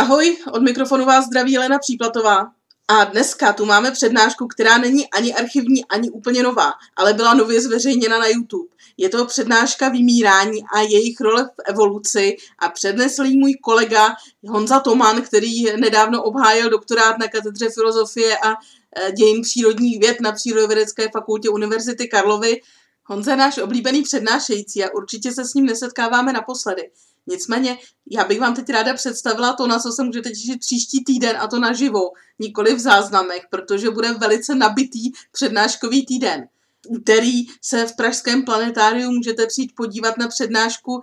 Ahoj, od mikrofonu vás zdraví Lena Příplatová. A dneska tu máme přednášku, která není ani archivní, ani úplně nová, ale byla nově zveřejněna na YouTube. Je to přednáška vymírání a jejich role v evoluci a přednesl ji můj kolega Honza Toman, který nedávno obhájil doktorát na katedře filozofie a e, dějin přírodních věd na Přírodovědecké fakultě Univerzity Karlovy. Honza je náš oblíbený přednášející a určitě se s ním nesetkáváme naposledy. Nicméně, já bych vám teď ráda představila to, na co se můžete těšit příští týden, a to naživo, nikoli v záznamech, protože bude velice nabitý přednáškový týden. Úterý se v Pražském planetáriu můžete přijít podívat na přednášku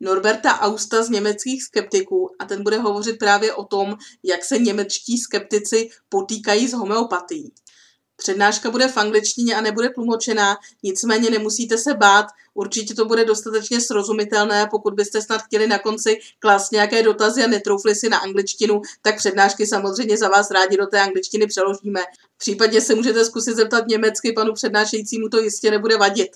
Norberta Austa z německých skeptiků a ten bude hovořit právě o tom, jak se němečtí skeptici potýkají s homeopatií. Přednáška bude v angličtině a nebude tlumočená, nicméně nemusíte se bát, určitě to bude dostatečně srozumitelné, pokud byste snad chtěli na konci klást nějaké dotazy a netroufli si na angličtinu, tak přednášky samozřejmě za vás rádi do té angličtiny přeložíme. Případně se můžete zkusit zeptat německy, panu přednášejícímu to jistě nebude vadit.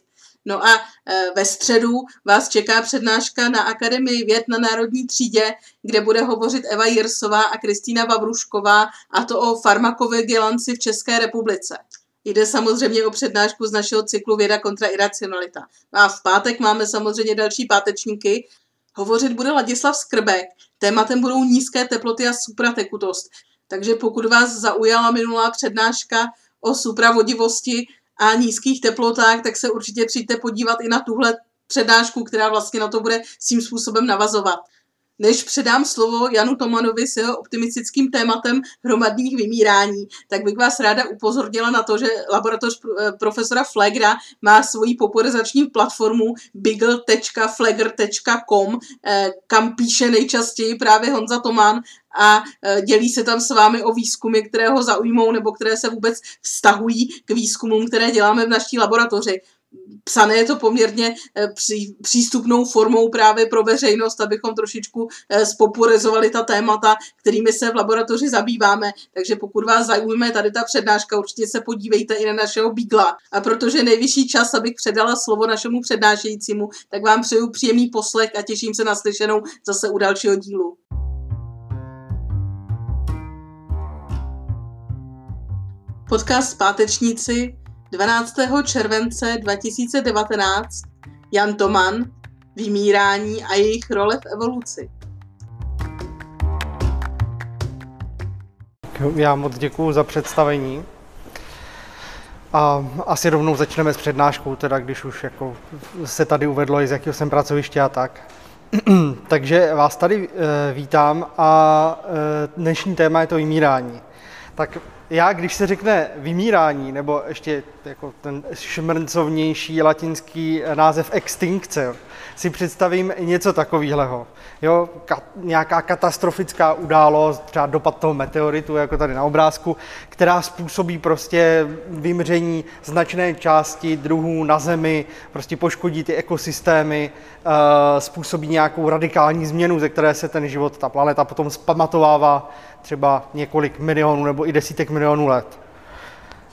No a e, ve středu vás čeká přednáška na Akademii věd na Národní třídě, kde bude hovořit Eva Jirsová a Kristýna Vavrušková, a to o farmakovigilanci v České republice. Jde samozřejmě o přednášku z našeho cyklu Věda kontra iracionalita. No a v pátek máme samozřejmě další pátečníky. Hovořit bude Ladislav Skrbek. Tématem budou nízké teploty a supratekutost. Takže pokud vás zaujala minulá přednáška o supravodivosti, a nízkých teplotách, tak se určitě přijďte podívat i na tuhle přednášku, která vlastně na to bude svým způsobem navazovat. Než předám slovo Janu Tomanovi s jeho optimistickým tématem hromadných vymírání, tak bych vás ráda upozornila na to, že laboratoř eh, profesora Flegra má svoji popularizační platformu bigl.flegr.com, eh, kam píše nejčastěji právě Honza Tomán a eh, dělí se tam s vámi o výzkumy, které ho zaujmou nebo které se vůbec vztahují k výzkumům, které děláme v naší laboratoři psané je to poměrně pří, přístupnou formou právě pro veřejnost, abychom trošičku eh, spopularizovali ta témata, kterými se v laboratoři zabýváme. Takže pokud vás zaujme tady ta přednáška, určitě se podívejte i na našeho Bígla. A protože nejvyšší čas, abych předala slovo našemu přednášejícímu, tak vám přeju příjemný poslech a těším se na slyšenou zase u dalšího dílu. Podcast Pátečníci 12. července 2019 Jan Toman Vymírání a jejich role v evoluci. Já moc děkuji za představení. A asi rovnou začneme s přednáškou, teda když už jako se tady uvedlo, z jakého jsem pracoviště a tak. Takže vás tady e, vítám a e, dnešní téma je to vymírání. Tak já, když se řekne vymírání, nebo ještě jako ten šmrncovnější latinský název extinkce, si představím něco takového. Jo, ka, nějaká katastrofická událost, třeba dopad toho meteoritu, jako tady na obrázku, která způsobí prostě vymření značné části druhů na Zemi, prostě poškodí ty ekosystémy, uh, způsobí nějakou radikální změnu, ze které se ten život, ta planeta potom zpamatovává třeba několik milionů nebo i desítek milionů let.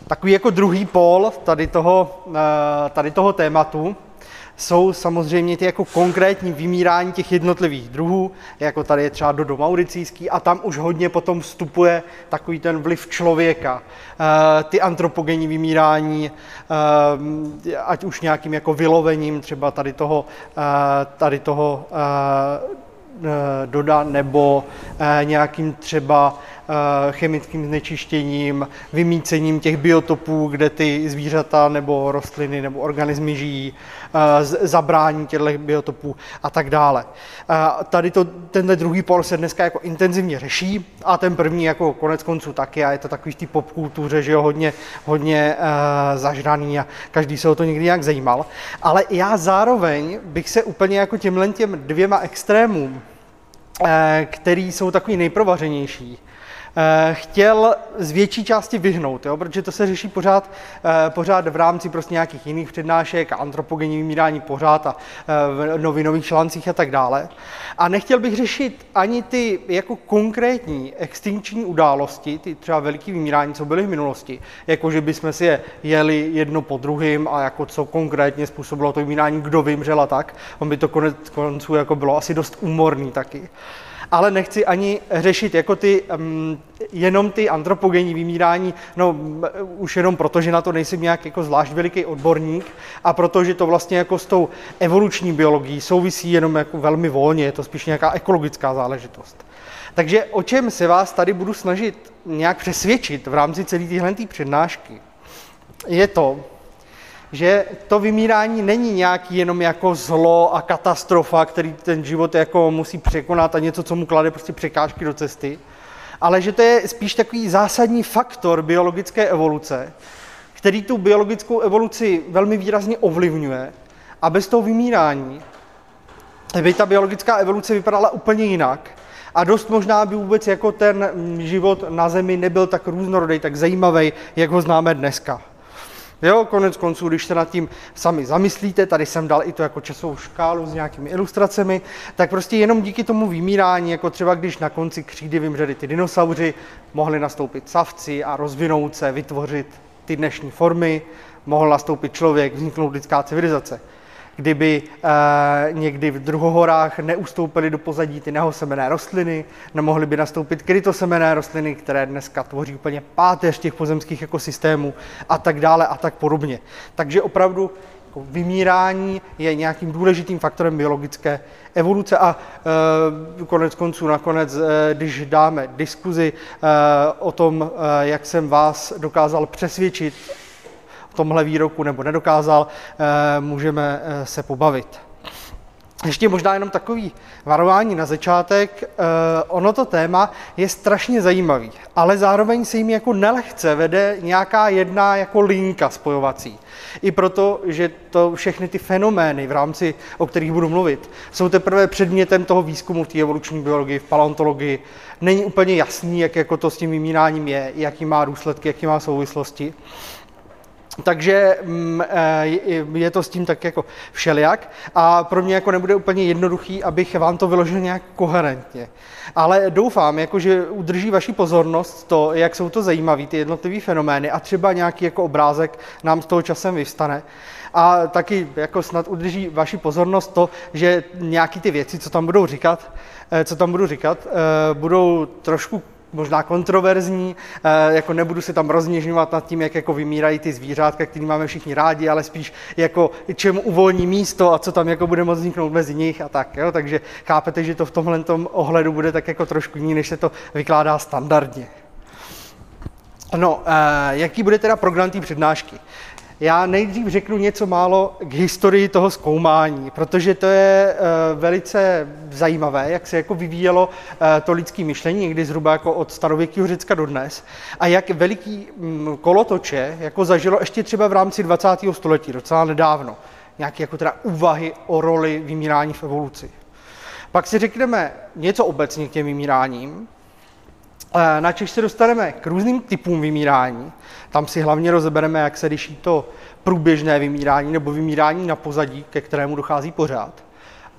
Takový jako druhý pól tady toho, eh, tady toho tématu jsou samozřejmě ty jako konkrétní vymírání těch jednotlivých druhů, jako tady je třeba Dodo mauricijský a tam už hodně potom vstupuje takový ten vliv člověka. Eh, ty antropogenní vymírání, eh, ať už nějakým jako vylovením třeba tady toho, tady toho doda nebo eh, nějakým třeba eh, chemickým znečištěním, vymícením těch biotopů, kde ty zvířata nebo rostliny nebo organismy žijí, zabrání těchto biotopů a tak dále. Tady to, tenhle druhý pol se dneska jako intenzivně řeší a ten první jako konec konců taky a je to takový v té popkultuře, že jo, hodně, hodně zažraný a každý se o to někdy nějak zajímal. Ale já zároveň bych se úplně jako těmhle těm dvěma extrémům Eh, který jsou takový nejprovařenější, eh, chtěl z větší části vyhnout, jo? protože to se řeší pořád, eh, pořád v rámci prostě nějakých jiných přednášek a antropogenní vymírání pořád a v novinových článcích a tak dále. A nechtěl bych řešit ani ty jako konkrétní extinkční události, ty třeba veliký vymírání, co byly v minulosti, jako že bychom si je jeli jedno po druhém a jako co konkrétně způsobilo to vymírání, kdo vymřel a tak. On by to konec konců jako bylo asi dost úmorný taky. Ale nechci ani řešit jako ty, um, jenom ty antropogenní vymírání, no už jenom proto, že na to nejsem nějak jako zvlášť veliký odborník a protože to vlastně jako s tou evoluční biologií souvisí jenom jako velmi volně, je to spíš nějaká ekologická záležitost. Takže o čem se vás tady budu snažit nějak přesvědčit v rámci celé téhle přednášky, je to, že to vymírání není nějaký jenom jako zlo a katastrofa, který ten život jako musí překonat a něco, co mu klade prostě překážky do cesty, ale že to je spíš takový zásadní faktor biologické evoluce, který tu biologickou evoluci velmi výrazně ovlivňuje a bez toho vymírání by ta biologická evoluce vypadala úplně jinak a dost možná by vůbec jako ten život na Zemi nebyl tak různorodý, tak zajímavý, jak ho známe dneska. Jo, konec konců, když se nad tím sami zamyslíte, tady jsem dal i to jako časovou škálu s nějakými ilustracemi, tak prostě jenom díky tomu vymírání, jako třeba když na konci křídy vymřeli ty dinosauři, mohli nastoupit savci a rozvinout se, vytvořit ty dnešní formy, mohl nastoupit člověk, vzniknout lidská civilizace kdyby e, někdy v druhohorách neustoupily do pozadí ty nehosemené rostliny, nemohly by nastoupit krytosemené rostliny, které dneska tvoří úplně páteř těch pozemských ekosystémů a tak dále a tak podobně. Takže opravdu jako vymírání je nějakým důležitým faktorem biologické evoluce a e, konec konců nakonec, e, když dáme diskuzi e, o tom, e, jak jsem vás dokázal přesvědčit tomhle výroku nebo nedokázal, eh, můžeme eh, se pobavit. Ještě možná jenom takový varování na začátek. Eh, ono to téma je strašně zajímavý, ale zároveň se jim jako nelehce vede nějaká jedna jako linka spojovací. I proto, že to všechny ty fenomény, v rámci, o kterých budu mluvit, jsou teprve předmětem toho výzkumu v té evoluční biologii, v paleontologii. Není úplně jasný, jak jako to s tím vymíráním je, jaký má důsledky, jaký má souvislosti. Takže mm, eh, je to s tím tak jako všelijak a pro mě jako nebude úplně jednoduchý, abych vám to vyložil nějak koherentně. Ale doufám, jako, že udrží vaši pozornost to, jak jsou to zajímavé ty jednotlivé fenomény a třeba nějaký jako obrázek nám z toho časem vyvstane. A taky jako snad udrží vaši pozornost to, že nějaký ty věci, co tam budou říkat, eh, co tam budu říkat, eh, budou trošku možná kontroverzní, eh, jako nebudu se tam rozněžňovat nad tím, jak jako vymírají ty zvířátka, který máme všichni rádi, ale spíš jako čemu uvolní místo a co tam jako bude moct vzniknout mezi nich a tak. Jo? Takže chápete, že to v tomhle ohledu bude tak jako trošku jiný, než se to vykládá standardně. No, eh, jaký bude teda program té přednášky? Já nejdřív řeknu něco málo k historii toho zkoumání, protože to je uh, velice zajímavé, jak se jako vyvíjelo uh, to lidské myšlení, někdy zhruba jako od starověkého Řecka do dnes, a jak veliký um, kolotoče jako zažilo ještě třeba v rámci 20. století, docela nedávno, nějaké jako teda úvahy o roli vymírání v evoluci. Pak si řekneme něco obecně k těm vymíráním, eh, na Češ se dostaneme k různým typům vymírání, tam si hlavně rozebereme, jak se liší to průběžné vymírání nebo vymírání na pozadí, ke kterému dochází pořád.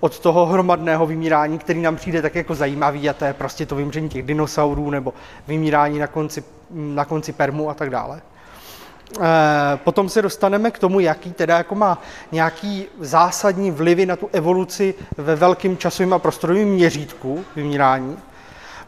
Od toho hromadného vymírání, který nám přijde tak jako zajímavý, a to je prostě to vymření těch dinosaurů nebo vymírání na konci, na konci permu a tak dále. E, potom se dostaneme k tomu, jaký teda jako má nějaký zásadní vlivy na tu evoluci ve velkém časovém a prostorovém měřítku vymírání.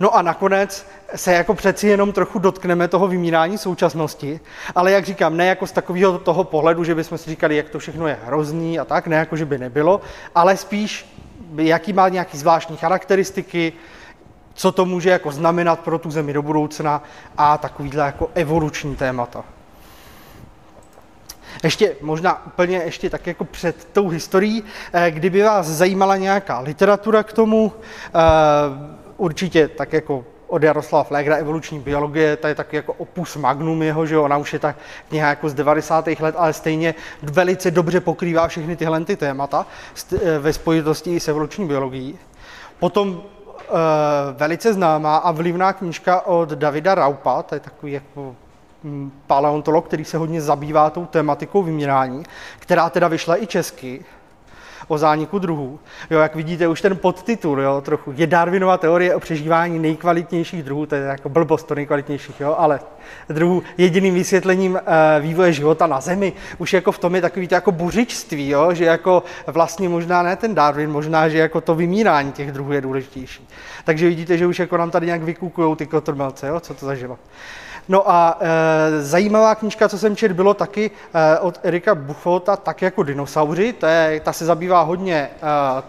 No a nakonec se jako přeci jenom trochu dotkneme toho vymírání současnosti, ale jak říkám, ne jako z takového toho pohledu, že bychom si říkali, jak to všechno je hrozný a tak, ne jako, že by nebylo, ale spíš, jaký má nějaký zvláštní charakteristiky, co to může jako znamenat pro tu zemi do budoucna a takovýhle jako evoluční témata. Ještě možná úplně ještě tak jako před tou historií, eh, kdyby vás zajímala nějaká literatura k tomu, eh, určitě tak jako od Jaroslava Flegra, evoluční biologie, to je taky jako opus magnum jeho, že ona už je tak kniha jako z 90. let, ale stejně velice dobře pokrývá všechny tyhle ty témata eh, ve spojitosti s evoluční biologií. Potom e, velice známá a vlivná knížka od Davida Raupa, to je takový jako hm, paleontolog, který se hodně zabývá tou tématikou vymírání, která teda vyšla i česky, o zániku druhů. Jo, jak vidíte, už ten podtitul, jo, trochu, je Darwinova teorie o přežívání nejkvalitnějších druhů, to je jako blbost to nejkvalitnějších, jo, ale druhů jediným vysvětlením e, vývoje života na Zemi. Už jako v tom je takový to jako buřičství, jo? že jako vlastně možná ne ten Darwin, možná, že jako to vymírání těch druhů je důležitější. Takže vidíte, že už jako nám tady nějak vykukují ty kotrmelce, jo? co to za život. No a e, zajímavá knížka, co jsem četl, bylo taky e, od Erika Buchota, tak jako dinosauři. To je, ta se zabývá hodně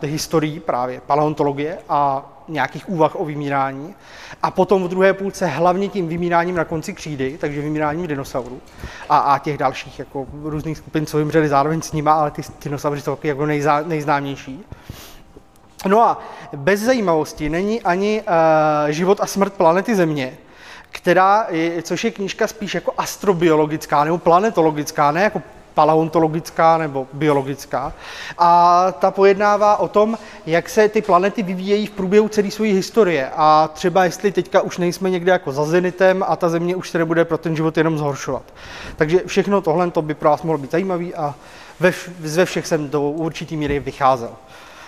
e, historií právě, paleontologie a nějakých úvah o vymírání. A potom v druhé půlce hlavně tím vymíráním na konci křídy, takže vymíráním dinosaurů a, a těch dalších jako různých skupin, co vymřeli zároveň s nima, ale ty dinosauři jsou taky jako nejzá, nejznámější. No a bez zajímavosti není ani uh, život a smrt planety Země, která, je, což je knížka spíš jako astrobiologická nebo planetologická, ne jako paleontologická nebo biologická. A ta pojednává o tom, jak se ty planety vyvíjejí v průběhu celé své historie. A třeba jestli teďka už nejsme někde jako za zenitem a ta země už se nebude pro ten život jenom zhoršovat. Takže všechno tohle to by pro vás mohlo být zajímavý a ve, ze všech jsem do určitý míry vycházel.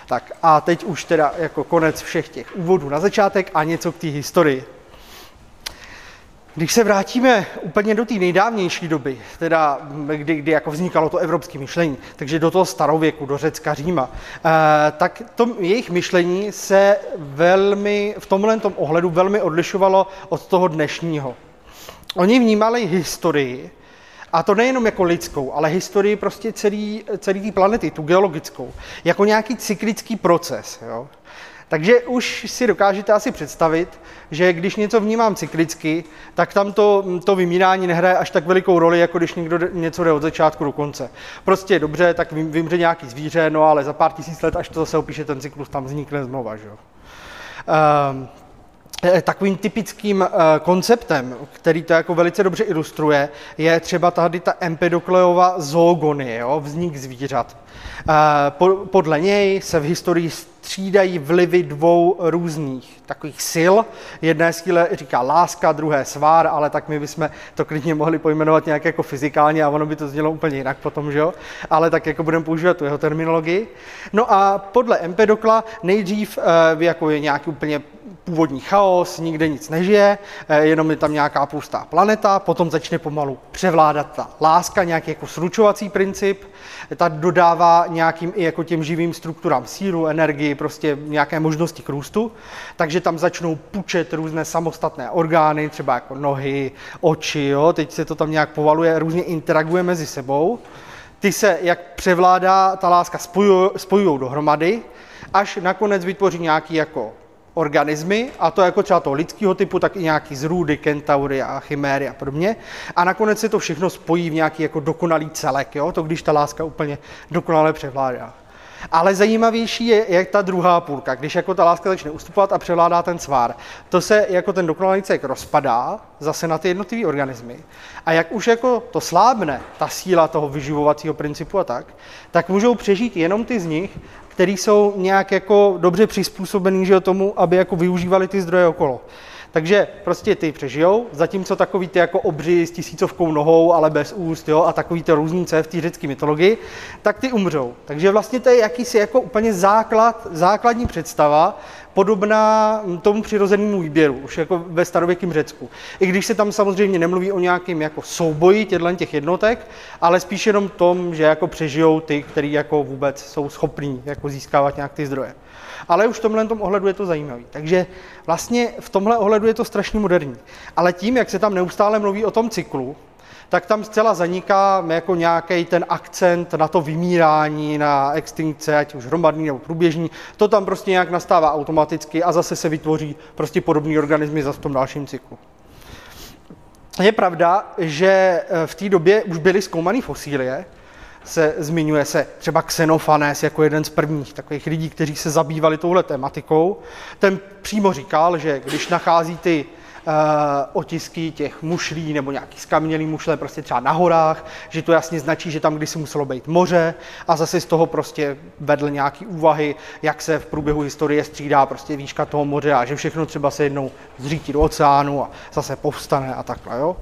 Tak a teď už teda jako konec všech těch úvodů na začátek a něco k té historii. Když se vrátíme úplně do té nejdávnější doby, teda kdy, kdy jako vznikalo to evropské myšlení, takže do toho starověku, do Řecka, Říma, eh, tak to jejich myšlení se velmi, v tomhle tom ohledu velmi odlišovalo od toho dnešního. Oni vnímali historii, a to nejenom jako lidskou, ale historii prostě celý, celý té planety, tu geologickou, jako nějaký cyklický proces. Jo? Takže už si dokážete asi představit, že když něco vnímám cyklicky, tak tam to, to vymírání nehraje až tak velikou roli, jako když někdo něco jde od začátku do konce. Prostě dobře, tak vymře nějaký zvíře, no ale za pár tisíc let, až to zase opíše ten cyklus, tam vznikne znova. Že? Um, Takovým typickým konceptem, který to jako velice dobře ilustruje, je třeba tady ta Empedokleova zoogonie, jo, vznik zvířat. Podle něj se v historii střídají vlivy dvou různých takových sil. Jedné síle říká láska, druhé svár, ale tak my bychom to klidně mohli pojmenovat nějak jako fyzikálně a ono by to znělo úplně jinak potom, že jo? Ale tak jako budeme používat tu jeho terminologii. No a podle Empedokla nejdřív eh, jako je nějaký úplně původní chaos, nikde nic nežije, eh, jenom je tam nějaká pustá planeta, potom začne pomalu převládat ta láska, nějaký jako sručovací princip, ta dodává nějakým i jako těm živým strukturám sílu, energii, prostě nějaké možnosti k růstu, takže tam začnou pučet různé samostatné orgány, třeba jako nohy, oči, jo? teď se to tam nějak povaluje, různě interaguje mezi sebou. Ty se, jak převládá, ta láska spojují dohromady, až nakonec vytvoří nějaký jako organismy, a to jako třeba toho lidského typu, tak i nějaký zrůdy, kentaury a chiméry a podobně. A nakonec se to všechno spojí v nějaký jako dokonalý celek, jo? to když ta láska úplně dokonale převládá. Ale zajímavější je, jak ta druhá půlka, když jako ta láska začne ustupovat a převládá ten svár. To se jako ten dokonalý celek rozpadá zase na ty jednotlivé organismy. A jak už jako to slábne, ta síla toho vyživovacího principu a tak, tak můžou přežít jenom ty z nich, který jsou nějak jako dobře přizpůsobený že tomu, aby jako využívali ty zdroje okolo. Takže prostě ty přežijou, zatímco takový ty jako obři s tisícovkou nohou, ale bez úst, jo, a takový ty různice v té řecké mytologii, tak ty umřou. Takže vlastně to je jakýsi jako úplně základ, základní představa, podobná tomu přirozenému výběru, už jako ve starověkém Řecku. I když se tam samozřejmě nemluví o nějakém jako souboji těchto těch jednotek, ale spíš jenom tom, že jako přežijou ty, kteří jako vůbec jsou schopní jako získávat nějak ty zdroje. Ale už v tomhle tom ohledu je to zajímavé. Takže vlastně v tomhle ohledu je to strašně moderní. Ale tím, jak se tam neustále mluví o tom cyklu, tak tam zcela zaniká jako nějaký ten akcent na to vymírání, na extinkce, ať už hromadný nebo průběžný. To tam prostě nějak nastává automaticky a zase se vytvoří prostě podobný organismy za v tom dalším cyklu. Je pravda, že eh, v té době už byly zkoumané fosílie, se zmiňuje se třeba Xenofanes jako jeden z prvních takových lidí, kteří se zabývali touhle tematikou. Ten přímo říkal, že když nachází ty otisky těch mušlí nebo nějaký skamenělý mušle prostě třeba na horách, že to jasně značí, že tam kdysi muselo být moře a zase z toho prostě vedl nějaký úvahy, jak se v průběhu historie střídá prostě výška toho moře a že všechno třeba se jednou zřítí do oceánu a zase povstane a takhle, jo.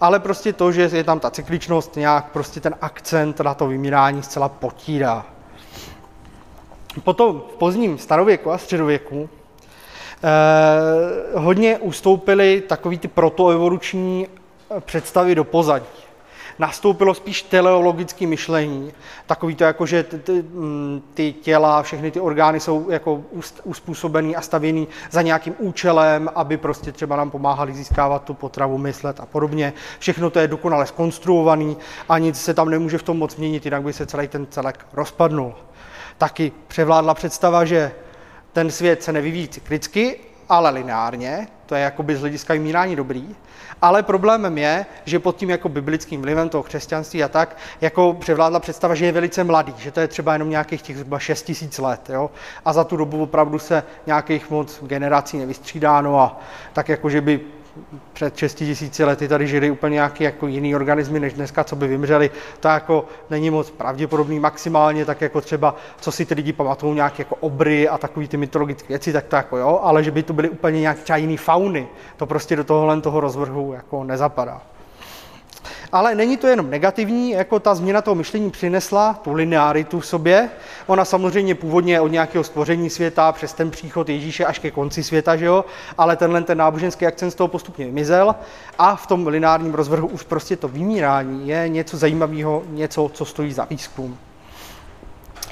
Ale prostě to, že je tam ta cykličnost, nějak prostě ten akcent na to vymírání zcela potírá. Potom v pozdním starověku a středověku Eh, hodně ustoupili takový ty protoevoluční představy do pozadí nastoupilo spíš teleologické myšlení. Takový to jako, že ty, ty, mm, ty těla, všechny ty orgány jsou jako uspůsobený a stavěný za nějakým účelem, aby prostě třeba nám pomáhali získávat tu potravu, myslet a podobně. Všechno to je dokonale skonstruovaný a nic se tam nemůže v tom moc měnit, jinak by se celý ten celek rozpadnul. Taky převládla představa, že ten svět se nevyvíjí cyklicky, ale lineárně, to je jakoby z hlediska vymírání dobrý, ale problémem je, že pod tím jako biblickým vlivem toho křesťanství a tak, jako převládla představa, že je velice mladý, že to je třeba jenom nějakých těch zhruba 6 tisíc let, jo? a za tu dobu opravdu se nějakých moc generací nevystřídáno a tak jako, že by před 6 tisíci lety tady žili úplně nějaký jako jiný organismy než dneska, co by vymřeli, to jako není moc pravděpodobný maximálně, tak jako třeba, co si ty lidi pamatují, nějaké jako obry a takové ty mytologické věci, tak to jako jo, ale že by to byly úplně nějaké třeba jiný fauny, to prostě do tohohle toho rozvrhu jako nezapadá. Ale není to jenom negativní, jako ta změna toho myšlení přinesla tu linearitu v sobě. Ona samozřejmě původně od nějakého stvoření světa přes ten příchod Ježíše až ke konci světa, že jo? ale tenhle ten náboženský akcent z toho postupně vymizel a v tom lineárním rozvrhu už prostě to vymírání je něco zajímavého, něco, co stojí za výzkum.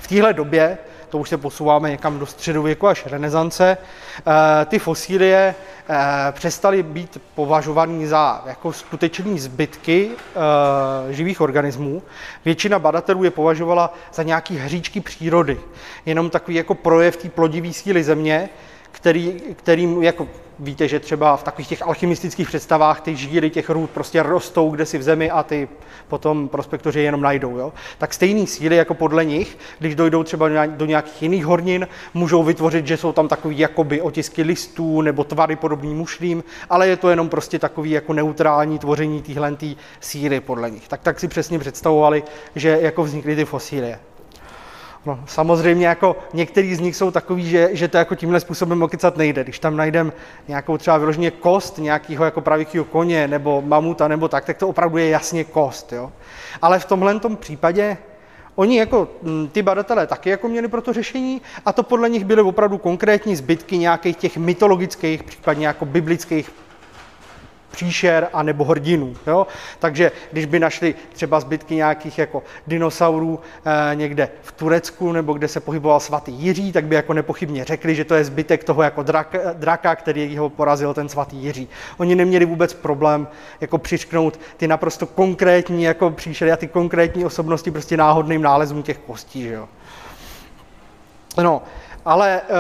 V téhle době to už se posouváme někam do středověku až renesance, eh, ty fosílie eh, přestaly být považovány za jako skutečné zbytky eh, živých organismů. Většina badatelů je považovala za nějaký hříčky přírody, jenom takový jako projev té plodivé síly země, který, kterým jako víte, že třeba v takových těch alchymistických představách ty žíry těch růd prostě rostou kde si v zemi a ty potom prospektoři jenom najdou. Jo? Tak stejný síly jako podle nich, když dojdou třeba do nějakých jiných hornin, můžou vytvořit, že jsou tam takový jakoby otisky listů nebo tvary podobný mušlím, ale je to jenom prostě takový jako neutrální tvoření téhle síly podle nich. Tak tak si přesně představovali, že jako vznikly ty fosílie. No, samozřejmě jako některý z nich jsou takový, že, že to jako tímhle způsobem okycat nejde. Když tam najdem nějakou třeba vyloženě kost nějakého jako pravěkého koně nebo mamuta nebo tak, tak to opravdu je jasně kost. Jo? Ale v tomhle tom případě Oni jako mm, ty badatelé taky jako měli pro to řešení a to podle nich byly opravdu konkrétní zbytky nějakých těch mytologických, případně jako biblických příšer a nebo hrdinů. Jo? Takže když by našli třeba zbytky nějakých jako dinosaurů eh, někde v Turecku nebo kde se pohyboval svatý Jiří, tak by jako nepochybně řekli, že to je zbytek toho jako draka, draka který ho porazil ten svatý Jiří. Oni neměli vůbec problém jako přišknout ty naprosto konkrétní jako příšery a ty konkrétní osobnosti prostě náhodným nálezům těch kostí. Že jo? No, ale eh,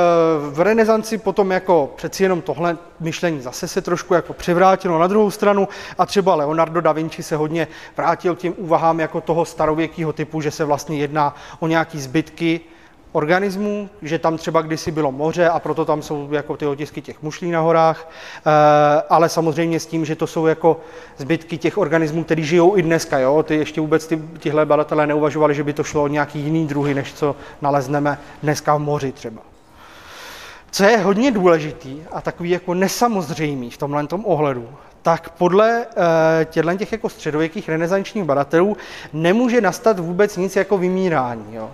v renesanci potom jako přeci jenom tohle myšlení zase se trošku jako převrátilo na druhou stranu a třeba Leonardo da Vinci se hodně vrátil k těm úvahám jako toho starověkého typu, že se vlastně jedná o nějaký zbytky organismů, že tam třeba kdysi bylo moře a proto tam jsou jako ty otisky těch mušlí na horách, eh, ale samozřejmě s tím, že to jsou jako zbytky těch organismů, které žijou i dneska. Jo? Ty ještě vůbec ty, tihle badatelé neuvažovali, že by to šlo o nějaký jiný druhy, než co nalezneme dneska v moři třeba. Co je hodně důležitý a takový jako nesamozřejmý v tomhle tom ohledu, tak podle uh, těchto těch jako středověkých renesančních badatelů nemůže nastat vůbec nic jako vymírání. Jo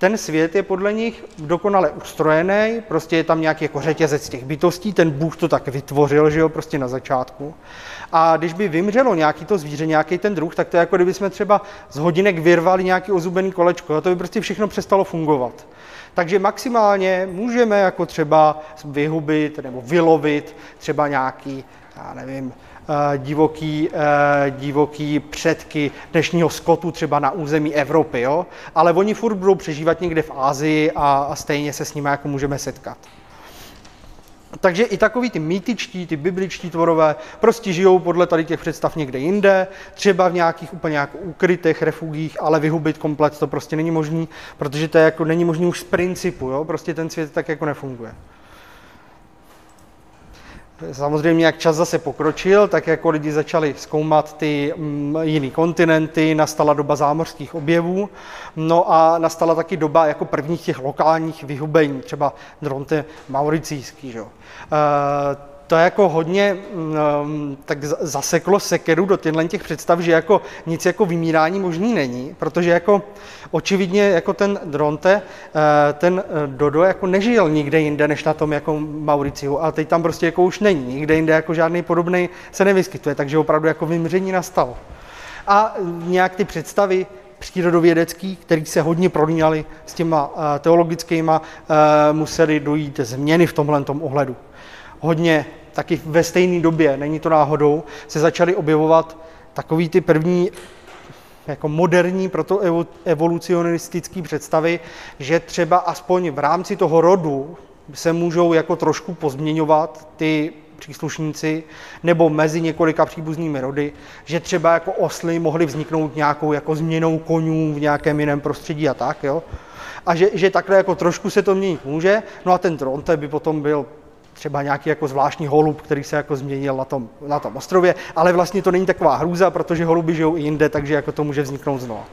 ten svět je podle nich dokonale ustrojený, prostě je tam nějaký jako řetězec těch bytostí, ten Bůh to tak vytvořil, že jo, prostě na začátku. A když by vymřelo nějaký to zvíře, nějaký ten druh, tak to je jako kdyby jsme třeba z hodinek vyrvali nějaký ozubený kolečko, a to by prostě všechno přestalo fungovat. Takže maximálně můžeme jako třeba vyhubit nebo vylovit třeba nějaký, já nevím, divoký, eh, divoký předky dnešního skotu třeba na území Evropy, jo? ale oni furt budou přežívat někde v Ázii a, stejně se s nimi jako můžeme setkat. Takže i takový ty mýtičtí, ty bibličtí tvorové prostě žijou podle tady těch představ někde jinde, třeba v nějakých úplně jako ukrytých refugích, ale vyhubit komplet to prostě není možný, protože to je jako není možný už z principu, jo? prostě ten svět tak jako nefunguje. Samozřejmě, jak čas zase pokročil, tak jako lidi začali zkoumat ty mm, jiné kontinenty, nastala doba zámořských objevů, no a nastala taky doba jako prvních těch lokálních vyhubení, třeba dronte mauricijský. Že? E, to jako hodně um, tak zaseklo sekeru do těchto těch představ, že jako nic jako vymírání možný není, protože jako očividně jako ten Dronte, eh, ten eh, Dodo jako nežil nikde jinde, než na tom jako Mauriciu a teď tam prostě jako už není, nikde jinde jako žádný podobný se nevyskytuje, takže opravdu jako vymření nastalo. A nějak ty představy přírodovědecký, který se hodně prolínaly s těma eh, teologickýma, museli dojít změny v tomhle ohledu. Hodně taky ve stejné době, není to náhodou, se začaly objevovat takový ty první jako moderní proto evolucionistické představy, že třeba aspoň v rámci toho rodu se můžou jako trošku pozměňovat ty příslušníci nebo mezi několika příbuznými rody, že třeba jako osly mohly vzniknout nějakou jako změnou konňů v nějakém jiném prostředí a tak, jo. A že, že takhle jako trošku se to měnit může, no a ten Tronte by potom byl třeba nějaký jako zvláštní holub, který se jako změnil na tom, na tom ostrově, ale vlastně to není taková hrůza, protože holuby žijou i jinde, takže jako to může vzniknout znova.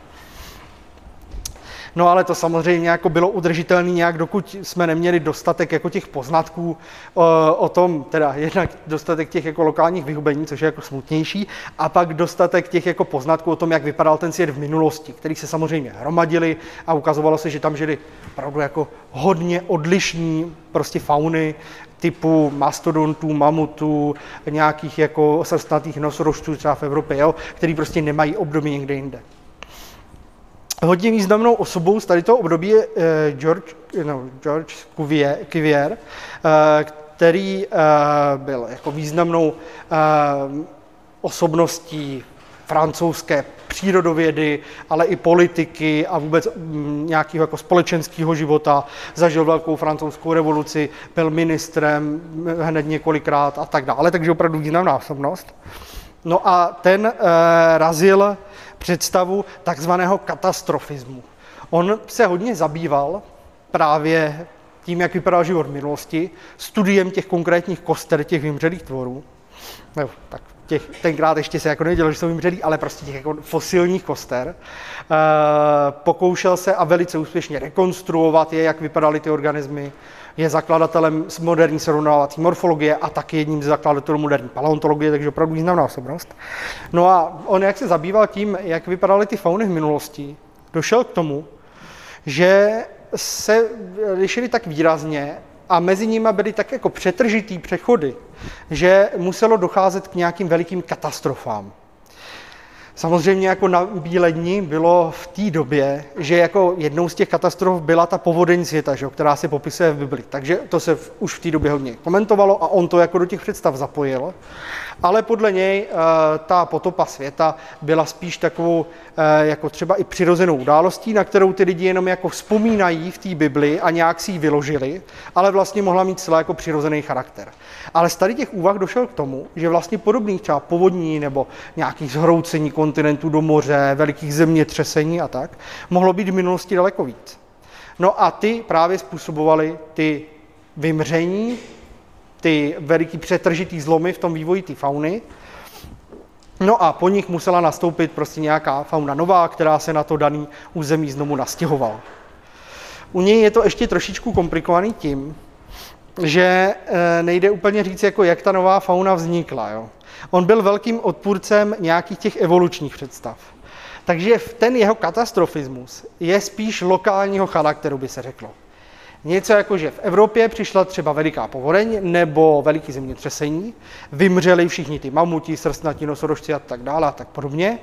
No ale to samozřejmě jako bylo udržitelné nějak, dokud jsme neměli dostatek jako těch poznatků o, o tom, teda jednak dostatek těch jako lokálních vyhubení, což je jako smutnější, a pak dostatek těch jako poznatků o tom, jak vypadal ten svět v minulosti, který se samozřejmě hromadili a ukazovalo se, že tam žili opravdu jako hodně odlišní prostě fauny, typu mastodontů, mamutů, nějakých jako srstnatých nosorožců třeba v Evropě, jo, který prostě nemají období někde jinde. Hodně významnou osobou z tady toho období je eh, George, no, George Cuvier, eh, který eh, byl jako významnou osobností francouzské přírodovědy, ale i politiky a vůbec mm, nějakého jako společenského života. Zažil velkou francouzskou revoluci, byl ministrem hned několikrát a tak dále, takže opravdu významná osobnost. No a ten eh, razil představu takzvaného katastrofismu. On se hodně zabýval právě tím, jak vypadal život v minulosti, studiem těch konkrétních koster, těch vymřelých tvorů. No, tak těch, tenkrát ještě se jako nedělo, že jsou vymřelí, ale prostě těch jako fosilních koster. E, pokoušel se a velice úspěšně rekonstruovat je, jak vypadaly ty organismy. Je zakladatelem moderní srovnávací morfologie a taky jedním z zakladatelů moderní paleontologie, takže opravdu významná osobnost. No a on, jak se zabýval tím, jak vypadaly ty fauny v minulosti, došel k tomu, že se lišily tak výrazně a mezi nimi byly tak jako přetržitý přechody, že muselo docházet k nějakým velikým katastrofám. Samozřejmě jako na bílení bylo v té době, že jako jednou z těch katastrof byla ta povodeň světa, že, která se popisuje v Bibli. Takže to se v, už v té době hodně komentovalo a on to jako do těch představ zapojil ale podle něj eh, ta potopa světa byla spíš takovou eh, jako třeba i přirozenou událostí, na kterou ty lidi jenom jako vzpomínají v té Bibli a nějak si ji vyložili, ale vlastně mohla mít celé jako přirozený charakter. Ale z tady těch úvah došel k tomu, že vlastně podobných třeba povodní nebo nějakých zhroucení kontinentů do moře, velikých zemětřesení a tak, mohlo být v minulosti daleko víc. No a ty právě způsobovaly ty vymření ty veliký přetržitý zlomy v tom vývoji té fauny. No a po nich musela nastoupit prostě nějaká fauna nová, která se na to daný území znovu nastěhovala. U něj je to ještě trošičku komplikovaný tím, že eh, nejde úplně říct, jako jak ta nová fauna vznikla. Jo. On byl velkým odpůrcem nějakých těch evolučních představ. Takže ten jeho katastrofismus je spíš lokálního charakteru, by se řeklo. Něco jako, že v Evropě přišla třeba veliká povodeň nebo veliký zemětřesení, vymřeli všichni ty mamuti, srstnatí nosorožci a tak dále a tak podobně.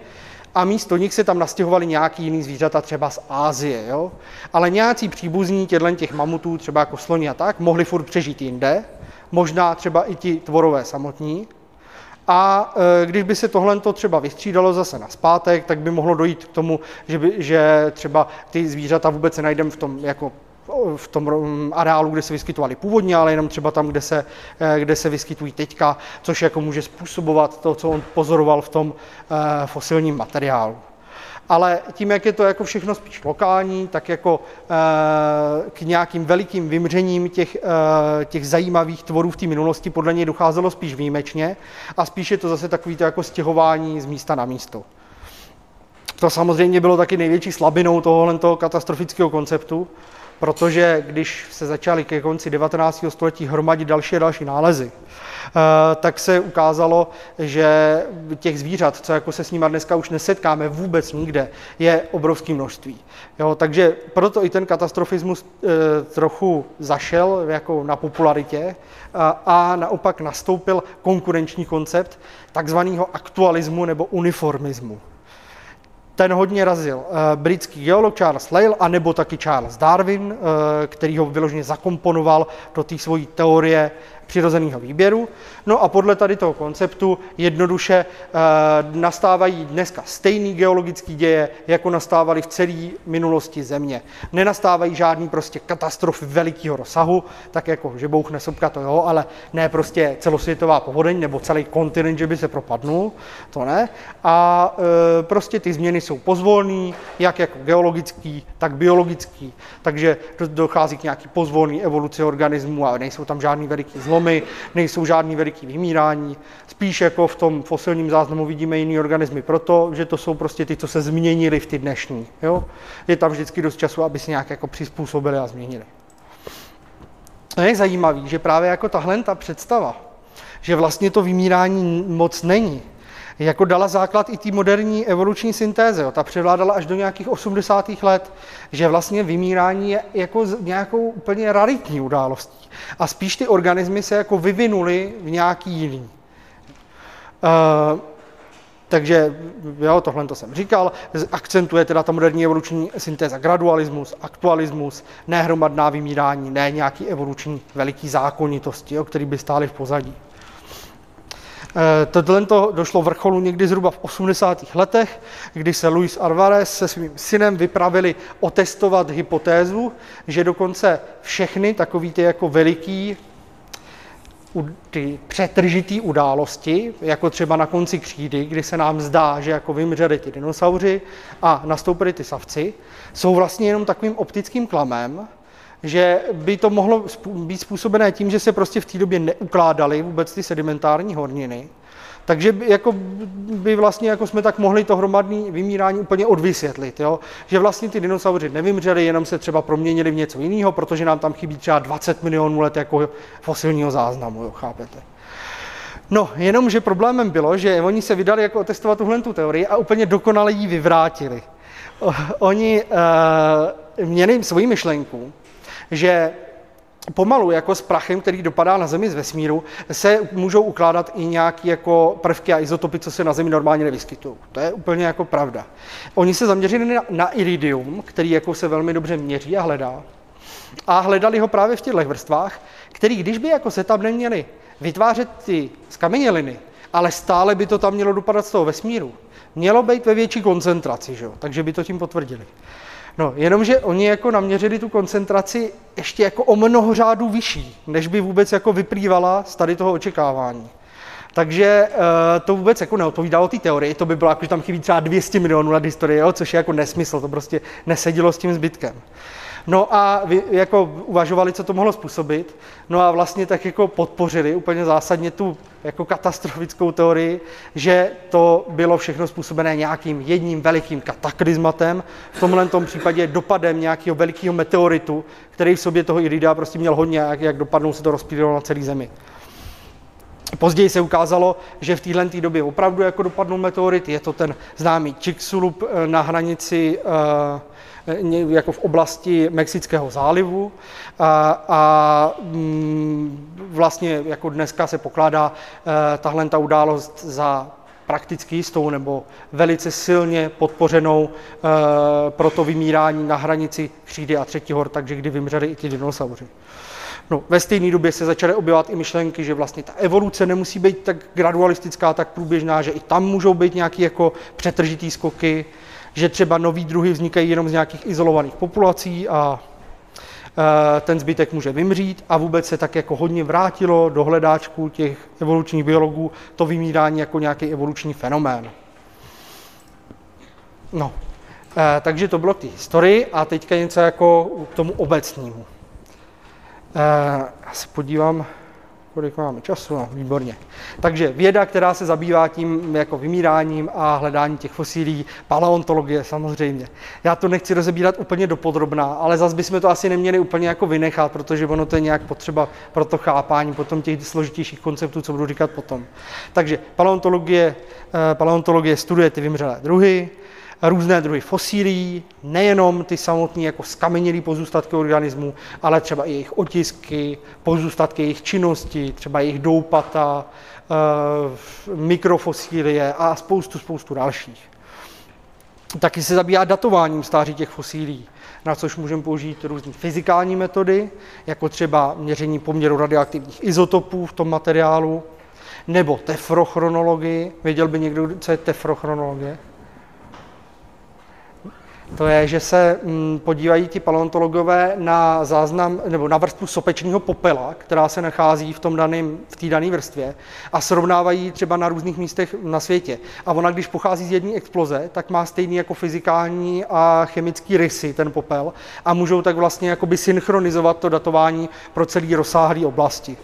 A místo nich se tam nastěhovali nějaký jiný zvířata, třeba z Ázie. Jo? Ale nějací příbuzní těchto těch mamutů, třeba jako sloni a tak, mohli furt přežít jinde, možná třeba i ti tvorové samotní. A e, když by se tohle třeba vystřídalo zase na zpátek, tak by mohlo dojít k tomu, že, by, že třeba ty zvířata vůbec se najdeme v tom jako v tom areálu, kde se vyskytovaly původně, ale jenom třeba tam, kde se, eh, kde se vyskytují teďka, což jako může způsobovat to, co on pozoroval v tom eh, fosilním materiálu. Ale tím, jak je to jako všechno spíš lokální, tak jako eh, k nějakým velikým vymřením těch, těch zajímavých tvorů v té minulosti podle něj docházelo spíš výjimečně a spíš je to zase takový to jako stěhování z místa na místo. To samozřejmě bylo taky největší slabinou tohohle toho katastrofického konceptu, protože když se začaly ke konci 19. století hromadit další a další nálezy, eh, tak se ukázalo, že těch zvířat, co jako se s nimi dneska už nesetkáme vůbec nikde, je obrovské množství. Jo, takže proto i ten katastrofismus e, trochu zašel jako na popularitě a, a naopak nastoupil konkurenční koncept takzvaného aktualismu nebo uniformismu ten hodně razil uh, britský geolog Charles Lyell, anebo taky Charles Darwin, uh, který ho vyloženě zakomponoval do té svojí teorie přirozeného výběru. No a podle tady toho konceptu jednoduše e, nastávají dneska stejný geologický děje, jako nastávaly v celé minulosti země. Nenastávají žádný prostě katastrofy velikého rozsahu, tak jako že bouchne sopka, to jo, ale ne prostě celosvětová povodeň nebo celý kontinent, že by se propadnul, to ne. A e, prostě ty změny jsou pozvolný, jak jako geologický, tak biologický, takže dochází k nějaký pozvolný evoluci organismu a nejsou tam žádný veliký zlo zlomy, nejsou žádný veliký vymírání. Spíš jako v tom fosilním záznamu vidíme jiný organismy, proto, že to jsou prostě ty, co se změnili v ty dnešní. Jo? Je tam vždycky dost času, aby se nějak jako přizpůsobili a změnili. A je zajímavý, že právě jako tahle ta představa, že vlastně to vymírání moc není, jako dala základ i té moderní evoluční syntéze. Jo. Ta převládala až do nějakých 80. let, že vlastně vymírání je jako nějakou úplně raritní událostí. A spíš ty organismy se jako vyvinuly v nějaký jiný. Uh, takže jo, tohle to jsem říkal, akcentuje teda ta moderní evoluční syntéza gradualismus, aktualismus, nehromadná vymírání, ne nějaký evoluční veliký zákonitosti, o který by stály v pozadí. Eh, tohle to došlo vrcholu někdy zhruba v 80. letech, kdy se Luis Alvarez se svým synem vypravili otestovat hypotézu, že dokonce všechny takový ty jako veliký ty přetržitý události, jako třeba na konci křídy, kdy se nám zdá, že jako vymřeli ty dinosauři a nastoupili ty savci, jsou vlastně jenom takovým optickým klamem, že by to mohlo být způsobené tím, že se prostě v té době neukládaly vůbec ty sedimentární horniny, takže jako, by vlastně jako jsme tak mohli to hromadné vymírání úplně odvysvětlit, jo? že vlastně ty dinosauři nevymřeli, jenom se třeba proměnili v něco jiného, protože nám tam chybí třeba 20 milionů let jako fosilního záznamu, jo? chápete? No, jenomže problémem bylo, že oni se vydali jako otestovat tuhle tu teorii a úplně dokonale ji vyvrátili. Oni uh, měli svoji myšlenku, že pomalu jako s prachem, který dopadá na Zemi z vesmíru, se můžou ukládat i nějaké jako prvky a izotopy, co se na Zemi normálně nevyskytují. To je úplně jako pravda. Oni se zaměřili na, na iridium, který jako se velmi dobře měří a hledá. A hledali ho právě v těchto vrstvách, který, když by jako se tam neměli vytvářet ty skameněliny, ale stále by to tam mělo dopadat z toho vesmíru, mělo být ve větší koncentraci, že jo? takže by to tím potvrdili. No, jenomže oni jako naměřili tu koncentraci ještě jako o mnoho řádů vyšší, než by vůbec jako vyplývala z tady toho očekávání. Takže uh, to vůbec jako neodpovídalo té teorii, to by bylo jako, že tam chybí třeba 200 milionů let historie, jo, což je jako nesmysl, to prostě nesedilo s tím zbytkem. No a vy, jako uvažovali, co to mohlo způsobit, no a vlastně tak jako podpořili úplně zásadně tu jako katastrofickou teorii, že to bylo všechno způsobené nějakým jedním velikým kataklizmatem, v tomhle tom případě dopadem nějakého velikého meteoritu, který v sobě toho irida prostě měl hodně, jak, jak dopadnou se to rozpílilo na celý zemi. Později se ukázalo, že v téhle době opravdu jako dopadnou meteorit, je to ten známý Chicxulub eh, na hranici uh, jako v oblasti Mexického zálivu a, a mm, vlastně jako dneska se pokládá eh, tahle ta událost za prakticky jistou nebo velice silně podpořenou e, pro to vymírání na hranici křídy a třetí hor, takže kdy vymřeli i ti dinosauři. No, ve stejné době se začaly objevovat i myšlenky, že vlastně ta evoluce nemusí být tak gradualistická, tak průběžná, že i tam můžou být nějaké jako přetržitý skoky, že třeba nový druhy vznikají jenom z nějakých izolovaných populací a e, ten zbytek může vymřít a vůbec se tak jako hodně vrátilo do hledáčku těch evolučních biologů to vymírání jako nějaký evoluční fenomén. No, e, takže to bylo k té historii a teďka něco jako k tomu obecnímu. E, já se podívám, kolik máme času, no, výborně. Takže věda, která se zabývá tím jako vymíráním a hledání těch fosílí, paleontologie samozřejmě. Já to nechci rozebírat úplně dopodrobná, ale zase bychom to asi neměli úplně jako vynechat, protože ono to je nějak potřeba pro to chápání potom těch složitějších konceptů, co budu říkat potom. Takže paleontologie, eh, paleontologie studuje ty vymřelé druhy, různé druhy fosílií, nejenom ty samotné jako skamenělé pozůstatky organismů, ale třeba i jejich otisky, pozůstatky jejich činnosti, třeba jejich doupata, eh, mikrofosílie a spoustu, spoustu dalších. Taky se zabývá datováním stáří těch fosílií, na což můžeme použít různé fyzikální metody, jako třeba měření poměru radioaktivních izotopů v tom materiálu, nebo tefrochronologii. Věděl by někdo, co je tefrochronologie? To je, že se mm, podívají ti paleontologové na záznam nebo na vrstvu sopečního popela, která se nachází v tom daném, v té dané vrstvě a srovnávají třeba na různých místech na světě. A ona, když pochází z jedné exploze, tak má stejný jako fyzikální a chemický rysy ten popel a můžou tak vlastně jakoby synchronizovat to datování pro celý rozsáhlý oblasti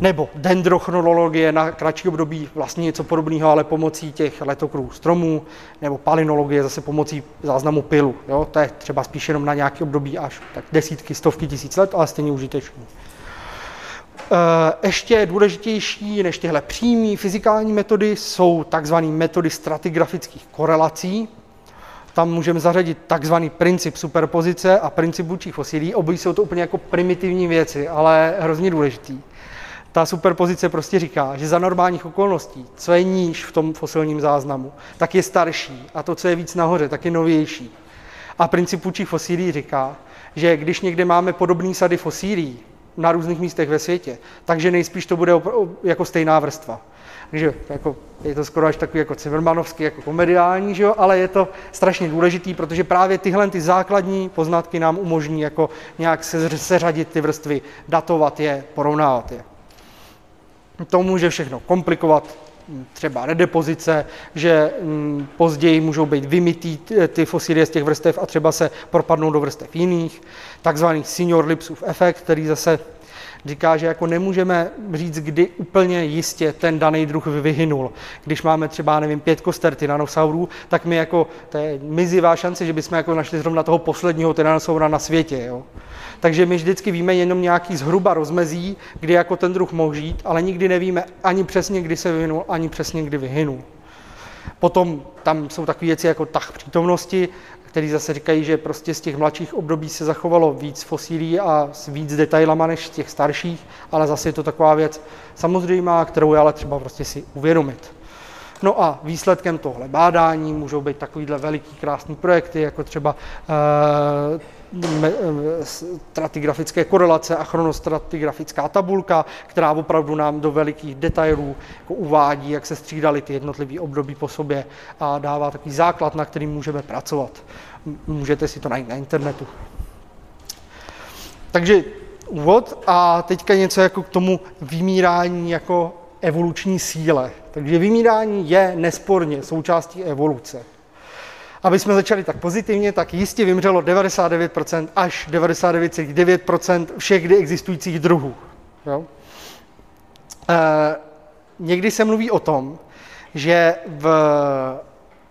nebo dendrochronologie na kratší období, vlastně něco podobného, ale pomocí těch letokrů stromů, nebo palinologie zase pomocí záznamu pilu. Jo? To je třeba spíš jenom na nějaké období až tak desítky, stovky tisíc let, ale stejně užitečný. Eh, ještě důležitější než tyhle přímé fyzikální metody jsou takzvané metody stratigrafických korelací. Tam můžeme zařadit takzvaný princip superpozice a princip vůčích fosilí. Obojí jsou to úplně jako primitivní věci, ale hrozně důležitý ta superpozice prostě říká, že za normálních okolností, co je níž v tom fosilním záznamu, tak je starší a to, co je víc nahoře, tak je novější. A princip půjčích fosílí říká, že když někde máme podobné sady fosílí na různých místech ve světě, takže nejspíš to bude jako stejná vrstva. Takže jako, je to skoro až takový jako Cimmermanovský, jako komediální, že jo? ale je to strašně důležitý, protože právě tyhle ty základní poznatky nám umožní jako nějak seřadit ty vrstvy, datovat je, porovnávat je. To může všechno komplikovat, třeba redepozice, že mm, později můžou být vymytý ty fosilie z těch vrstev a třeba se propadnou do vrstev jiných. Takzvaný senior Lipsův efekt, který zase říká, že jako nemůžeme říct, kdy úplně jistě ten daný druh vyhynul. Když máme třeba, nevím, pět koster tyranosaurů, tak my jako, to je mizivá šance, že bychom jako našli zrovna toho posledního tyranosaura na světě. Jo? Takže my vždycky víme jenom nějaký zhruba rozmezí, kdy jako ten druh mohl žít, ale nikdy nevíme ani přesně, kdy se vyvinul, ani přesně, kdy vyhynul. Potom tam jsou takové věci jako tah přítomnosti, který zase říkají, že prostě z těch mladších období se zachovalo víc fosílí a s víc detailama než z těch starších, ale zase je to taková věc samozřejmá, kterou je ale třeba prostě si uvědomit. No a výsledkem tohle bádání můžou být takovýhle veliký krásný projekty, jako třeba e, stratigrafické korelace a chronostratigrafická tabulka, která opravdu nám do velikých detailů jako uvádí, jak se střídaly ty jednotlivé období po sobě a dává takový základ, na kterým můžeme pracovat. Můžete si to najít na internetu. Takže úvod a teďka něco jako k tomu vymírání jako evoluční síle. Takže vymírání je nesporně součástí evoluce aby jsme začali tak pozitivně, tak jistě vymřelo 99% až 99,9% všech kdy existujících druhů. Jo? E, někdy se mluví o tom, že v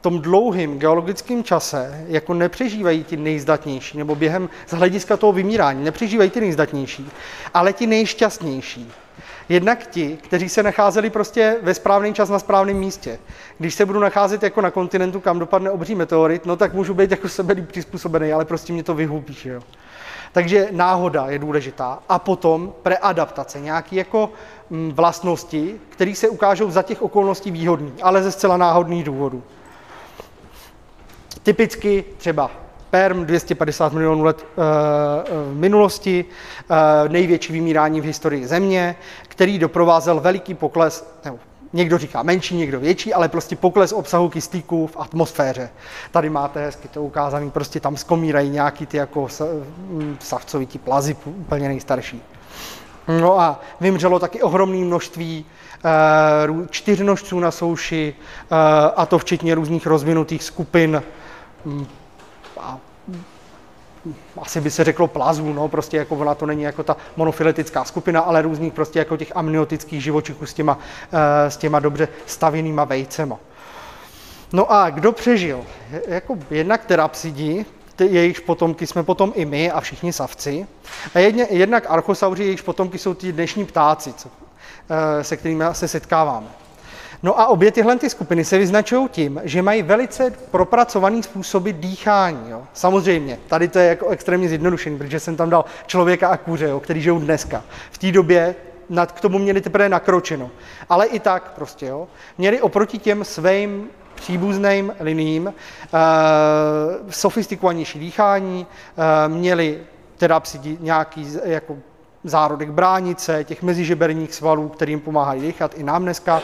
tom dlouhém geologickém čase jako nepřežívají ti nejzdatnější, nebo během z hlediska toho vymírání nepřežívají ty nejzdatnější, ale ti nejšťastnější. Jednak ti, kteří se nacházeli prostě ve správný čas na správném místě. Když se budu nacházet jako na kontinentu, kam dopadne obří meteorit, no tak můžu být jako sebe přizpůsobený, ale prostě mě to vyhubí, jo. Takže náhoda je důležitá. A potom preadaptace, nějaké jako mm, vlastnosti, které se ukážou za těch okolností výhodný, ale ze zcela náhodných důvodů. Typicky třeba Perm 250 milionů let eh, v minulosti, eh, největší vymírání v historii Země, který doprovázel veliký pokles, nebo někdo říká menší, někdo větší, ale prostě pokles obsahu kyslíku v atmosféře. Tady máte hezky to ukázané, prostě tam skomírají nějaký ty jako hm, savcovití plazy, úplně nejstarší. No a vymřelo taky ohromné množství uh, čtyřnožců na souši, a to včetně různých rozvinutých skupin hm, asi by se řeklo plazů, no, prostě jako ona to není jako ta monofiletická skupina, ale různých prostě jako těch amniotických živočichů s těma, s těma dobře stavěnýma vejcema. No a kdo přežil? Jako jednak terapsidi, jejichž potomky jsme potom i my a všichni savci. A jedně, jednak archosauři, jejichž potomky jsou ty dnešní ptáci, co, eh, se kterými se setkáváme. No a obě tyhle ty skupiny se vyznačují tím, že mají velice propracovaný způsoby dýchání. Jo. Samozřejmě, tady to je jako extrémně zjednodušený, protože jsem tam dal člověka a kůře, jo, který žijou dneska. V té době nad, k tomu měli teprve nakročeno. Ale i tak prostě, jo, měli oproti těm svým příbuzným liním, uh, sofistikovanější dýchání, uh, měli teda nějaký jako zárodek bránice, těch mezižeberních svalů, kterým pomáhají dýchat i nám dneska.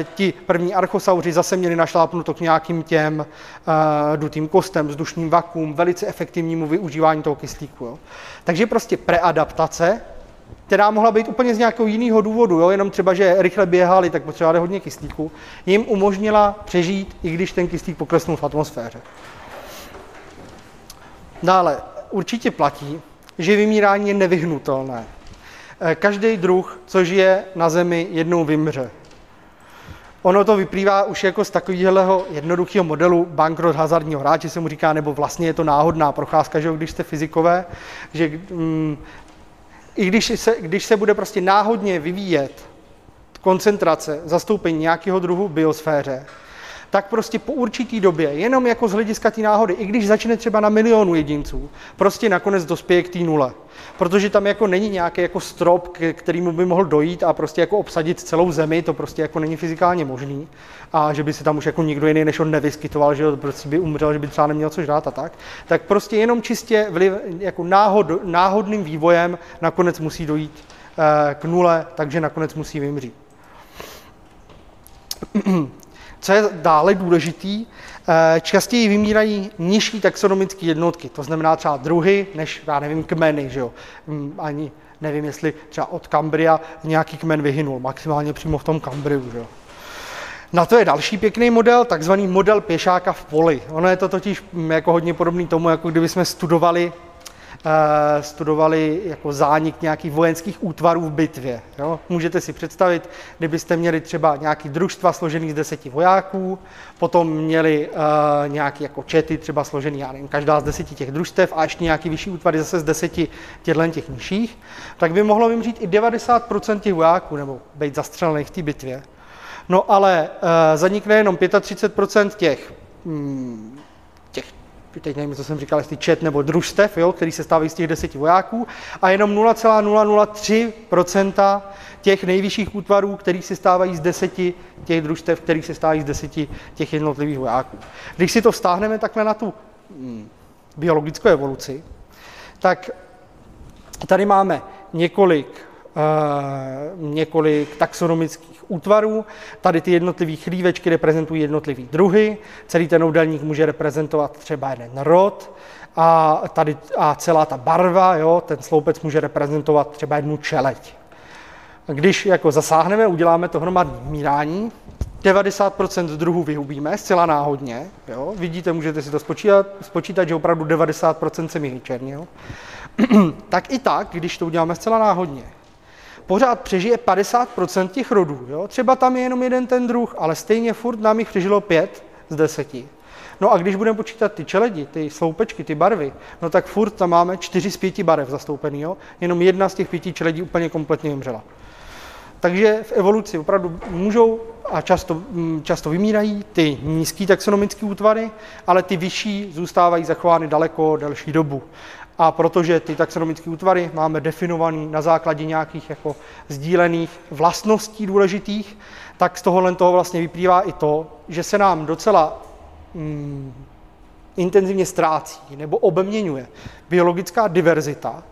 E, ti první archosauři zase měli našlápnuto k nějakým těm e, dutým kostem, vzdušným vakuum, velice efektivnímu využívání toho kyslíku. Jo. Takže prostě preadaptace která mohla být úplně z nějakého jiného důvodu, jo? jenom třeba, že rychle běhali, tak potřebovali hodně kyslíku, jim umožnila přežít, i když ten kyslík poklesnul v atmosféře. Dále, určitě platí, že vymírání je nevyhnutelné. Eh, každý druh, co žije na Zemi, jednou vymře. Ono to vyplývá už jako z takového jednoduchého modelu bankrot hazardního hráče se mu říká, nebo vlastně je to náhodná procházka, že když jste fyzikové, že mm, i když se, když se bude prostě náhodně vyvíjet koncentrace, zastoupení nějakého druhu v biosféře, tak prostě po určitý době, jenom jako z hlediska té náhody, i když začne třeba na milionu jedinců, prostě nakonec dospěje k té nule. Protože tam jako není nějaký jako strop, k kterému by mohl dojít a prostě jako obsadit celou zemi, to prostě jako není fyzikálně možný. A že by se tam už jako nikdo jiný než on nevyskytoval, že prostě by umřel, že by třeba neměl co žrát a tak. Tak prostě jenom čistě vliv, jako náhod, náhodným vývojem nakonec musí dojít eh, k nule, takže nakonec musí vymřít. Co je dále důležitý, eh, častěji vymírají nižší taxonomické jednotky, to znamená třeba druhy, než, já nevím, kmeny, že jo? Mm, ani nevím, jestli třeba od Kambria nějaký kmen vyhynul, maximálně přímo v tom Kambriu, že jo? Na to je další pěkný model, takzvaný model pěšáka v poli. Ono je to totiž mm, jako hodně podobný tomu, jako kdyby jsme studovali studovali jako zánik nějakých vojenských útvarů v bitvě. Jo? Můžete si představit, kdybyste měli třeba nějaký družstva složený z deseti vojáků, potom měli uh, nějaký jako čety třeba složený, já nevím, každá z deseti těch družstev a ještě nějaký vyšší útvary zase z deseti těchto těch nižších, tak by mohlo vymřít i 90% těch vojáků nebo být zastřelených v té bitvě. No ale uh, zanikne jenom 35% těch hmm, teď nevím, co jsem říkal, jestli čet nebo družstev, jo, který se stávají z těch deseti vojáků, a jenom 0,003% těch nejvyšších útvarů, který se stávají z deseti těch družstev, který se stávají z deseti těch jednotlivých vojáků. Když si to vztáhneme takhle na tu hm, biologickou evoluci, tak tady máme několik Eh, několik taxonomických útvarů. Tady ty jednotlivé chlívečky reprezentují jednotlivé druhy. Celý ten obdelník může reprezentovat třeba jeden rod a, tady, a celá ta barva, jo, ten sloupec může reprezentovat třeba jednu čeleť. Když jako zasáhneme, uděláme to hromadné mírání, 90% druhů vyhubíme zcela náhodně. Jo? Vidíte, můžete si to spočítat, spočítat že opravdu 90% se mi vyčernil. tak i tak, když to uděláme zcela náhodně, pořád přežije 50% těch rodů. Jo? Třeba tam je jenom jeden ten druh, ale stejně furt nám jich přežilo pět z deseti. No a když budeme počítat ty čeledi, ty sloupečky, ty barvy, no tak furt tam máme čtyři z pěti barev zastoupený, jo? jenom jedna z těch pěti čeledí úplně kompletně vymřela. Takže v evoluci opravdu můžou a často, mm, často vymírají ty nízké taxonomické útvary, ale ty vyšší zůstávají zachovány daleko delší dobu a protože ty taxonomické útvary máme definovaný na základě nějakých jako sdílených vlastností důležitých, tak z tohohle toho vlastně vyplývá i to, že se nám docela mm, intenzivně ztrácí nebo obměňuje biologická diverzita,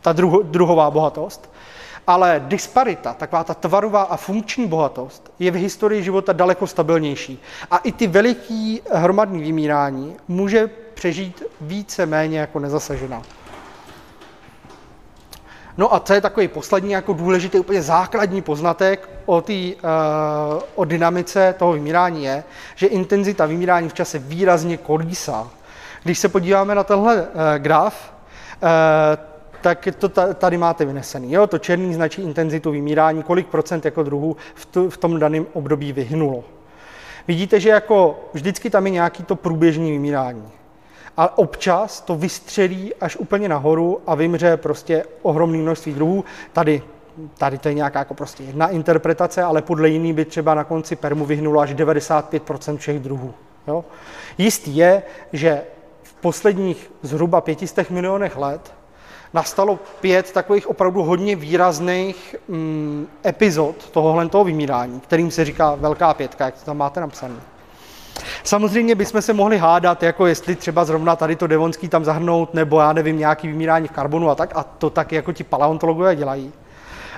ta druho, druhová bohatost, ale disparita, taková ta tvarová a funkční bohatost, je v historii života daleko stabilnější. A i ty veliký hromadní vymírání může přežít více méně jako nezasažená. No a co je takový poslední jako důležitý, úplně základní poznatek o, tý, uh, o dynamice toho vymírání je, že intenzita vymírání v čase výrazně kolísá. Když se podíváme na tenhle eh, graf, eh, tak to tady máte vynesený. Jo? To černý značí intenzitu vymírání, kolik procent jako druhů v, tu, v tom daném období vyhnulo. Vidíte, že jako vždycky tam je nějaký to průběžný vymírání. A občas to vystřelí až úplně nahoru a vymře prostě ohromné množství druhů. Tady, tady to je nějaká jako prostě jedna interpretace, ale podle jiný by třeba na konci permu vyhnulo až 95% všech druhů. Jo? Jistý je, že v posledních zhruba 500 milionech let nastalo pět takových opravdu hodně výrazných mm, epizod tohohle toho vymírání, kterým se říká Velká pětka, jak to tam máte napsané. Samozřejmě bychom se mohli hádat, jako jestli třeba zrovna tady to devonský tam zahrnout, nebo já nevím, nějaký vymírání v karbonu a tak, a to tak jako ti paleontologové dělají.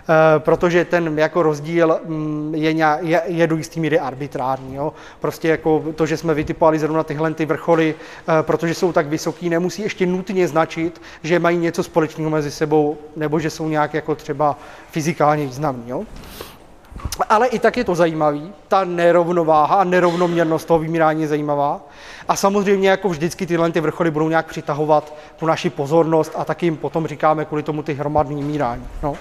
Eh, protože ten jako rozdíl mm, je, je, je do jistý míry arbitrární. Jo? Prostě jako to, že jsme vytipovali zrovna tyhle ty vrcholy, eh, protože jsou tak vysoký, nemusí ještě nutně značit, že mají něco společného mezi sebou, nebo že jsou nějak jako třeba fyzikálně významní. Jo? Ale i tak je to zajímavý, ta nerovnováha a nerovnoměrnost toho vymírání je zajímavá. A samozřejmě jako vždycky tyhle ty vrcholy budou nějak přitahovat tu naši pozornost a taky jim potom říkáme kvůli tomu ty hromadný vymírání. No.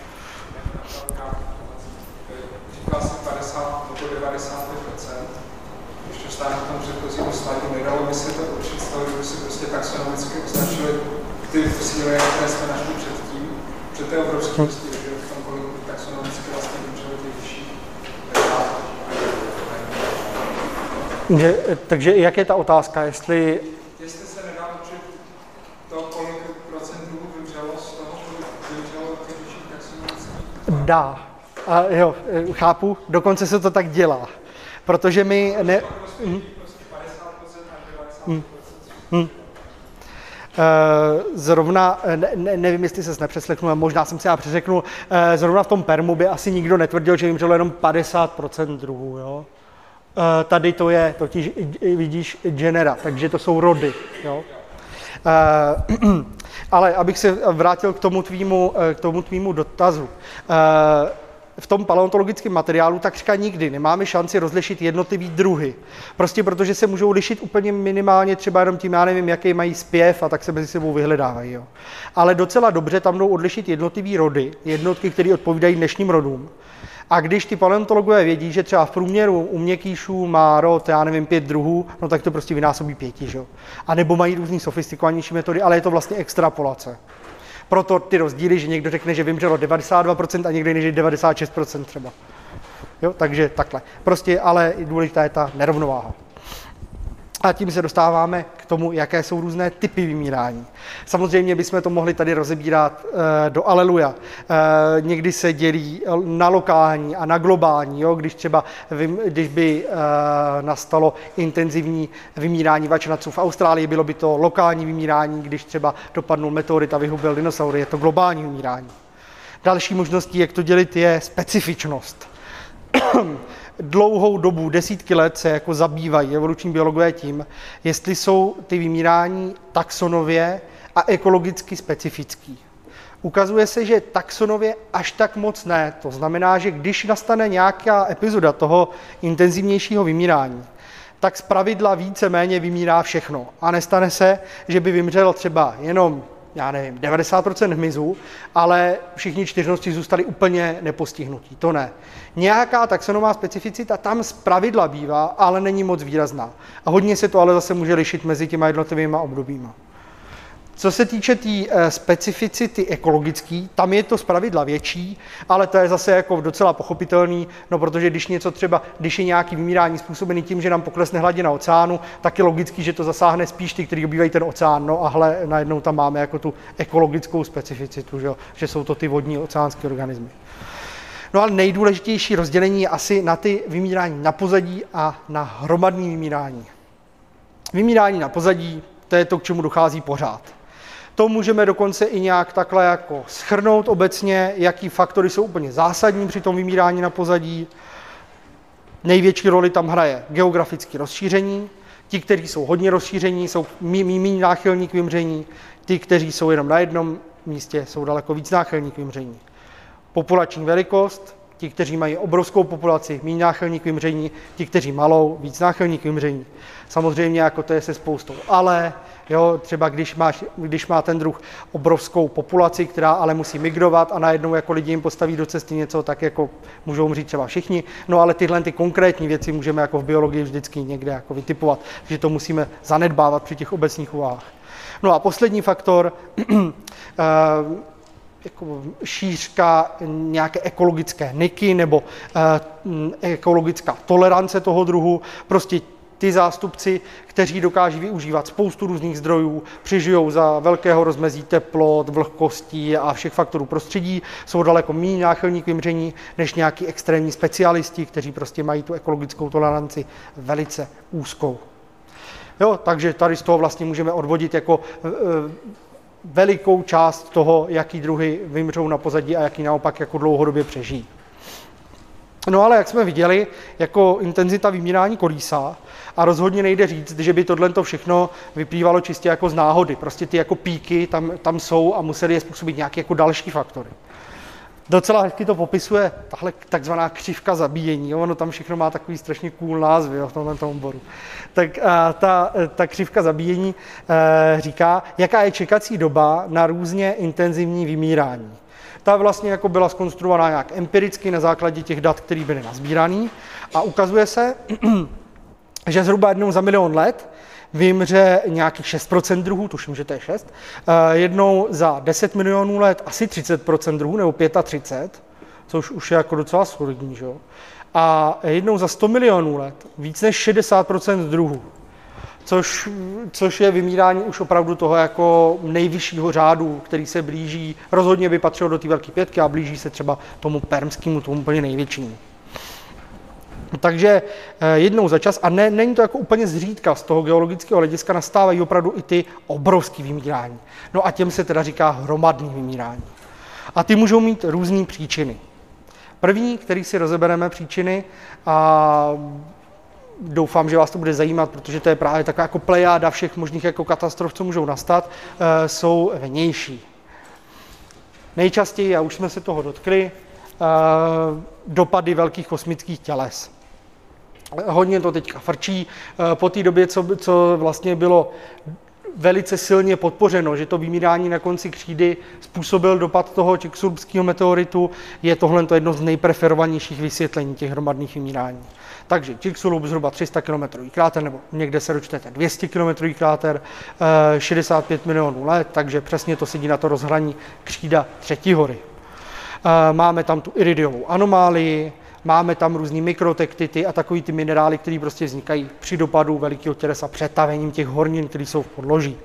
Říkal jsem 50 nebo 95 když to stále v tom předchozím slajdu, nedalo by se to že by prostě taxonomicky označili ty fosílie, které jsme našli předtím, před té obrovské hmm. že v tom kolik taxonomicky vlastně vymřeli ty vyšší že, takže jak je ta otázka, jestli... Jestli se nedá učit to, kolik procent druhů vymřelo z toho, kolik? Dá. A jo, chápu, dokonce se to tak dělá. Protože my ne... Hmm. Hmm. Hmm. Zrovna, ne, nevím, jestli se nepřeslechnu, možná jsem si já přeřeknul, eh, zrovna v tom permu by asi nikdo netvrdil, že vymřelo jenom 50% druhů. Jo? Eh, tady to je totiž, vidíš, genera, takže to jsou rody. Jo? Ale abych se vrátil k tomu tvýmu, k tomu tvýmu dotazu v tom paleontologickém materiálu takřka nikdy nemáme šanci rozlišit jednotlivý druhy. Prostě protože se můžou lišit úplně minimálně třeba jenom tím, já nevím, jaký mají zpěv a tak se mezi sebou vyhledávají. Jo. Ale docela dobře tam jdou odlišit jednotlivý rody, jednotky, které odpovídají dnešním rodům. A když ty paleontologové vědí, že třeba v průměru u měkkýšů má rod, já nevím, pět druhů, no tak to prostě vynásobí pěti, že? A nebo mají různý sofistikovanější metody, ale je to vlastně extrapolace. Proto ty rozdíly, že někdo řekne, že vymřelo 92% a někdo jiný, že 96% třeba. Jo, takže takhle. Prostě, ale důležitá je ta nerovnováha. A tím se dostáváme k tomu, jaké jsou různé typy vymírání. Samozřejmě bychom to mohli tady rozebírat e, do aleluja. E, někdy se dělí na lokální a na globální. Jo? Když třeba, když by nastalo intenzivní vymírání vačnaců v Austrálii, bylo by to lokální vymírání, když třeba dopadnul meteorit a vyhubil dinosaury, je to globální vymírání. Další možností, jak to dělit, je specifičnost dlouhou dobu, desítky let, se jako zabývají evoluční biologové tím, jestli jsou ty vymírání taxonově a ekologicky specifický. Ukazuje se, že taxonově až tak moc ne. To znamená, že když nastane nějaká epizoda toho intenzivnějšího vymírání, tak z pravidla více méně vymírá všechno. A nestane se, že by vymřel třeba jenom já nevím, 90% hmyzu, ale všichni čtyřnosti zůstali úplně nepostihnutí. To ne. Nějaká taxonová specificita tam z pravidla bývá, ale není moc výrazná. A hodně se to ale zase může lišit mezi těma jednotlivými obdobíma. Co se týče té tý, e, specificity ekologický, tam je to zpravidla větší, ale to je zase jako docela pochopitelný, no protože když něco třeba, když je nějaký vymírání způsobený tím, že nám poklesne hladina oceánu, tak je logický, že to zasáhne spíš ty, kteří obývají ten oceán. No a hle, najednou tam máme jako tu ekologickou specificitu, že, že jsou to ty vodní oceánské organismy. No ale nejdůležitější rozdělení je asi na ty vymírání na pozadí a na hromadní vymírání. Vymírání na pozadí, to je to, k čemu dochází pořád. To můžeme dokonce i nějak takhle jako schrnout obecně, jaký faktory jsou úplně zásadní při tom vymírání na pozadí. Největší roli tam hraje geografické rozšíření. Ti, kteří jsou hodně rozšíření, jsou méně náchylní k vymření. Ti, kteří jsou jenom na jednom místě, jsou daleko víc náchylní k vymření. Populační velikost, ti, kteří mají obrovskou populaci, méně náchylní k vymření, ti, kteří malou, víc náchylní k vymření. Samozřejmě jako to je se spoustou ale, jo, třeba když, máš, když má ten druh obrovskou populaci, která ale musí migrovat a najednou jako lidi jim postaví do cesty něco, tak jako můžou umřít třeba všichni. No ale tyhle ty konkrétní věci můžeme jako v biologii vždycky někde jako vytipovat, že to musíme zanedbávat při těch obecných úvahách. No a poslední faktor, eh, jako šířka nějaké ekologické niky nebo eh, ekologická tolerance toho druhu, prostě ty zástupci, kteří dokáží využívat spoustu různých zdrojů, přežijou za velkého rozmezí teplot, vlhkostí a všech faktorů prostředí, jsou daleko méně náchylní k vymření než nějaký extrémní specialisti, kteří prostě mají tu ekologickou toleranci velice úzkou. Jo, takže tady z toho vlastně můžeme odvodit jako e, velikou část toho, jaký druhy vymřou na pozadí a jaký naopak jako dlouhodobě přežijí. No ale jak jsme viděli, jako intenzita vymírání kolísá a rozhodně nejde říct, že by tohle to všechno vyplývalo čistě jako z náhody. Prostě ty jako píky tam, tam jsou a museli je způsobit nějaké jako další faktory. Docela hezky to popisuje tahle takzvaná křivka zabíjení. Jo? Ono tam všechno má takový strašně cool názvy jo, v tomhle tom oboru. Tak a, ta, ta křivka zabíjení e, říká, jaká je čekací doba na různě intenzivní vymírání. Ta vlastně jako byla skonstruovaná nějak empiricky na základě těch dat, které byly nazbírané a ukazuje se, že zhruba jednou za milion let vymře nějakých 6% druhů, tuším, že to je 6, eh, jednou za 10 milionů let asi 30% druhů, nebo 35, což už je jako docela solidní, že? a jednou za 100 milionů let víc než 60% druhů, což, což je vymírání už opravdu toho jako nejvyššího řádu, který se blíží, rozhodně by patřil do té velké pětky a blíží se třeba tomu permskému, tomu úplně největšímu. Takže eh, jednou za čas, a ne, není to jako úplně zřídka, z toho geologického hlediska nastávají opravdu i ty obrovské vymírání. No a těm se teda říká hromadný vymírání. A ty můžou mít různé příčiny. První, který si rozebereme příčiny, a doufám, že vás to bude zajímat, protože to je právě taková jako plejáda všech možných jako katastrof, co můžou nastat, eh, jsou vnější. Nejčastěji, a už jsme se toho dotkli, eh, dopady velkých kosmických těles. Hodně to teďka frčí. Eh, po té době, co, co vlastně bylo velice silně podpořeno, že to vymírání na konci křídy způsobil dopad toho čeksulbského meteoritu, je tohle jedno z nejpreferovanějších vysvětlení těch hromadných vymírání. Takže Chicxulub zhruba 300 km kráter, nebo někde se dočtete 200 km kráter, 65 eh, milionů let, takže přesně to sedí na to rozhraní křída třetí hory. Eh, máme tam tu iridiovou anomálii, máme tam různé mikrotektity a takový ty minerály, které prostě vznikají při dopadu velikého tělesa přetavením těch hornin, které jsou v podloží.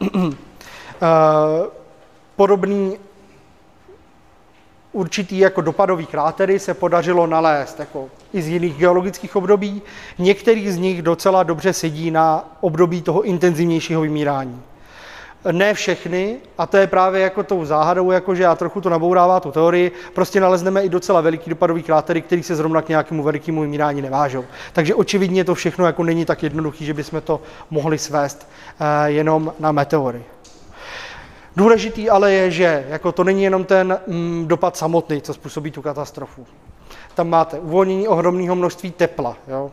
Eh, podobný určitý jako dopadový krátery se podařilo nalézt jako i z jiných geologických období. Některý z nich docela dobře sedí na období toho intenzivnějšího vymírání ne všechny, a to je právě jako tou záhadou, jakože já trochu to nabourává tu teorii, prostě nalezneme i docela veliký dopadový krátery, který se zrovna k nějakému velikému vymírání nevážou. Takže očividně to všechno jako není tak jednoduché, že bychom to mohli svést eh, jenom na meteory. Důležitý ale je, že jako to není jenom ten mm, dopad samotný, co způsobí tu katastrofu. Tam máte uvolnění ohromného množství tepla. Jo?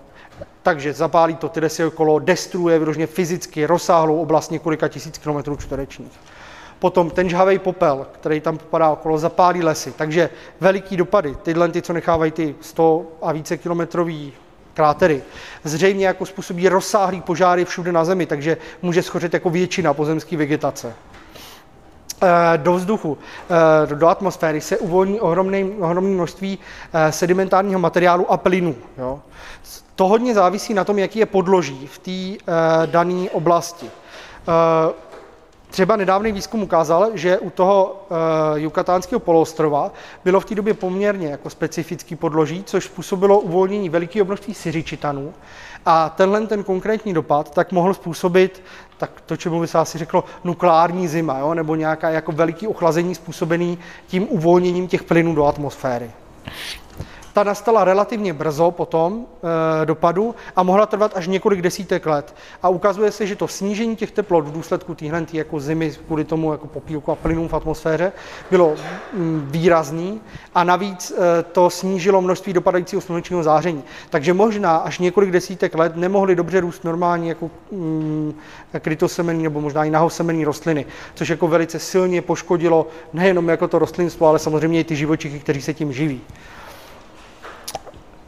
Takže zapálí to si kolo, destruuje vyloženě fyzicky rozsáhlou oblast několika tisíc kilometrů čtverečních. Potom ten žhavý popel, který tam popadá okolo, zapálí lesy. Takže veliký dopady, tyhle ty, co nechávají ty 100 a více kilometrový krátery, zřejmě jako způsobí rozsáhlý požáry všude na Zemi, takže může schořet jako většina pozemské vegetace. Eh, do vzduchu, eh, do atmosféry se uvolní ohromné, množství eh, sedimentárního materiálu a plynů. Jo. To hodně závisí na tom, jaký je podloží v té dané oblasti. Třeba nedávný výzkum ukázal, že u toho uh, Jukatánského poloostrova bylo v té době poměrně jako specifický podloží, což způsobilo uvolnění velikého množství syřičitanů. A tenhle ten konkrétní dopad tak mohl způsobit tak to, čemu by se asi řeklo nukleární zima, jo? nebo nějaká jako veliký ochlazení způsobený tím uvolněním těch plynů do atmosféry. Ta nastala relativně brzo po tom e, dopadu a mohla trvat až několik desítek let. A ukazuje se, že to snížení těch teplot v důsledku téhle jako zimy kvůli tomu jako popílku a plynům v atmosféře bylo mm, výrazný a navíc e, to snížilo množství dopadajícího slunečního záření. Takže možná až několik desítek let nemohly dobře růst normální jako mm, krytosemenní nebo možná i nahosemenní rostliny, což jako velice silně poškodilo nejenom jako to rostlinstvo, ale samozřejmě i ty živočichy, kteří se tím živí.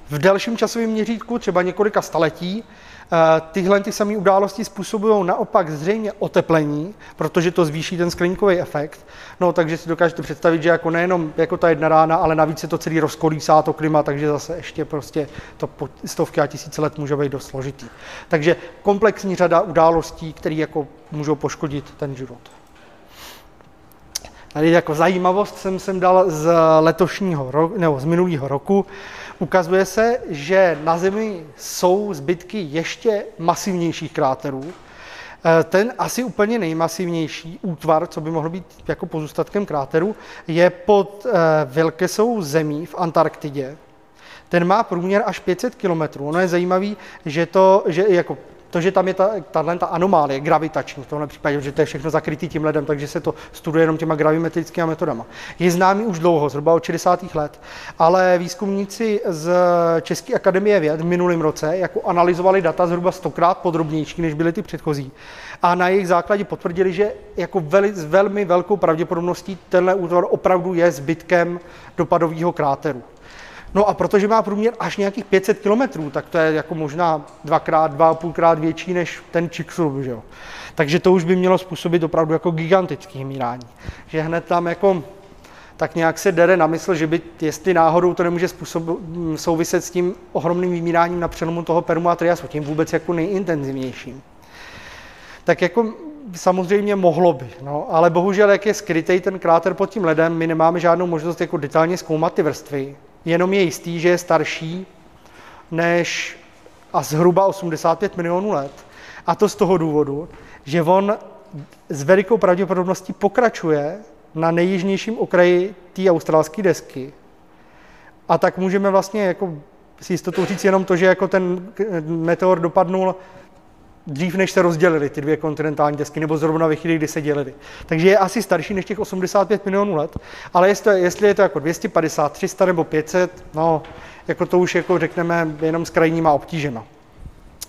V delším časovém měřítku, třeba několika staletí, eh, tyhle ty samé události způsobují naopak zřejmě oteplení, protože to zvýší ten skleníkový efekt. No, takže si dokážete představit, že jako nejenom jako ta jedna rána, ale navíc se to celý rozkolísá to klima, takže zase ještě prostě to po stovky a tisíce let může být dost složitý. Takže komplexní řada událostí, které jako můžou poškodit ten život. Tady jako zajímavost jsem sem dal z letošního roku, nebo z minulého roku. Ukazuje se, že na Zemi jsou zbytky ještě masivnějších kráterů. Eh, ten asi úplně nejmasivnější útvar, co by mohl být jako pozůstatkem kráteru, je pod eh, Velkesou zemí v Antarktidě. Ten má průměr až 500 km. Ono je zajímavé, že to, že jako to, že tam je ta, ta anomálie gravitační, v tomhle případě, že to je všechno zakrytý tím ledem, takže se to studuje jenom těma gravimetrickými metodama. Je známý už dlouho, zhruba od 60. let, ale výzkumníci z České akademie věd v minulém roce jako analyzovali data zhruba stokrát podrobnější, než byly ty předchozí. A na jejich základě potvrdili, že jako veli, s velmi velkou pravděpodobností tenhle útvar opravdu je zbytkem dopadového kráteru. No a protože má průměr až nějakých 500 km, tak to je jako možná dvakrát, dva a půlkrát větší než ten Chicxulub, že jo. Takže to už by mělo způsobit opravdu jako gigantický mírání. Že hned tam jako tak nějak se dere na mysl, že by, jestli náhodou to nemůže způsob, souviset s tím ohromným vymíráním na přelomu toho Permu a Triasu, tím vůbec jako nejintenzivnějším. Tak jako samozřejmě mohlo by, no, ale bohužel, jak je skrytý ten kráter pod tím ledem, my nemáme žádnou možnost jako detailně zkoumat ty vrstvy, jenom je jistý, že je starší než a zhruba 85 milionů let. A to z toho důvodu, že on s velikou pravděpodobností pokračuje na nejjižnějším okraji té australské desky. A tak můžeme vlastně jako s jistotou říct jenom to, že jako ten meteor dopadnul dřív, než se rozdělili ty dvě kontinentální desky, nebo zrovna ve chvíli, kdy se dělili. Takže je asi starší než těch 85 milionů let, ale jestli, jestli je to jako 250, 300 nebo 500, no, jako to už jako řekneme jenom s krajníma obtížema.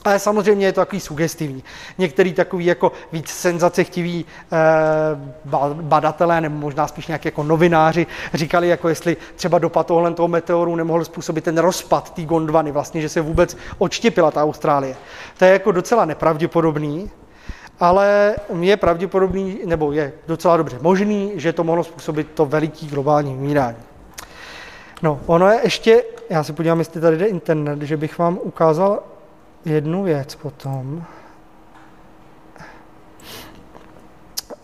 Ale samozřejmě je to takový sugestivní. Některý takový jako víc senzacechtiví eh, badatelé, nebo možná spíš nějak jako novináři, říkali, jako jestli třeba dopad tohle toho meteoru nemohl způsobit ten rozpad té Gondvany, vlastně, že se vůbec odštěpila ta Austrálie. To je jako docela nepravděpodobný, ale je pravděpodobný, nebo je docela dobře možný, že to mohlo způsobit to veliký globální vymírání. No, ono je ještě, já se podívám, jestli tady jde internet, že bych vám ukázal jednu věc potom.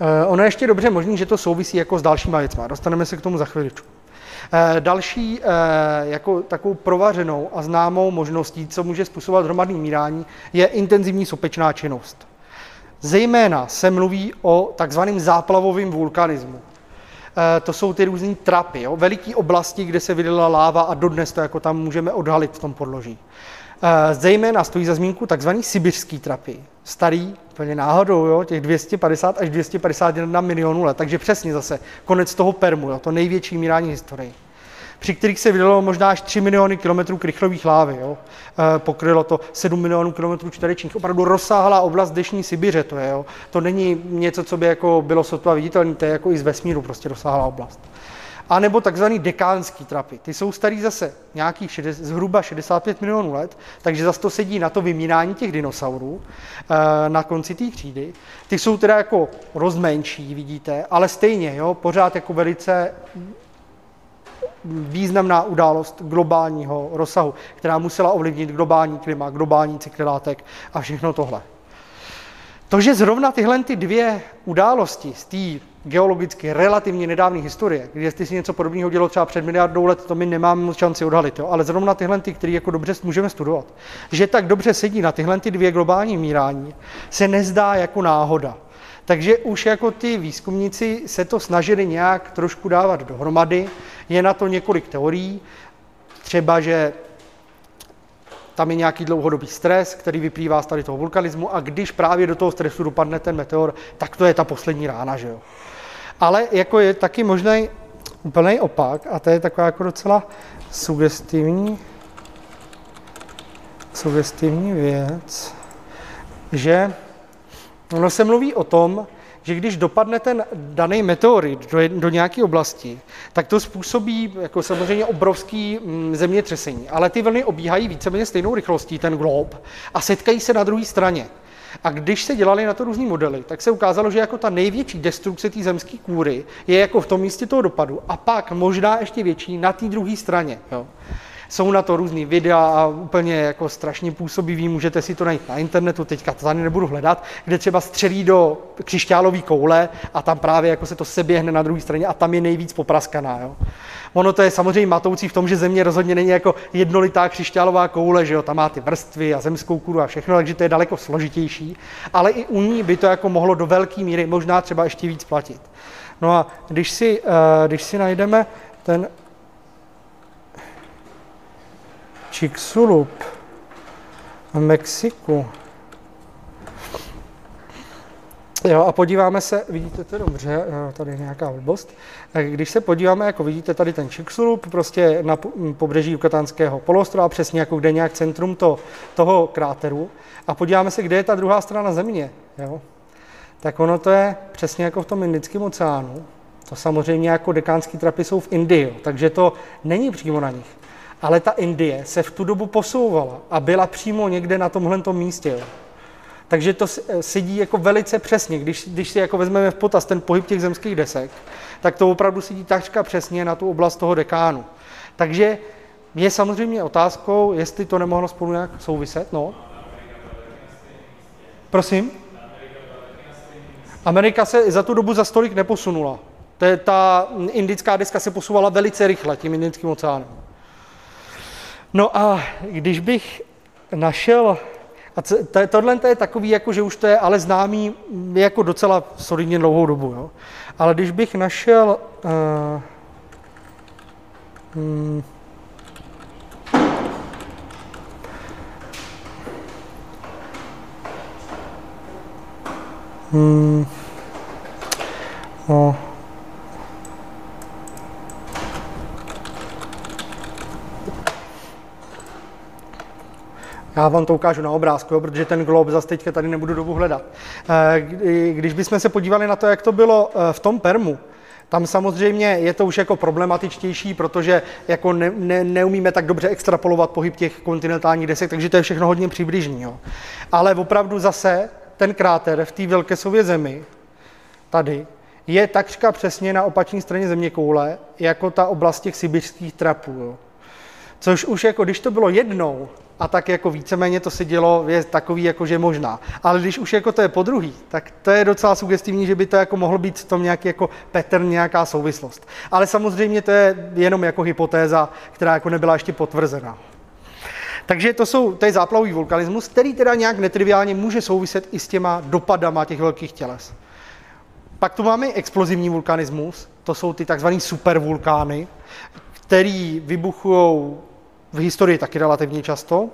Uh, ono je ještě dobře možný, že to souvisí jako s dalšíma věcma. Dostaneme se k tomu za chviličku. Uh, další uh, jako takovou provařenou a známou možností, co může způsobovat hromadný mírání, je intenzivní sopečná činnost. Zejména se mluví o takzvaném záplavovém vulkanismu. To jsou ty různé trapy, jo? veliký oblasti, kde se vylila láva a dodnes to jako tam můžeme odhalit v tom podloží. Eh, zejména stojí za zmínku takzvaný sibirský trapy, starý, úplně náhodou, jo, těch 250 až 251 milionů let, takže přesně zase konec toho Permu, jo, to největší mírání historii při kterých se vydalo možná až 3 miliony kilometrů krychlových lávy. Jo. E, pokrylo to 7 milionů kilometrů čtverečních. Opravdu rozsáhlá oblast dešní Sibiře to je. Jo. To není něco, co by jako bylo sotva viditelné, to je jako i z vesmíru prostě rozsáhlá oblast. A nebo takzvaný dekánský trapy. Ty jsou starý zase nějakých 60, zhruba 65 milionů let, takže zase to sedí na to vymínání těch dinosaurů eh, na konci té třídy. Ty jsou teda jako rozmenší, vidíte, ale stejně, jo, pořád jako velice významná událost globálního rozsahu, která musela ovlivnit globální klima, globální cykly látek a všechno tohle. To, že zrovna tyhle ty dvě události z té geologicky relativně nedávné historie, kdy jestli si něco podobného dělo třeba před miliardou let, to my nemáme moc šanci odhalit, jo? ale zrovna tyhle, ty, které jako dobře můžeme studovat, že tak dobře sedí na tyhle ty dvě globální mírání, se nezdá jako náhoda. Takže už jako ty výzkumníci se to snažili nějak trošku dávat dohromady, je na to několik teorií, třeba, že tam je nějaký dlouhodobý stres, který vyplývá z tady toho vulkanismu a když právě do toho stresu dopadne ten meteor, tak to je ta poslední rána, že jo. Ale jako je taky možný úplný opak a to je taková jako docela sugestivní, sugestivní věc, že ono se mluví o tom, že když dopadne ten daný meteorit do, do nějaké oblasti, tak to způsobí jako samozřejmě obrovský mm, zemětřesení. Ale ty vlny obíhají víceméně stejnou rychlostí, ten glob, a setkají se na druhé straně. A když se dělali na to různý modely, tak se ukázalo, že jako ta největší destrukce té zemské kůry je jako v tom místě toho dopadu a pak možná ještě větší na té druhé straně. Jo. Jsou na to různý videa a úplně jako strašně působivý, můžete si to najít na internetu, teďka to tady nebudu hledat, kde třeba střelí do křišťálové koule a tam právě jako se to seběhne na druhé straně a tam je nejvíc popraskaná. Jo. Ono to je samozřejmě matoucí v tom, že země rozhodně není jako jednolitá křišťálová koule, že jo, tam má ty vrstvy a zemskou kůru a všechno, takže to je daleko složitější, ale i u ní by to jako mohlo do velké míry možná třeba ještě víc platit. No a když si, eh, když si najdeme ten Chicxulub v Mexiku. Jo, a podíváme se, vidíte to dobře, tady je nějaká blbost. Když se podíváme, jako vidíte tady ten Chicxulub, prostě na pobřeží Yucatánského poloostrova, přesně jako kde nějak centrum to, toho kráteru, a podíváme se, kde je ta druhá strana země, jo, tak ono to je přesně jako v tom Indickém oceánu. To samozřejmě jako dekánský trapy jsou v Indii, takže to není přímo na nich ale ta Indie se v tu dobu posouvala a byla přímo někde na tomhle místě. Jo. Takže to sedí jako velice přesně, když, když si jako vezmeme v potaz ten pohyb těch zemských desek, tak to opravdu sedí takřka přesně na tu oblast toho dekánu. Takže je samozřejmě otázkou, jestli to nemohlo spolu nějak souviset. No. Prosím? Amerika se za tu dobu za stolik neposunula. Ta indická deska se posouvala velice rychle tím Indickým oceánem. No a když bych našel, a to, tohle je takový, jako, že už to je ale známý jako docela solidně dlouhou dobu, jo. ale když bych našel uh, hmm, hmm, no, Já vám to ukážu na obrázku, jo, protože ten glob zase teďka tady nebudu dobu hledat. Eh, když bychom se podívali na to, jak to bylo eh, v tom Permu, tam samozřejmě je to už jako problematičtější, protože jako ne, ne, neumíme tak dobře extrapolovat pohyb těch kontinentálních desek, takže to je všechno hodně přibližní. Jo. Ale opravdu zase ten kráter v té Velkesově zemi, tady, je takřka přesně na opačné straně země koule, jako ta oblast těch sibirských trapů. Jo. Což už jako, když to bylo jednou, a tak jako víceméně to se dělo, je takový jako, že možná. Ale když už jako to je po druhý, tak to je docela sugestivní, že by to jako mohlo být v tom nějaký jako pattern, nějaká souvislost. Ale samozřejmě to je jenom jako hypotéza, která jako nebyla ještě potvrzená. Takže to, jsou, to je záplavový vulkanismus, který teda nějak netriviálně může souviset i s těma dopadama těch velkých těles. Pak tu máme explozivní vulkanismus, to jsou ty takzvané supervulkány, který vybuchují v historii taky relativně často.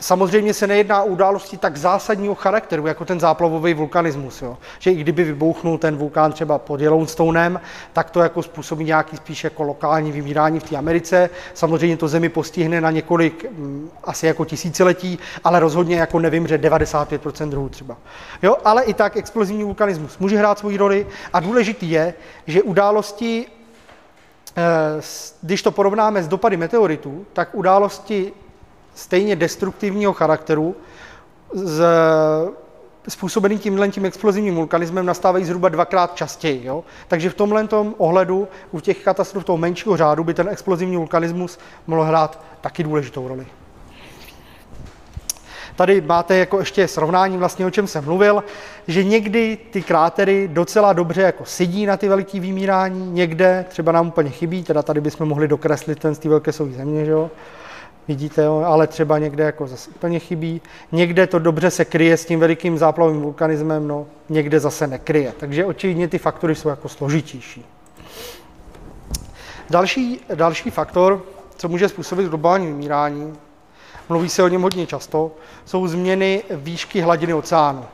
Samozřejmě se nejedná o události tak zásadního charakteru, jako ten záplavový vulkanismus. Jo. Že i kdyby vybouchnul ten vulkán třeba pod Yellowstonem, tak to jako způsobí nějaký spíš jako lokální vymírání v té Americe. Samozřejmě to zemi postihne na několik, mm, asi jako tisíciletí, ale rozhodně jako nevím, že 95% druhů třeba. Jo, ale i tak explozivní vulkanismus může hrát svoji roli a důležitý je, že události když to porovnáme s dopady meteoritů, tak události stejně destruktivního charakteru z, způsobený tímhle tím explozivním vulkanismem nastávají zhruba dvakrát častěji. Jo? Takže v tomhle ohledu u těch katastrof toho menšího řádu by ten explozivní vulkanismus mohl hrát taky důležitou roli. Tady máte jako ještě srovnání vlastně, o čem jsem mluvil, že někdy ty krátery docela dobře jako sedí na ty velké vymírání, někde třeba nám úplně chybí, teda tady bychom mohli dokreslit ten z té velké souví země, že jo? Vidíte, jo? ale třeba někde jako zase úplně chybí. Někde to dobře se kryje s tím velikým záplavovým vulkanismem, no, někde zase nekryje. Takže očividně ty faktory jsou jako složitější. Další, další faktor, co může způsobit globální vymírání, mluví se o něm hodně často, jsou změny výšky hladiny oceánu.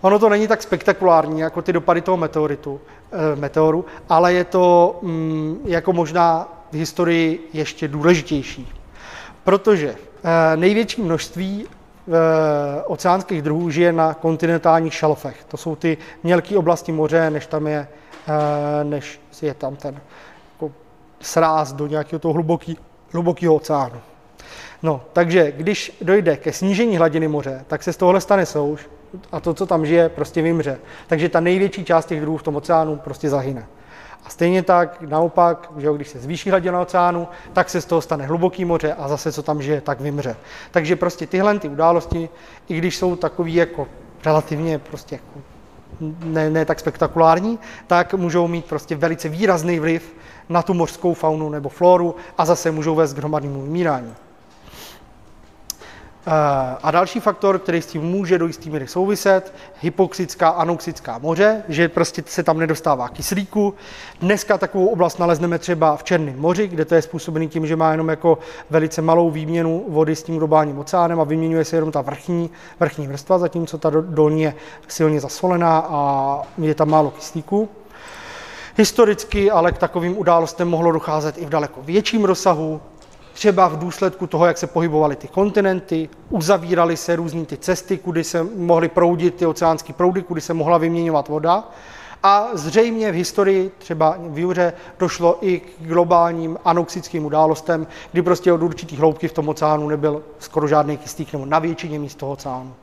Ono to není tak spektakulární jako ty dopady toho meteoritu, eh, meteoru, ale je to mm, jako možná v historii ještě důležitější. Protože eh, největší množství eh, oceánských druhů žije na kontinentálních šelfech. To jsou ty mělké oblasti moře, než tam je, než je tam ten jako sráz do nějakého toho hlubokého oceánu. No, takže když dojde ke snížení hladiny moře, tak se z tohohle stane souš a to, co tam žije, prostě vymře. Takže ta největší část těch druhů v tom oceánu prostě zahyne. A stejně tak, naopak, že když se zvýší hladina oceánu, tak se z toho stane hluboký moře a zase, co tam žije, tak vymře. Takže prostě tyhle ty události, i když jsou takový jako relativně prostě jako ne, ne tak spektakulární, tak můžou mít prostě velice výrazný vliv na tu mořskou faunu nebo floru a zase můžou vést k hromadnému vymírání. Eh, a další faktor, který s tím může do jistý míry souviset, hypoxická, anoxická moře, že prostě se tam nedostává kyslíku. Dneska takovou oblast nalezneme třeba v Černém moři, kde to je způsobený tím, že má jenom jako velice malou výměnu vody s tím globálním oceánem a vyměňuje se jenom ta vrchní, vrchní vrstva, zatímco ta dolní je silně zasolená a je tam málo kyslíku. Historicky ale k takovým událostem mohlo docházet i v daleko větším rozsahu, třeba v důsledku toho, jak se pohybovaly ty kontinenty, uzavíraly se různé ty cesty, kudy se mohly proudit ty oceánské proudy, kudy se mohla vyměňovat voda. A zřejmě v historii, třeba v Juře, došlo i k globálním anoxickým událostem, kdy prostě od určitých hloubky v tom oceánu nebyl skoro žádný kyslík, nebo na většině míst toho oceánu.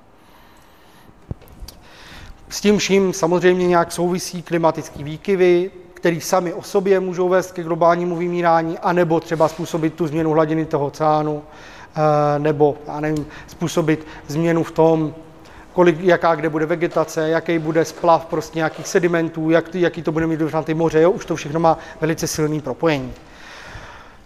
S tím vším samozřejmě nějak souvisí klimatické výkyvy, které sami o sobě můžou vést ke globálnímu vymírání, anebo třeba způsobit tu změnu hladiny toho oceánu, eh, nebo já nevím, způsobit změnu v tom, kolik, jaká kde bude vegetace, jaký bude splav prostě nějakých sedimentů, jak, jaký to bude mít na ty moře, jo? už to všechno má velice silný propojení.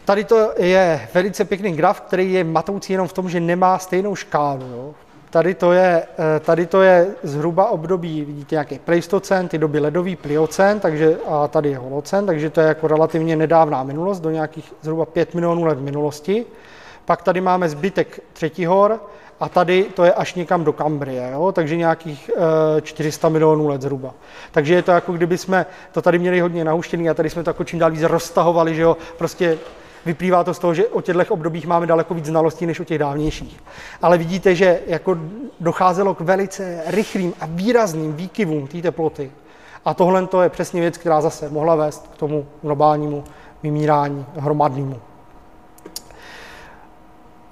Tady to je velice pěkný graf, který je matoucí jenom v tom, že nemá stejnou škálu. Jo? Tady to, je, eh, tady to je zhruba období, vidíte, nějaký pleistocen, ty doby ledový, pliocen, takže, a tady je holocen, takže to je jako relativně nedávná minulost, do nějakých zhruba 5 milionů let minulosti. Pak tady máme zbytek třetí hor a tady to je až někam do Kambrie, jo? takže nějakých e, 400 milionů let zhruba. Takže je to jako kdyby jsme to tady měli hodně nahuštěný a tady jsme to jako čím dál víc roztahovali, že jo, prostě Vyplývá to z toho, že o těchto obdobích máme daleko víc znalostí než o těch dávnějších. Ale vidíte, že jako docházelo k velice rychlým a výrazným výkyvům té teploty. A tohle to je přesně věc, která zase mohla vést k tomu globálnímu vymírání hromadnému.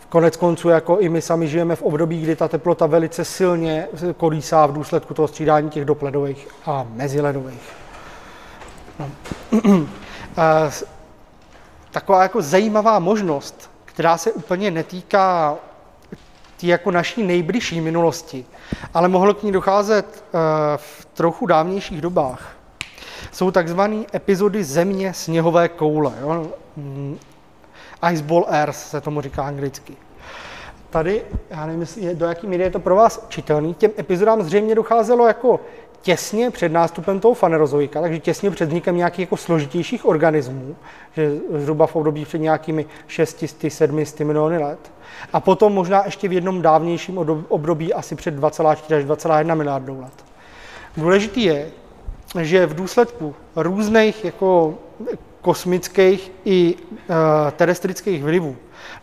Konec konců, jako i my sami žijeme v období, kdy ta teplota velice silně kolísá v důsledku toho střídání těch dopledových a meziledových. No. taková jako zajímavá možnost, která se úplně netýká tý jako naší nejbližší minulosti, ale mohlo k ní docházet uh, v trochu dávnějších dobách. Jsou takzvané epizody země sněhové koule. Jo? Mm, Iceball Earth se tomu říká anglicky. Tady, já nevím, do jaký míry je to pro vás čitelný, těm epizodám zřejmě docházelo jako těsně před nástupem toho fanerozoika, takže těsně před vznikem nějakých jako složitějších organismů, že zhruba v období před nějakými 600, 700 miliony let. A potom možná ještě v jednom dávnějším období asi před 2,4 až 2,1 miliardů let. Důležitý je, že v důsledku různých jako kosmických i uh, terestrických vlivů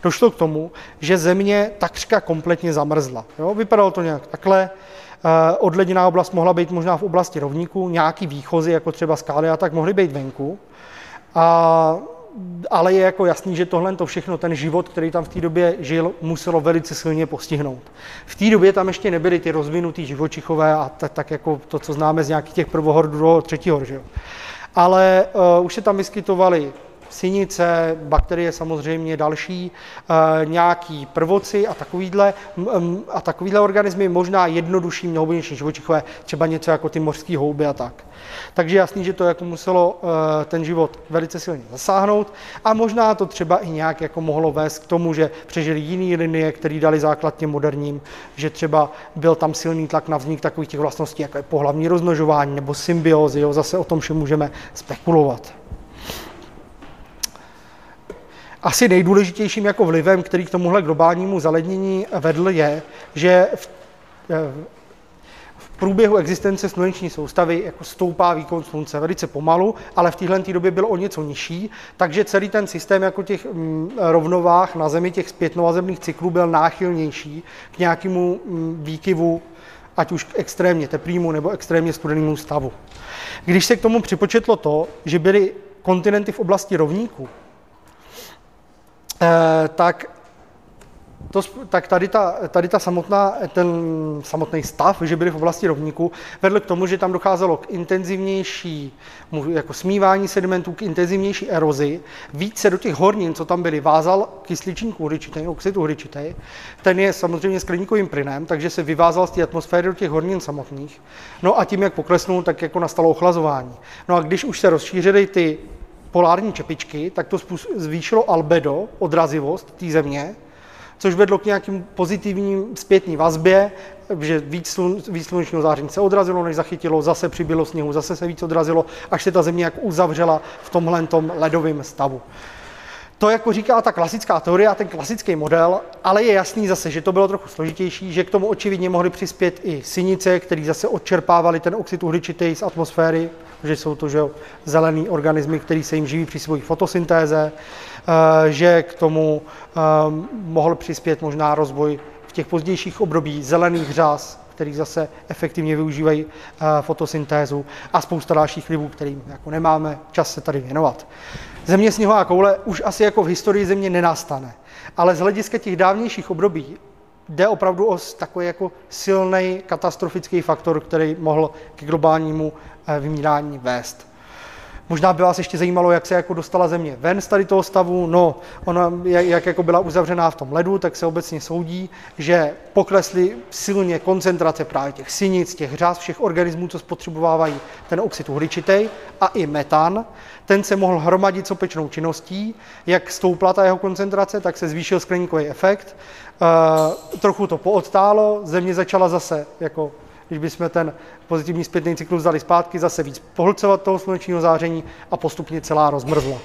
došlo k tomu, že Země takřka kompletně zamrzla. Jo? Vypadalo to nějak takhle, odleděná oblast mohla být možná v oblasti rovníků, nějaký výchozy, jako třeba skály a tak, mohly být venku. A, ale je jako jasný, že tohle to všechno, ten život, který tam v té době žil, muselo velice silně postihnout. V té době tam ještě nebyly ty rozvinutý živočichové a tak, tak jako to, co známe z nějakých těch prvohor, druhého, třetího, že jo. Ale uh, už se tam vyskytovaly synice, bakterie samozřejmě další, eh, nějaký prvoci a takovýhle, a takovýhle organismy, možná jednodušší, mnohobunější živočichové, třeba něco jako ty mořské houby a tak. Takže jasný, že to jako muselo eh, ten život velice silně zasáhnout a možná to třeba i nějak jako mohlo vést k tomu, že přežili jiné linie, které dali základ těm moderním, že třeba byl tam silný tlak na vznik takových těch vlastností, jako je pohlavní rozmnožování nebo symbiózy, jo, zase o tom všem můžeme spekulovat. Asi nejdůležitějším jako vlivem, který k tomuhle globálnímu zalednění vedl, je, že v, v průběhu existence sluneční soustavy jako stoupá výkon slunce velice pomalu, ale v téhle době byl o něco nižší, takže celý ten systém jako těch mm, rovnovách na Zemi, těch zpětnovazebných cyklů byl náchylnější k nějakému mm, výkyvu, ať už k extrémně teplýmu nebo extrémně studenému stavu. Když se k tomu připočetlo to, že byly kontinenty v oblasti rovníků, Eh, tak, to, tak tady, ta, tady ta samotná, ten samotný stav, že byli v oblasti rovníku, vedl k tomu, že tam docházelo k intenzivnější jako smívání sedimentů, k intenzivnější erozi. Více do těch hornin, co tam byly, vázal kysličník uhličitý, oxid uhličitý. Ten je samozřejmě skleníkovým plynem, takže se vyvázal z té atmosféry do těch hornin samotných. No a tím, jak poklesnul, tak jako nastalo ochlazování. No a když už se rozšířily ty polární čepičky, tak to zvýšilo albedo, odrazivost té země, což vedlo k nějakým pozitivním zpětní vazbě, že víc, slun, víc slunečního záření se odrazilo, než zachytilo, zase přibylo sněhu, zase se víc odrazilo, až se ta země jak uzavřela v tomhle ledovém stavu. To jako říká ta klasická teorie a ten klasický model, ale je jasný zase, že to bylo trochu složitější, že k tomu očividně mohly přispět i synice, které zase odčerpávali ten oxid uhličitý z atmosféry, že jsou to že zelený organismy, který se jim živí při svojí fotosyntéze, eh, že k tomu eh, mohl přispět možná rozvoj v těch pozdějších období zelených řas, který zase efektivně využívají eh, fotosyntézu a spousta dalších vlivů, kterým jako nemáme čas se tady věnovat. Země sněhová koule už asi jako v historii země nenastane, ale z hlediska těch dávnějších období jde opravdu o takový jako silný katastrofický faktor, který mohl k globálnímu eh, vymírání vést. Možná by vás ještě zajímalo, jak se jako dostala země ven z tady toho stavu. No, ona, jak, jak jako byla uzavřená v tom ledu, tak se obecně soudí, že poklesly silně koncentrace právě těch synic, těch řáz, všech organismů, co spotřebovávají ten oxid uhličitý a i metan. Ten se mohl hromadit sopečnou činností. Jak stoupla ta jeho koncentrace, tak se zvýšil skleníkový efekt. E, trochu to poodtálo, země začala zase jako když bychom ten pozitivní zpětný cyklus vzali zpátky, zase víc pohlcovat toho slunečního záření a postupně celá rozmrzla.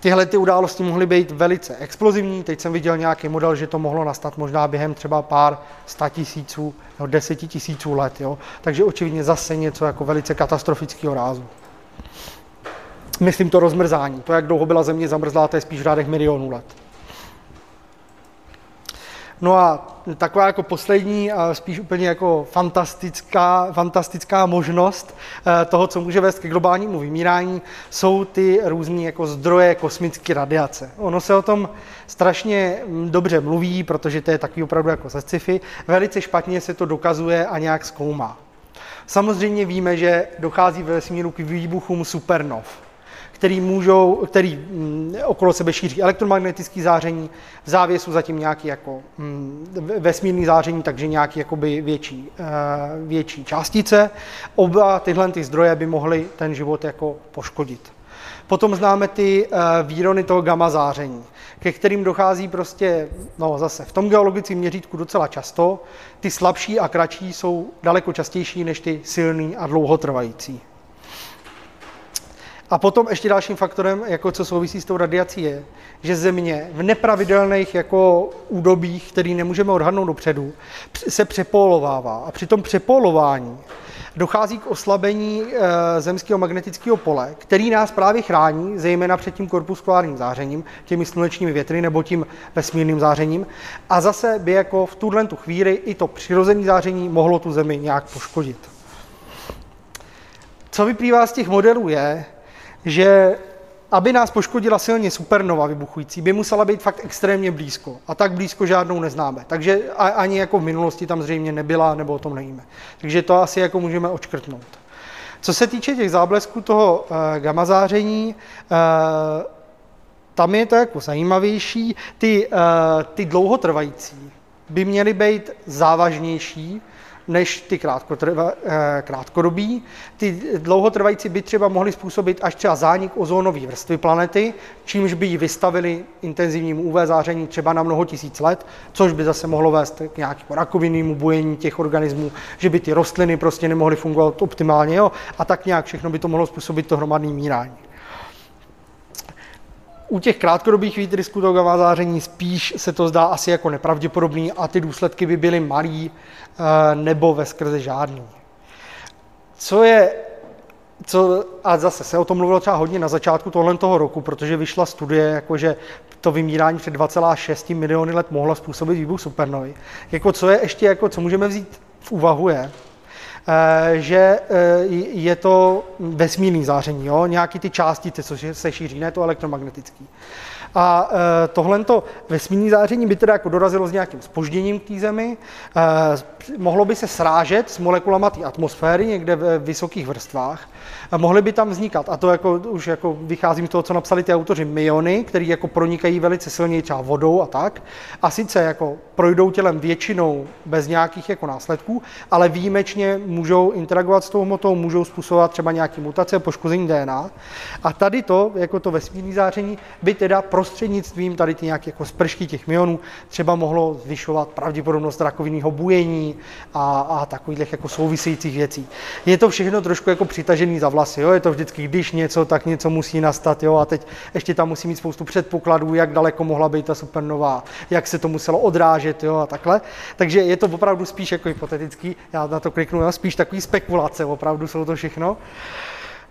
Tyhle ty události mohly být velice explozivní. Teď jsem viděl nějaký model, že to mohlo nastat možná během třeba pár sta tisíců nebo deseti tisíců let. Jo? Takže očividně zase něco jako velice katastrofického rázu. Myslím to rozmrzání. To, jak dlouho byla země zamrzlá, to je spíš v řádech milionů let. No a taková jako poslední a spíš úplně jako fantastická, fantastická možnost eh, toho, co může vést ke globálnímu vymírání, jsou ty různé jako zdroje kosmické radiace. Ono se o tom strašně mm, dobře mluví, protože to je takový opravdu jako ze sci-fi. Velice špatně se to dokazuje a nějak zkoumá. Samozřejmě víme, že dochází ve vesmíru k výbuchům supernov který, můžou, který mm, okolo sebe šíří elektromagnetické záření, v závěsu zatím nějaký jako mm, vesmírný záření, takže nějaký jakoby větší, uh, větší částice. Oba tyhle ty zdroje by mohly ten život jako poškodit. Potom známe ty uh, výrony toho gamma záření, ke kterým dochází prostě, no zase v tom geologickém měřítku docela často. Ty slabší a kratší jsou daleko častější než ty silný a dlouhotrvající. A potom ještě dalším faktorem, jako co souvisí s tou radiací, je, že Země v nepravidelných jako údobích, který nemůžeme odhadnout dopředu, se přepolovává. A při tom přepolování dochází k oslabení e, zemského magnetického pole, který nás právě chrání, zejména před tím korpuskulárním zářením, těmi slunečními větry nebo tím vesmírným zářením. A zase by jako v tuhle tu chvíli i to přirozené záření mohlo tu Zemi nějak poškodit. Co vyplývá z těch modelů je, že aby nás poškodila silně supernova vybuchující, by musela být fakt extrémně blízko. A tak blízko žádnou neznáme. Takže ani jako v minulosti tam zřejmě nebyla, nebo o tom nevíme. Takže to asi jako můžeme očkrtnout. Co se týče těch záblesků toho uh, gamma záření, uh, tam je to jako zajímavější. Ty, uh, ty dlouhotrvající by měly být závažnější, než ty krátkotrva, eh, krátkodobí. Ty dlouhotrvající by třeba mohly způsobit až třeba zánik ozónové vrstvy planety, čímž by ji vystavili intenzivnímu UV záření třeba na mnoho tisíc let, což by zase mohlo vést k nějakému rakovinnému bujení těch organismů, že by ty rostliny prostě nemohly fungovat optimálně jo? a tak nějak všechno by to mohlo způsobit to hromadné mírání. U těch krátkodobých výtrysků toho záření spíš se to zdá asi jako nepravděpodobný a ty důsledky by byly malý eh, nebo ve skrze žádný. Co je co, a zase se o tom mluvilo třeba hodně na začátku tohle toho roku, protože vyšla studie, jakože to vymírání před 2,6 miliony let mohlo způsobit výbuch supernovy. Jako co je ještě, jako co můžeme vzít v úvahu je, že eh, je to vesmírný záření, jo? nějaký ty částice, co se šíří, ne to elektromagnetický. A e, tohle vesmírné záření by teda jako dorazilo s nějakým spožděním k té Zemi, mohlo by se srážet s molekulama té atmosféry někde ve vysokých vrstvách, mohly by tam vznikat, a to jako, už jako vycházím z toho, co napsali ty autoři, myony, které jako pronikají velice silně třeba vodou a tak, a sice jako projdou tělem většinou bez nějakých jako následků, ale výjimečně můžou interagovat s tou hmotou, můžou způsobovat třeba nějaké mutace, poškození DNA. A tady to, jako to vesmírné záření, by teda pro prostřednictvím tady ty nějaké jako spršky těch myonů třeba mohlo zvyšovat pravděpodobnost rakovinného bujení a, a takových jako souvisejících věcí. Je to všechno trošku jako přitažený za vlasy, jo? je to vždycky, když něco, tak něco musí nastat, jo? a teď ještě tam musí mít spoustu předpokladů, jak daleko mohla být ta supernová, jak se to muselo odrážet jo? a takhle. Takže je to opravdu spíš jako hypotetický, já na to kliknu, jo? spíš takový spekulace, opravdu jsou to všechno.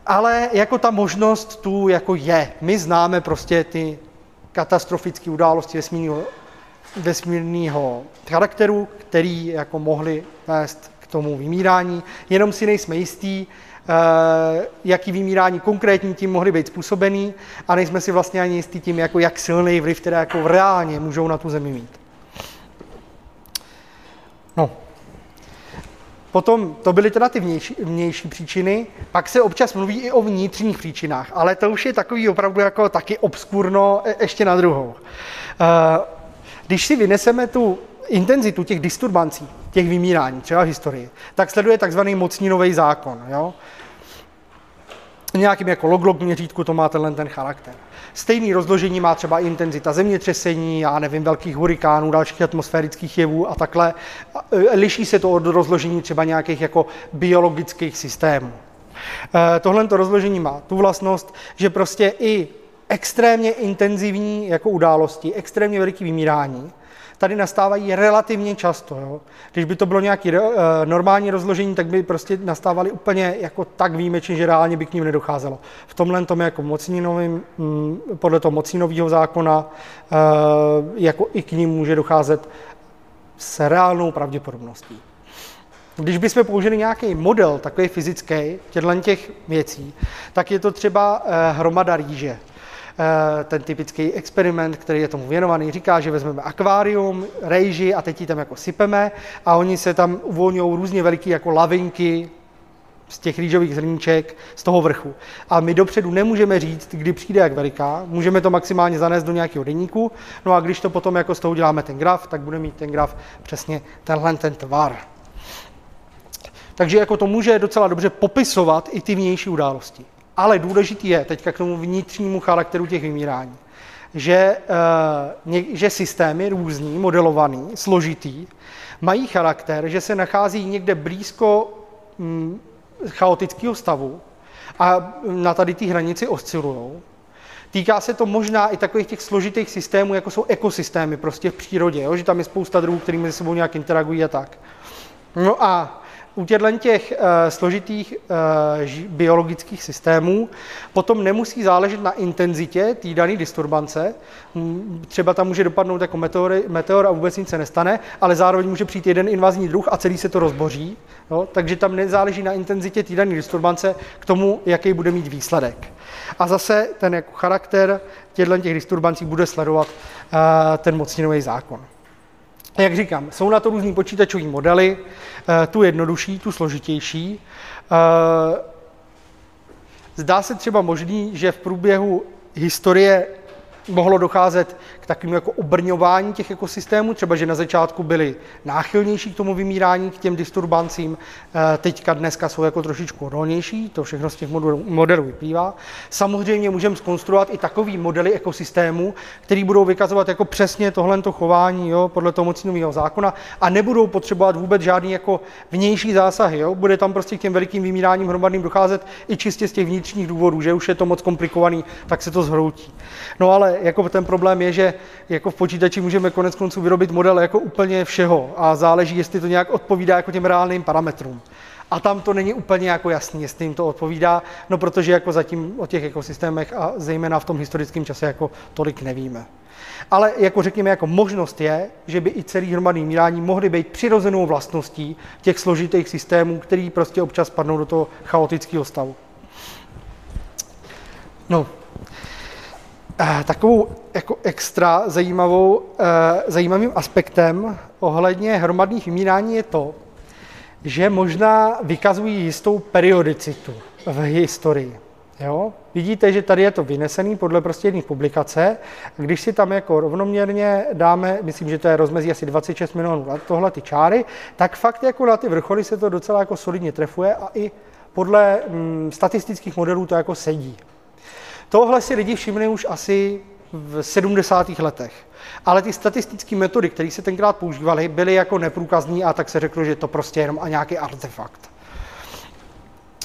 Ale jako ta možnost tu jako je. My známe prostě ty katastrofické události vesmírného, vesmírného charakteru, který jako mohly vést k tomu vymírání. Jenom si nejsme jistí, jaký vymírání konkrétní tím mohly být způsobený a nejsme si vlastně ani jistí tím, jako jak silný vliv teda jako reálně můžou na tu zemi mít. No. Potom to byly teda ty vnější, vnější příčiny, pak se občas mluví i o vnitřních příčinách, ale to už je takový opravdu jako taky obskurno e, ještě na druhou. Eh, když si vyneseme tu intenzitu těch disturbancí, těch vymírání, třeba historii, tak sleduje takzvaný mocninový zákon. Jo? Nějakým jako log-log měřítku to má tenhle ten charakter. Stejný rozložení má třeba intenzita zemětřesení, já nevím, velkých hurikánů, dalších atmosférických jevů a takhle. E, liší se to od rozložení třeba nějakých jako biologických systémů. E, tohle rozložení má tu vlastnost, že prostě i extrémně intenzivní jako události, extrémně veliký vymírání, tady nastávají relativně často. Jo. Když by to bylo nějaké uh, normální rozložení, tak by prostě nastávaly úplně jako tak výjimečně, že reálně by k ním nedocházelo. V tomhle tom jako mocninovým, mm, podle toho mocninového zákona, uh, jako i k ním může docházet s reálnou pravděpodobností. Když bychom použili nějaký model takový fyzický těchto těch věcí, tak je to třeba uh, hromada rýže. Eh, ten typický experiment, který je tomu věnovaný, říká, že vezmeme akvárium, rejži a teď ji tam jako sypeme a oni se tam uvolňují různě veliký jako lavinky z těch rýžových zrníček z toho vrchu. A my dopředu nemůžeme říct, kdy přijde jak veliká, můžeme to maximálně zanést do nějakého deníku, no a když to potom jako z toho uděláme ten graf, tak bude mít ten graf přesně tenhle ten tvar. Takže jako to může docela dobře popisovat i ty vnější události. Ale důležitý je teďka k tomu vnitřnímu charakteru těch vymírání, že, uh, že systémy různý, modelovaný, složitý, mají charakter, že se nachází někde blízko hm, chaotického stavu a na tady té hranici oscilují. Týká se to možná i takových těch složitých systémů, jako jsou ekosystémy prostě v přírodě, jo? že tam je spousta druhů, kterými mezi sebou nějak interagují a tak. No a u těchto těch uh, složitých uh, biologických systémů potom nemusí záležet na intenzitě té dané disturbance. Třeba tam může dopadnout jako meteor, meteor a vůbec nic se nestane, ale zároveň může přijít jeden invazní druh a celý se to rozboří. Jo? Takže tam nezáleží na intenzitě té dané disturbance k tomu, jaký bude mít výsledek. A zase ten jako charakter těchto těch disturbancí bude sledovat uh, ten mocninový zákon. Jak říkám, jsou na to různý počítačové modely, eh, tu jednodušší, tu složitější. Eh, zdá se třeba možný, že v průběhu historie mohlo docházet k takovému jako obrňování těch ekosystémů, třeba že na začátku byli náchylnější k tomu vymírání, k těm disturbancím, eh, teďka dneska jsou jako trošičku odolnější, to všechno z těch modelů, vyplývá. Samozřejmě můžeme skonstruovat i takový modely ekosystémů, který budou vykazovat jako přesně tohle chování jo, podle toho mocnového zákona a nebudou potřebovat vůbec žádný jako vnější zásahy. Jo. Bude tam prostě k těm velikým vymíráním hromadným docházet i čistě z těch vnitřních důvodů, že už je to moc komplikovaný, tak se to zhroutí. No ale jako ten problém je, že jako v počítači můžeme konec konců vyrobit model jako úplně všeho a záleží, jestli to nějak odpovídá jako těm reálným parametrům. A tam to není úplně jako jasný, jestli jim to odpovídá, no protože jako zatím o těch ekosystémech a zejména v tom historickém čase jako tolik nevíme. Ale jako řekněme, jako možnost je, že by i celý hromadný mírání mohly být přirozenou vlastností těch složitých systémů, který prostě občas padnou do toho chaotického stavu. No, takovou jako extra zajímavou, eh, zajímavým aspektem ohledně hromadných vymírání je to, že možná vykazují jistou periodicitu v historii. Jo? Vidíte, že tady je to vynesený podle prostě jedné publikace. Když si tam jako rovnoměrně dáme, myslím, že to je rozmezí asi 26 milionů let, tohle ty čáry, tak fakt jako na ty vrcholy se to docela jako solidně trefuje a i podle mm, statistických modelů to jako sedí. Tohle si lidi všimli už asi v 70. letech. Ale ty statistické metody, které se tenkrát používaly, byly jako neprůkazní a tak se řeklo, že to prostě jenom a nějaký artefakt.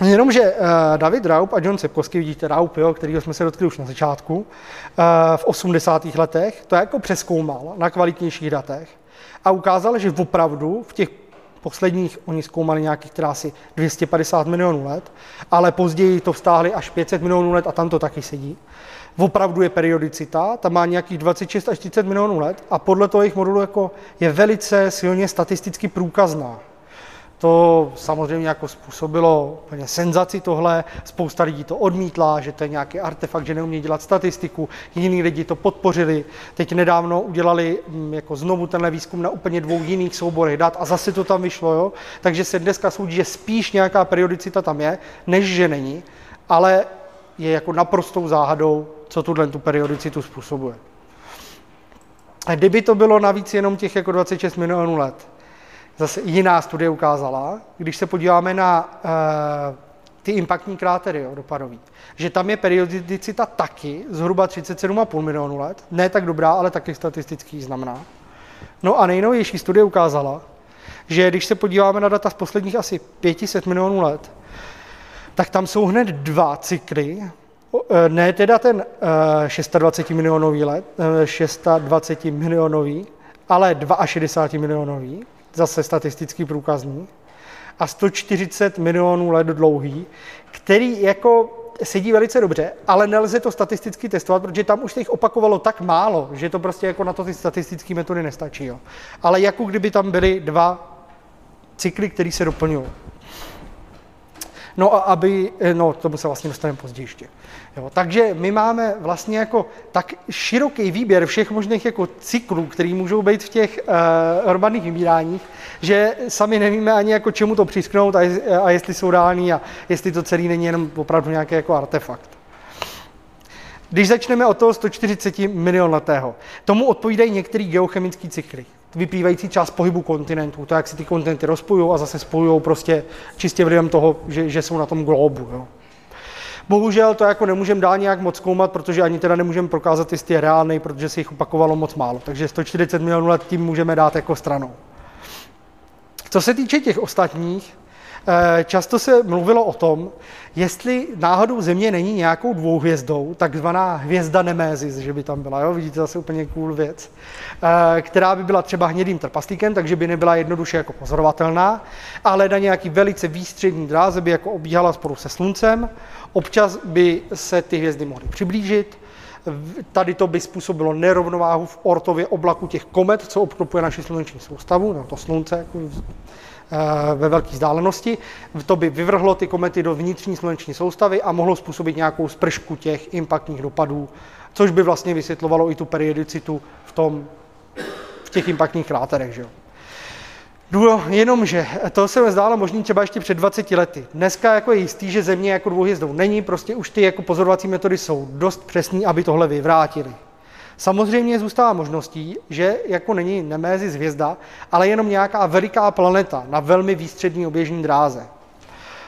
Jenomže uh, David Raup a John Sepkovský, vidíte Raup, jo, kterýho jsme se dotkli už na začátku, uh, v 80. letech, to jako přeskoumal na kvalitnějších datech a ukázal, že opravdu v těch posledních, oni zkoumali nějakých teda asi 250 milionů let, ale později to vztáhli až 500 milionů let a tam to taky sedí. Opravdu je periodicita, tam má nějakých 26 až 30 milionů let a podle toho jejich modulu jako je velice silně statisticky průkazná. To samozřejmě jako způsobilo úplně senzaci tohle, spousta lidí to odmítla, že to je nějaký artefakt, že neumí dělat statistiku, jiní lidi to podpořili. Teď nedávno udělali mm, jako znovu tenhle výzkum na úplně dvou jiných souborech dat a zase to tam vyšlo, jo? takže se dneska soudí, že spíš nějaká periodicita tam je, než že není, ale je jako naprostou záhadou, co tuhle tu periodicitu způsobuje. A kdyby to bylo navíc jenom těch jako 26 milionů let, Zase jiná studie ukázala, když se podíváme na uh, ty impaktní krátery jo, dopadový, že tam je periodicita taky zhruba 37,5 milionů let. Ne tak dobrá, ale taky statistický znamená. No a nejnovější studie ukázala, že když se podíváme na data z posledních asi 500 milionů let, tak tam jsou hned dva cykly, eh, ne teda ten uh, 26 milionový let, uh, 26 milionový, ale 62 milionový, zase statistický průkazník, a 140 milionů let dlouhý, který jako sedí velice dobře, ale nelze to statisticky testovat, protože tam už se jich opakovalo tak málo, že to prostě jako na to ty statistické metody nestačí. Jo. Ale jako kdyby tam byly dva cykly, které se doplňují. No a aby, no tomu se vlastně dostaneme později ještě. Jo, takže my máme vlastně jako tak široký výběr všech možných jako cyklů, který můžou být v těch uh, hromadných vymíráních, že sami nevíme ani jako čemu to přisknout a, a jestli jsou reální a jestli to celý není jenom opravdu nějaký jako artefakt. Když začneme od toho 140 milion letého, tomu odpovídají některé geochemické cykly, vyplývající část pohybu kontinentů, to, jak si ty kontinenty rozpojují a zase spojují prostě čistě vlivem toho, že, že jsou na tom globu. Jo. Bohužel to jako nemůžeme dál nějak moc zkoumat, protože ani teda nemůžeme prokázat, jestli je reálný, protože se jich opakovalo moc málo. Takže 140 milionů let tím můžeme dát jako stranou. Co se týče těch ostatních, eh, často se mluvilo o tom, jestli náhodou Země není nějakou dvouhvězdou, takzvaná hvězda Nemézis, že by tam byla, jo? vidíte zase úplně cool věc, eh, která by byla třeba hnědým trpaslíkem, takže by nebyla jednoduše jako pozorovatelná, ale na nějaký velice výstřední dráze by jako obíhala spolu se Sluncem, občas by se ty hvězdy mohly přiblížit, Tady to by způsobilo nerovnováhu v ortově oblaku těch komet, co obklopuje naši sluneční soustavu, no to slunce jako ve velké vzdálenosti. To by vyvrhlo ty komety do vnitřní sluneční soustavy a mohlo způsobit nějakou spršku těch impaktních dopadů, což by vlastně vysvětlovalo i tu periodicitu v, tom, v těch impaktních kráterech. Že jo? Důlo, jenomže to se mi zdálo možný třeba ještě před 20 lety. Dneska jako je jistý, že Země jako dvouhvězdou není, prostě už ty jako pozorovací metody jsou dost přesné, aby tohle vyvrátili. Samozřejmě zůstává možností, že jako není Nemézis hvězda, ale jenom nějaká veliká planeta na velmi výstřední oběžní dráze.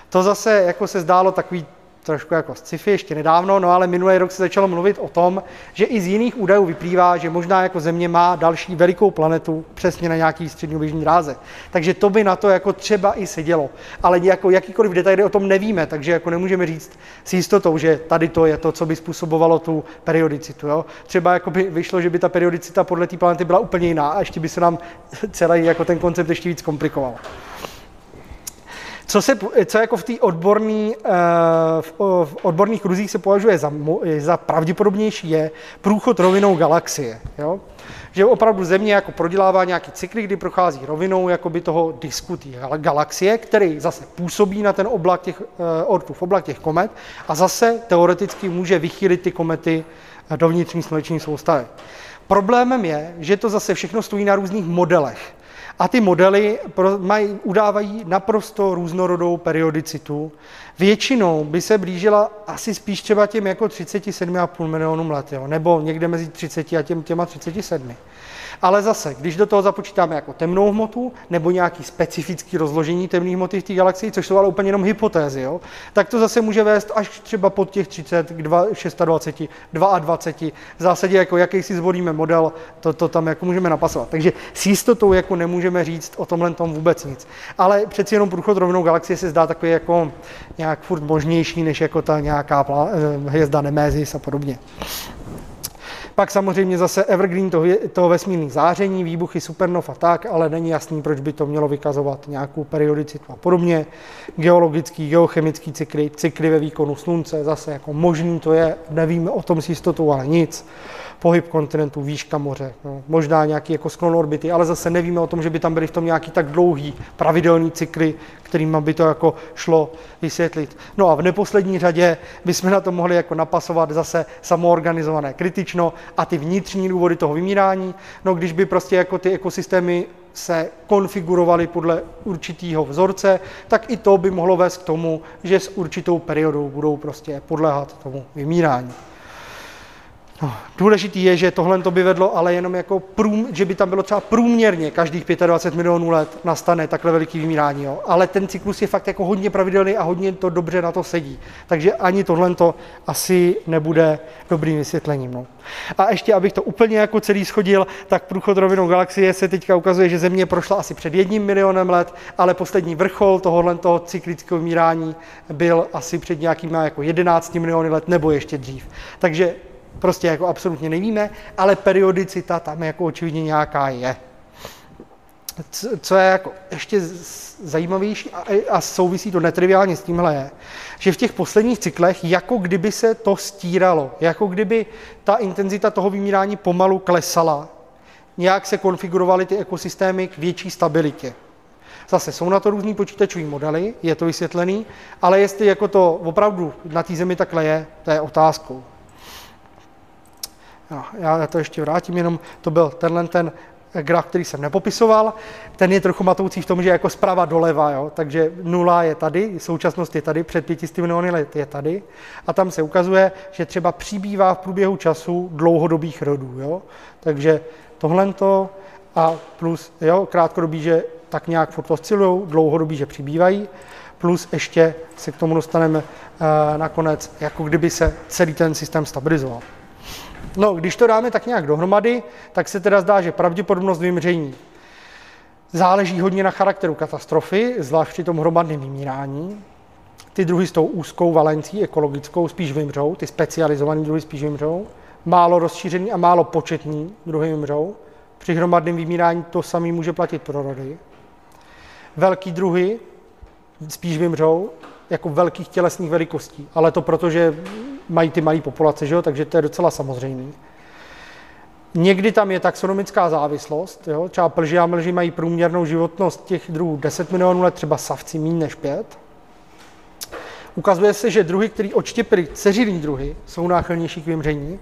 To zase jako se zdálo takový trošku jako sci-fi ještě nedávno, no ale minulý rok se začalo mluvit o tom, že i z jiných údajů vyplývá, že možná jako Země má další velikou planetu přesně na nějaký středněběžný ráze. Takže to by na to jako třeba i sedělo. Ale jako jakýkoliv detaily o tom nevíme, takže jako nemůžeme říct s jistotou, že tady to je to, co by způsobovalo tu periodicitu. Jo? Třeba jako by vyšlo, že by ta periodicita podle té planety byla úplně jiná a ještě by se nám celý jako ten koncept ještě víc komplikoval. Co, se, co jako v té odborný, eh, v, odborných kruzích se považuje za, za pravděpodobnější, je průchod rovinou galaxie. Jo? Že opravdu Země jako prodělává nějaký cykly, kdy prochází rovinou jakoby toho disku té galaxie, který zase působí na ten oblak těch, eh, Ortův oblak těch komet a zase teoreticky může vychýlit ty komety do vnitřní sluneční soustavy. Problémem je, že to zase všechno stojí na různých modelech. A ty modely mají, udávají naprosto různorodou periodicitu. Většinou by se blížila asi spíš třeba těm jako 37,5 milionům let, jo? nebo někde mezi 30 a těm, těma 37. Ale zase, když do toho započítáme jako temnou hmotu nebo nějaký specifický rozložení temné hmoty v té galaxii, což jsou ale úplně jenom hypotézy, jo, tak to zase může vést až třeba pod těch 30 k 26, 22. V zásadě, jako jaký si zvolíme model, to, to tam jako můžeme napasovat. Takže s jistotou jako nemůžeme říct o tomhle tom vůbec nic. Ale přeci jenom průchod rovnou galaxie se zdá takový jako nějak furt možnější, než jako ta nějaká eh, hvězda Nemézis a podobně. Pak samozřejmě zase evergreen toho, toho vesmírných záření, výbuchy supernov a tak, ale není jasný, proč by to mělo vykazovat nějakou periodicitu a podobně. Geologický, geochemický cykly, cykly ve výkonu slunce, zase jako možný to je, nevíme o tom s jistotou, ale nic pohyb kontinentů, výška moře, no, možná nějaký jako sklon orbity, ale zase nevíme o tom, že by tam byly v tom nějaký tak dlouhý pravidelný cykly, kterým by to jako šlo vysvětlit. No a v neposlední řadě bychom na to mohli jako napasovat zase samoorganizované kritično a ty vnitřní důvody toho vymírání. No když by prostě jako ty ekosystémy se konfigurovaly podle určitého vzorce, tak i to by mohlo vést k tomu, že s určitou periodou budou prostě podléhat tomu vymírání. No, důležitý je, že tohle to by vedlo, ale jenom jako prům, že by tam bylo třeba průměrně každých 25 milionů let nastane takhle veliký vymírání. Jo. Ale ten cyklus je fakt jako hodně pravidelný a hodně to dobře na to sedí. Takže ani tohle to asi nebude dobrým vysvětlením. No. A ještě, abych to úplně jako celý schodil, tak průchod rovinou galaxie se teďka ukazuje, že Země prošla asi před jedním milionem let, ale poslední vrchol tohohle toho cyklického vymírání byl asi před nějakými jako 11 miliony let nebo ještě dřív. Takže Prostě jako absolutně nevíme, ale periodicita tam jako očividně nějaká je. Co je jako ještě zajímavější a souvisí to netriviálně s tímhle je, že v těch posledních cyklech jako kdyby se to stíralo, jako kdyby ta intenzita toho vymírání pomalu klesala, nějak se konfigurovaly ty ekosystémy k větší stabilitě. Zase jsou na to různý počítačové modely, je to vysvětlený, ale jestli jako to opravdu na té zemi takhle je, to je otázkou. No, já to ještě vrátím, jenom to byl tenhle ten graf, který jsem nepopisoval. Ten je trochu matoucí v tom, že jako zprava doleva, jo? takže nula je tady, současnost je tady, před 500 miliony let je tady a tam se ukazuje, že třeba přibývá v průběhu času dlouhodobých rodů. Jo? Takže tohle a plus jo, krátkodobí, že tak nějak furt oscilují, dlouhodobí, že přibývají, plus ještě se k tomu dostaneme uh, nakonec, jako kdyby se celý ten systém stabilizoval. No, když to dáme tak nějak dohromady, tak se teda zdá, že pravděpodobnost vymření záleží hodně na charakteru katastrofy, zvlášť při tom hromadném vymírání. Ty druhy s tou úzkou valencí ekologickou spíš vymřou, ty specializované druhy spíš vymřou. Málo rozšířený a málo početní druhy vymřou. Při hromadném vymírání to samý může platit pro rody. Velký druhy spíš vymřou, jako velkých tělesných velikostí, ale to proto, že mají ty malé populace, že jo? takže to je docela samozřejmé. Někdy tam je taxonomická závislost, jo? třeba plži a mlži mají průměrnou životnost těch druhů 10 milionů let, třeba savci méně než 5. Ukazuje se, že druhy, které odštěpily ceřiný druhy, jsou náchylnější k vymření.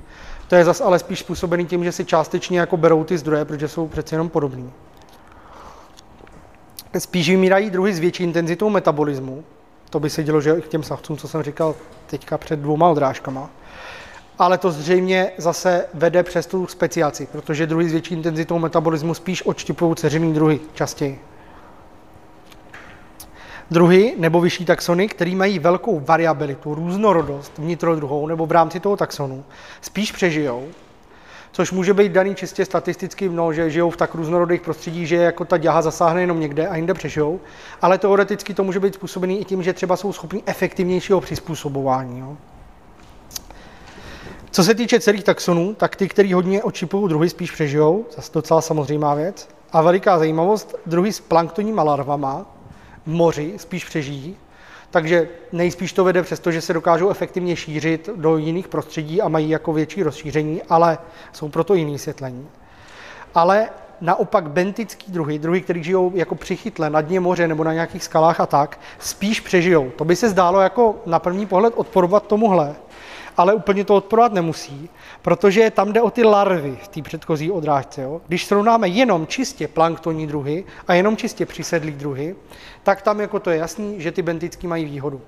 To je zase ale spíš způsobený tím, že si částečně jako berou ty zdroje, protože jsou přece jenom podobný. Spíš vymírají druhy s větší intenzitou metabolismu, to by se dělo, že k těm savcům, co jsem říkal teďka před dvouma odrážkama. Ale to zřejmě zase vede přes tu speciaci, protože druhy s větší intenzitou metabolismu spíš odštěpují ceřiný druhy častěji. druhy nebo vyšší taxony, které mají velkou variabilitu, různorodost vnitrodruhou nebo v rámci toho taxonu, spíš přežijou, což může být daný čistě statisticky, no, že žijou v tak různorodých prostředí, že jako ta děha zasáhne jenom někde a jinde přežijou, ale teoreticky to může být způsobený i tím, že třeba jsou schopni efektivnějšího přizpůsobování. Jo. Co se týče celých taxonů, tak ty, který hodně očipují druhy, spíš přežijou, zase docela samozřejmá věc. A veliká zajímavost, druhy s planktonníma larvama v moři spíš přežijí, takže nejspíš to vede přesto, že se dokážou efektivně šířit do jiných prostředí a mají jako větší rozšíření, ale jsou proto jiný vysvětlení. Ale naopak bentický druhy, druhy, které žijou jako přichytle na dně moře nebo na nějakých skalách a tak, spíš přežijou. To by se zdálo jako na první pohled odporovat tomuhle, ale úplně to odporovat nemusí, protože tam jde o ty larvy v té předchozí odrážce. Jo? Když srovnáme jenom čistě planktonní druhy a jenom čistě přisedlý druhy, tak tam jako to je jasný, že ty bentický mají výhodu.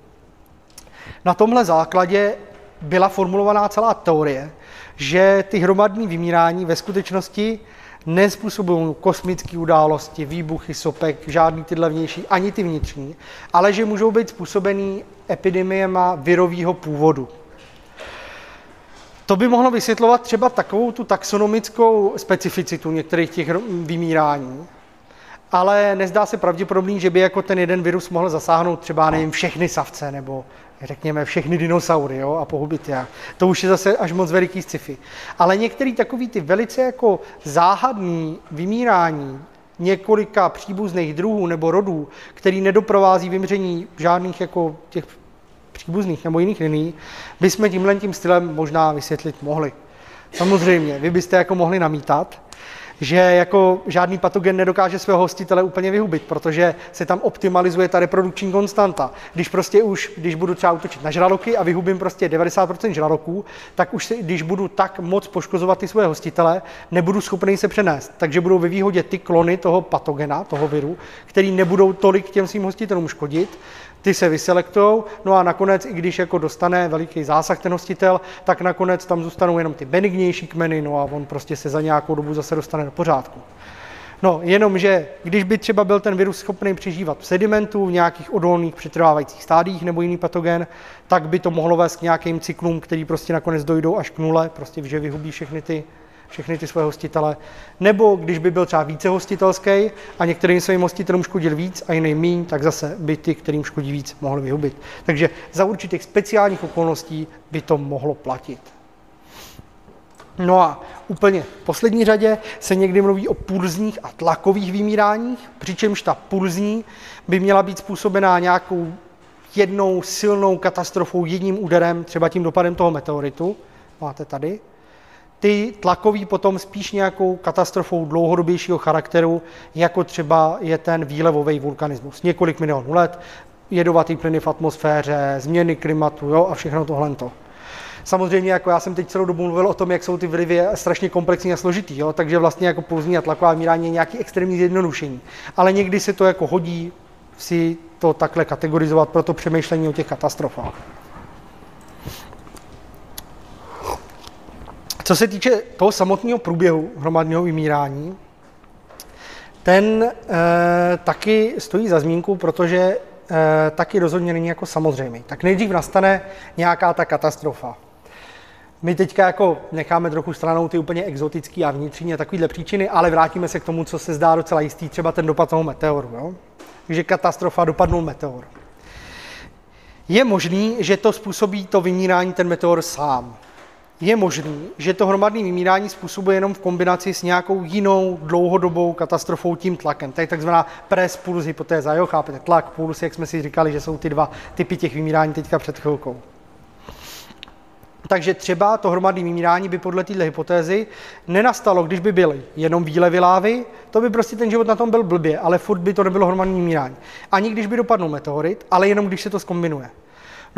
Na tomhle základě byla formulovaná celá teorie, že ty hromadní vymírání ve skutečnosti nespůsobují kosmické události, výbuchy sopek, žádný tyhle vnější, ani ty vnitřní, ale že můžou být způsobený epidemiema virového původu. To by mohlo vysvětlovat třeba takovou tu taxonomickou specificitu některých těch vymírání, ale nezdá se pravděpodobný, že by jako ten jeden virus mohl zasáhnout třeba, nevím, všechny savce nebo řekněme všechny dinosaury jo, a pohubit je. To už je zase až moc veliký sci-fi. Ale některý takový ty velice jako záhadný vymírání několika příbuzných druhů nebo rodů, který nedoprovází vymření žádných jako těch příbuzných nebo jiných liní, bychom tímhle tím stylem možná vysvětlit mohli. Samozřejmě, vy byste jako mohli namítat, že jako žádný patogen nedokáže svého hostitele úplně vyhubit, protože se tam optimalizuje ta reprodukční konstanta. Když prostě už, když budu třeba útočit na žraloky a vyhubím prostě 90% žraloků, tak už se, když budu tak moc poškozovat ty svoje hostitele, nebudu schopný se přenést. Takže budou ve výhodě ty klony toho patogena, toho viru, který nebudou tolik těm svým hostitelům škodit, ty se vyselektou, no a nakonec, i když jako dostane veliký zásah ten hostitel, tak nakonec tam zůstanou jenom ty benignější kmeny, no a on prostě se za nějakou dobu zase dostane do pořádku. No, jenom, že když by třeba byl ten virus schopný přežívat v sedimentu, v nějakých odolných přetrvávajících stádích nebo jiný patogen, tak by to mohlo vést k nějakým cyklům, který prostě nakonec dojdou až k nule, prostě že vyhubí všechny ty všechny ty své hostitele. Nebo když by byl třeba více hostitelský a některým svým hostitelům škodil víc a jiným míň, tak zase by ty, kterým škodí víc, mohli vyhubit. Takže za určitých speciálních okolností by to mohlo platit. No a úplně v poslední řadě se někdy mluví o pulzních a tlakových vymíráních, přičemž ta pulzní by měla být způsobená nějakou jednou silnou katastrofou, jedním úderem, třeba tím dopadem toho meteoritu. Máte tady ty tlakový potom spíš nějakou katastrofou dlouhodobějšího charakteru, jako třeba je ten výlevový vulkanismus. Několik milionů let, jedovatý plyny v atmosféře, změny klimatu jo, a všechno tohle. Samozřejmě, jako já jsem teď celou dobu mluvil o tom, jak jsou ty vlivy strašně komplexní a složitý, jo, takže vlastně jako pulzní a tlaková mírání je nějaký extrémní zjednodušení. Ale někdy se to jako hodí si to takhle kategorizovat pro to přemýšlení o těch katastrofách. Co se týče toho samotného průběhu hromadného vymírání, ten e, taky stojí za zmínku, protože e, taky rozhodně není jako samozřejmý. Tak nejdřív nastane nějaká ta katastrofa. My teďka jako necháme trochu stranou ty úplně exotické a vnitřní a takovéhle příčiny, ale vrátíme se k tomu, co se zdá docela jistý, třeba ten dopad toho meteoru. Jo? Takže katastrofa dopadnul meteor. Je možný, že to způsobí to vymírání ten meteor sám je možný, že to hromadné vymírání způsobuje jenom v kombinaci s nějakou jinou dlouhodobou katastrofou tím tlakem. To je takzvaná press puls hypotéza, jo, chápete, tlak, puls, jak jsme si říkali, že jsou ty dva typy těch vymírání teďka před chvilkou. Takže třeba to hromadné vymírání by podle této hypotézy nenastalo, když by byly jenom výlevy lávy, to by prostě ten život na tom byl blbě, ale furt by to nebylo hromadné vymírání. Ani když by dopadl meteorit, ale jenom když se to skombinuje.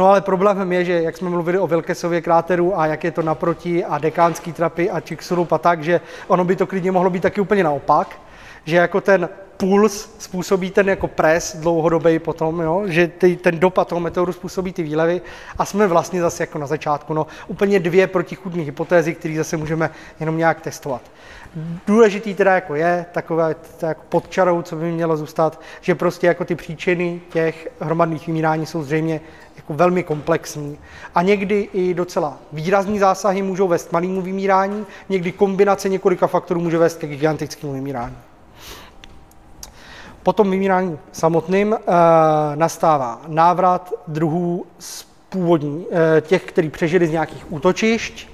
No ale problémem je, že jak jsme mluvili o Vilkesově kráteru a jak je to naproti a dekánský trapy a Chicxulub a tak, že ono by to klidně mohlo být taky úplně naopak, že jako ten puls způsobí ten jako pres dlouhodobý potom, jo? že ty, ten dopad toho meteoru způsobí ty výlevy a jsme vlastně zase jako na začátku. No, úplně dvě protichudné hypotézy, které zase můžeme jenom nějak testovat. Důležitý teda jako je, takové jako pod čarou, co by mělo zůstat, že prostě jako ty příčiny těch hromadných vymírání jsou zřejmě jako velmi komplexní. A někdy i docela výrazní zásahy můžou vést k malému vymírání, někdy kombinace několika faktorů může vést k gigantickému vymírání. Po tom vymírání samotným e, nastává návrat druhů z původní, e, těch, kteří přežili z nějakých útočišť,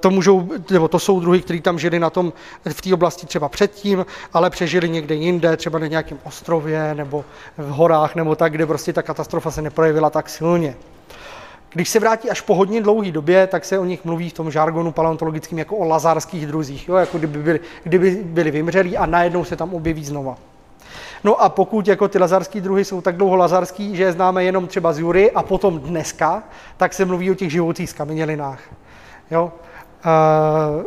to, můžou, nebo to jsou druhy, kteří tam žili na tom, v té oblasti třeba předtím, ale přežili někde jinde, třeba na nějakém ostrově nebo v horách nebo tak, kde prostě ta katastrofa se neprojevila tak silně. Když se vrátí až po hodně dlouhé době, tak se o nich mluví v tom žargonu paleontologickým jako o lazarských druzích, jo? jako kdyby byli, kdyby byli vymřelí a najednou se tam objeví znova. No a pokud jako ty lazarský druhy jsou tak dlouho lazarský, že je známe jenom třeba z Jury a potom dneska, tak se mluví o těch živoucích skamenělinách. Jo? Uh,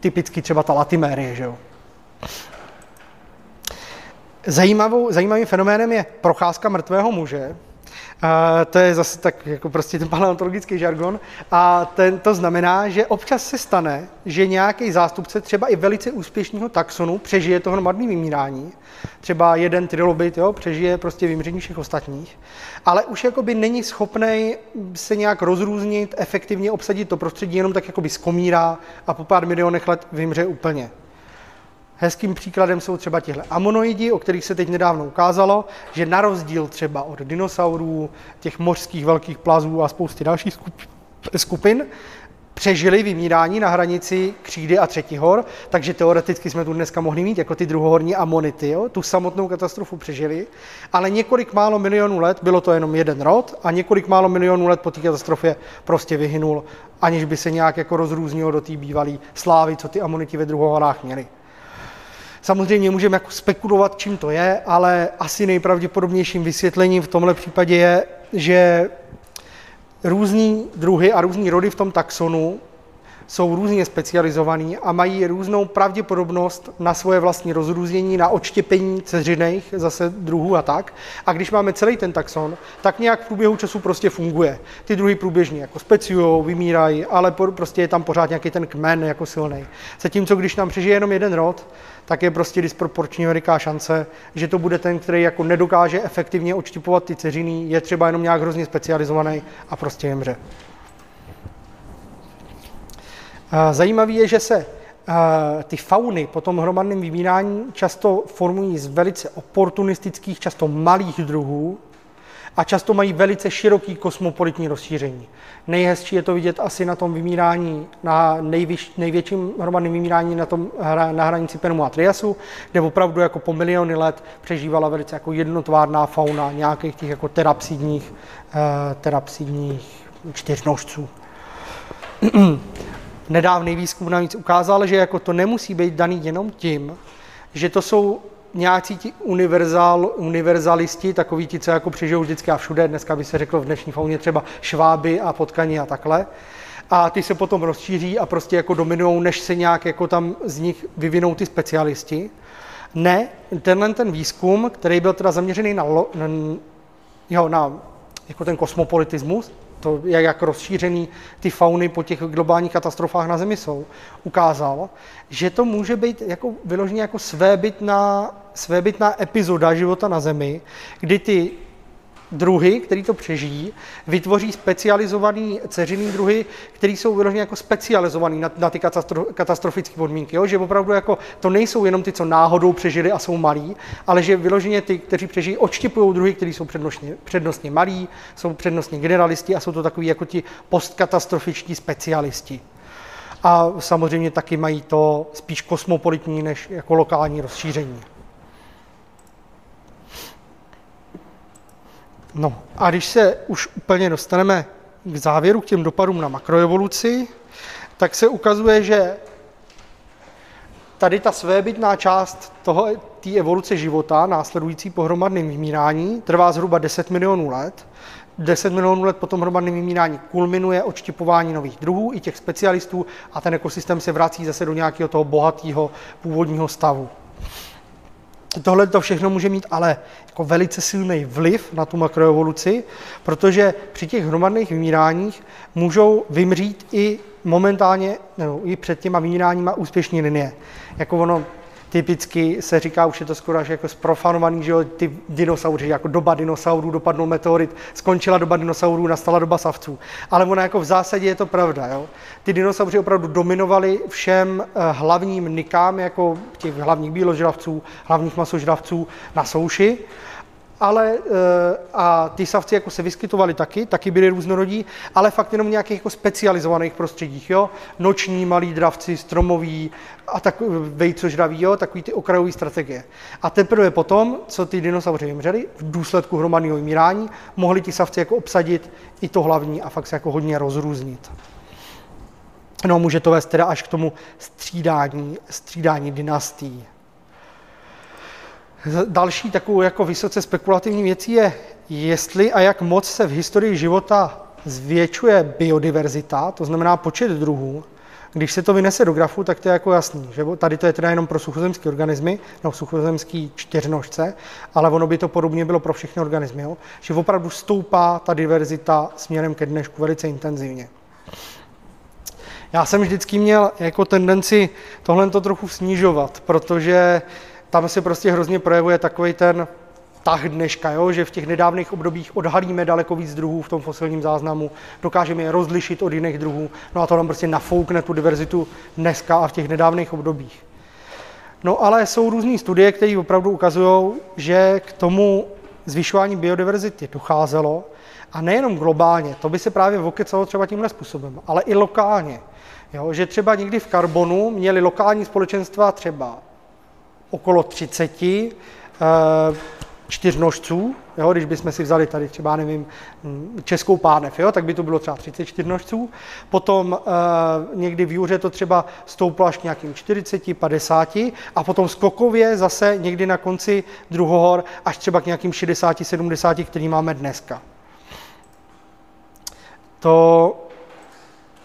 typicky třeba ta latimérie, že jo? Zajímavou, zajímavým fenoménem je procházka mrtvého muže, a to je zase tak jako prostě ten paleontologický žargon. A ten, to znamená, že občas se stane, že nějaký zástupce třeba i velice úspěšného taxonu přežije to hromadné vymírání. Třeba jeden trilobit jo, přežije prostě vymření všech ostatních, ale už jakoby není schopný se nějak rozrůznit, efektivně obsadit to prostředí, jenom tak jakoby skomírá a po pár milionech let vymře úplně. Hezkým příkladem jsou třeba těhle amonoidi, o kterých se teď nedávno ukázalo, že na rozdíl třeba od dinosaurů, těch mořských velkých plazů a spousty dalších skupin, přežili vymírání na hranici křídy a třetí hor, takže teoreticky jsme tu dneska mohli mít jako ty druhohorní amonity, jo? tu samotnou katastrofu přežili, ale několik málo milionů let bylo to jenom jeden rod a několik málo milionů let po té katastrofě prostě vyhynul, aniž by se nějak jako rozrůznilo do té bývalé slávy, co ty amonity ve druhohorách měly. Samozřejmě můžeme jako spekulovat, čím to je, ale asi nejpravděpodobnějším vysvětlením v tomhle případě je, že různý druhy a různý rody v tom taxonu jsou různě specializovaný a mají různou pravděpodobnost na svoje vlastní rozrůznění, na odštěpení ceřiných zase druhů a tak. A když máme celý ten taxon, tak nějak v průběhu času prostě funguje. Ty druhy průběžně jako speciují, vymírají, ale prostě je tam pořád nějaký ten kmen jako silný. Zatímco když nám přežije jenom jeden rod, tak je prostě disproporčně veliká šance, že to bude ten, který jako nedokáže efektivně odštěpovat ty ceřiny, je třeba jenom nějak hrozně specializovaný a prostě jemře. Zajímavé je, že se ty fauny po tom hromadném vymírání často formují z velice oportunistických, často malých druhů a často mají velice široký kosmopolitní rozšíření. Nejhezčí je to vidět asi na tom vymírání, na nejvyš, největším hromadném vymírání na, tom, na hranici Permu a Triasu, kde opravdu jako po miliony let přežívala velice jako jednotvárná fauna nějakých těch jako terapsidních, terapsidních čtyřnožců. Nedávný výzkum navíc ukázal, že jako to nemusí být daný jenom tím, že to jsou nějací ti univerzál, univerzalisti, takový ti, co jako přežijou vždycky a všude, dneska by se řeklo v dnešní fauně třeba šváby a potkani a takhle. A ty se potom rozšíří a prostě jako dominují, než se nějak jako tam z nich vyvinou ty specialisti. Ne, tenhle ten výzkum, který byl teda zaměřený na, na, jo, na jako ten kosmopolitismus, to, jak, rozšířený ty fauny po těch globálních katastrofách na Zemi jsou, ukázal, že to může být jako vyloženě jako svébytná, svébytná epizoda života na Zemi, kdy ty druhy, který to přežijí, vytvoří specializovaný ceřinný druhy, které jsou vyloženě jako specializovaný na, na ty katastrofické podmínky. Jo? Že opravdu jako to nejsou jenom ty, co náhodou přežili a jsou malí, ale že vyloženě ty, kteří přežijí, odštěpují druhy, které jsou přednostně, přednostně malí, jsou přednostně generalisti a jsou to takový jako ti postkatastrofičtí specialisti. A samozřejmě taky mají to spíš kosmopolitní než jako lokální rozšíření. No a když se už úplně dostaneme k závěru, k těm dopadům na makroevoluci, tak se ukazuje, že tady ta svébytná část toho, té evoluce života, následující po hromadném vymírání, trvá zhruba 10 milionů let. 10 milionů let po tom hromadném vymírání kulminuje odštipování nových druhů i těch specialistů a ten ekosystém se vrací zase do nějakého toho bohatého původního stavu. Tohle to všechno může mít ale jako velice silný vliv na tu makroevoluci, protože při těch hromadných vymíráních můžou vymřít i momentálně, nebo i před těma vymíráníma úspěšní linie. Jako ono typicky se říká, už je to skoro až jako sprofanovaný, že jo, ty dinosauři, jako doba dinosaurů, dopadnul meteorit, skončila doba dinosaurů, nastala doba savců. Ale ono jako v zásadě je to pravda, jo. Ty dinosauři opravdu dominovali všem eh, hlavním nikám, jako těch hlavních bíložravců, hlavních masožravců na souši ale eh, a ty savci jako se vyskytovali taky, taky byli různorodí, ale fakt jenom v nějakých jako specializovaných prostředích, jo, noční malí dravci, stromoví a tak vejcožraví, jo, takový ty okrajové strategie. A teprve potom, co ty dinosauři vymřeli, v důsledku hromadného vymírání, mohli ti savci jako obsadit i to hlavní a fakt se jako hodně rozrůznit. No, může to vést teda až k tomu střídání, střídání dynastií. Další takovou jako vysoce spekulativní věcí je, jestli a jak moc se v historii života zvětšuje biodiverzita, to znamená počet druhů. Když se to vynese do grafu, tak to je jako jasný, že tady to je teda jenom pro suchozemské organismy, no suchozemský čtyřnožce, ale ono by to podobně bylo pro všechny organismy, jo? že opravdu stoupá ta diverzita směrem ke dnešku velice intenzivně. Já jsem vždycky měl jako tendenci tohle to trochu snižovat, protože tam se prostě hrozně projevuje takový ten tah dneška, jo? že v těch nedávných obdobích odhalíme daleko víc druhů v tom fosilním záznamu, dokážeme je rozlišit od jiných druhů, no a to nám prostě nafoukne tu diverzitu dneska a v těch nedávných obdobích. No ale jsou různé studie, které opravdu ukazují, že k tomu zvyšování biodiverzity docházelo a nejenom globálně, to by se právě vokecalo třeba tímhle způsobem, ale i lokálně. Jo? Že třeba někdy v karbonu měli lokální společenstva třeba okolo 30 eh, čtyřnožců, jo, když bychom si vzali tady třeba, nevím, hm, českou pánev, jo, tak by to bylo třeba 30 čtyřnožců. Potom e, někdy v Jůře to třeba stouplo až k nějakým 40, 50 a potom skokově zase někdy na konci druhohor až třeba k nějakým 60, 70, který máme dneska. To,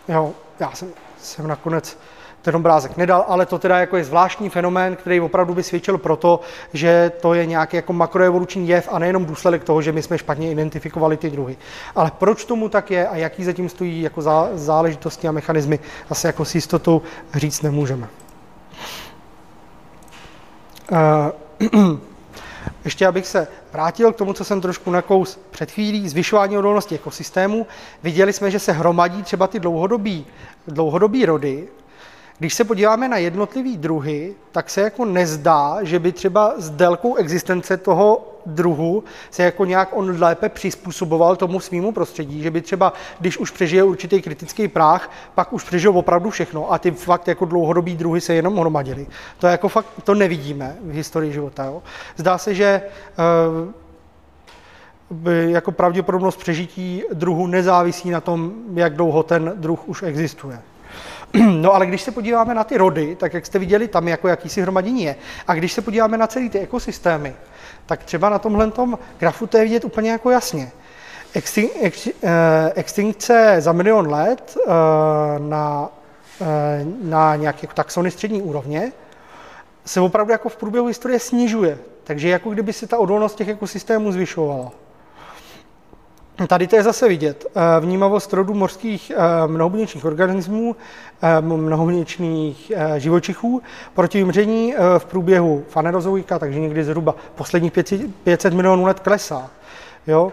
jo, já jsem, jsem nakonec ten obrázek nedal, ale to teda jako je zvláštní fenomén, který opravdu by svědčil proto, že to je nějaký jako makroevoluční jev a nejenom důsledek toho, že my jsme špatně identifikovali ty druhy. Ale proč tomu tak je a jaký zatím stojí jako záležitosti a mechanismy, zase jako s jistotou říct nemůžeme. Uh, ještě abych se vrátil k tomu, co jsem trošku nakous před chvílí, zvyšování odolnosti ekosystému. Viděli jsme, že se hromadí třeba ty dlouhodobí, dlouhodobí rody když se podíváme na jednotlivý druhy, tak se jako nezdá, že by třeba s délkou existence toho druhu se jako nějak on lépe přizpůsoboval tomu svýmu prostředí, že by třeba, když už přežije určitý kritický práh, pak už přežil opravdu všechno a ty fakt jako dlouhodobý druhy se jenom hromadily. To jako fakt, to nevidíme v historii života. Jo. Zdá se, že uh, jako pravděpodobnost přežití druhu nezávisí na tom, jak dlouho ten druh už existuje. No ale když se podíváme na ty rody, tak jak jste viděli, tam jako jakýsi hromadění je. A když se podíváme na celý ty ekosystémy, tak třeba na tomhle tom grafu to je vidět úplně jako jasně. Extin, ex, eh, extinkce za milion let eh, na, eh, na nějaké jako taxony střední úrovně se opravdu jako v průběhu historie snižuje. Takže jako kdyby se ta odolnost těch ekosystémů zvyšovala. Tady to je zase vidět. Eh, vnímavost rodu mořských eh, mnohobuněčných organismů, eh, mnohobuněčných živočichů proti vymření v průběhu fanerozoika, takže někdy zhruba posledních 500 milionů let klesá. Jo?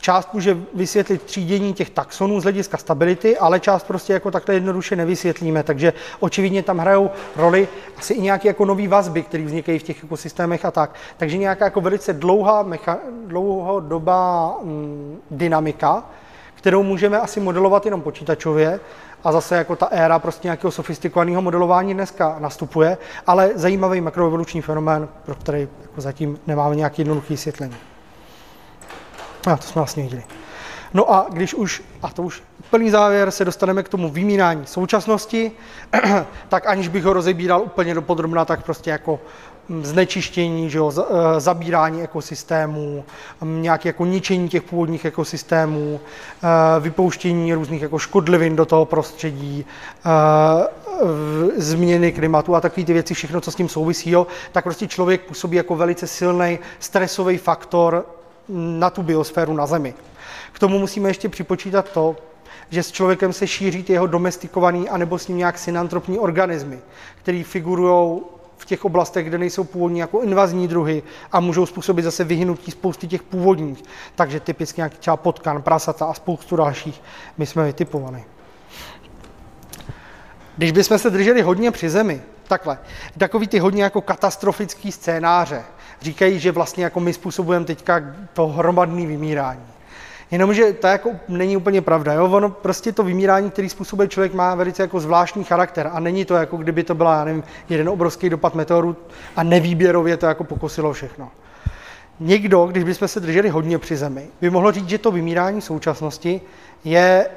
Část může vysvětlit třídění těch taxonů z hlediska stability, ale část prostě jako takhle jednoduše nevysvětlíme. Takže očividně tam hrajou roli asi i nějaké jako nové vazby, které vznikají v těch ekosystémech a tak. Takže nějaká jako velice dlouhá, mecha, dlouhodobá mm, dynamika, kterou můžeme asi modelovat jenom počítačově, a zase jako ta éra prostě nějakého sofistikovaného modelování dneska nastupuje, ale zajímavý makroevoluční fenomén, pro který jako zatím nemáme nějaký jednoduchý vysvětlení. A to jsme vlastně viděli. No a když už, a to už plný závěr, se dostaneme k tomu vymírání současnosti, tak aniž bych ho rozebíral úplně do podrobna, tak prostě jako mm, znečištění, že jo, eh, zabírání ekosystémů, mm, nějaké jako ničení těch původních ekosystémů, eh, vypouštění různých jako škodlivin do toho prostředí, eh, změny klimatu a takové ty věci, všechno, co s tím souvisí, jo, tak prostě člověk působí jako velice silný stresový faktor na tu biosféru na Zemi. K tomu musíme ještě připočítat to, že s člověkem se šíří jeho domestikovaný anebo s ním nějak synantropní organismy, které figurují v těch oblastech, kde nejsou původní jako invazní druhy a můžou způsobit zase vyhynutí spousty těch původních. Takže typicky nějaký třeba potkan, prasata a spoustu dalších my jsme vytipovaný. Když bychom se drželi hodně při zemi, takhle, takový ty hodně jako katastrofický scénáře, říkají, že vlastně jako my způsobujeme teďka to hromadné vymírání. Jenomže to jako není úplně pravda. Jo? Ono prostě to vymírání, který způsobuje člověk, má velice jako zvláštní charakter a není to jako kdyby to byla, já nevím, jeden obrovský dopad meteoru a nevýběrově to jako pokosilo všechno. Někdo, když bychom se drželi hodně při zemi, by mohl říct, že to vymírání současnosti je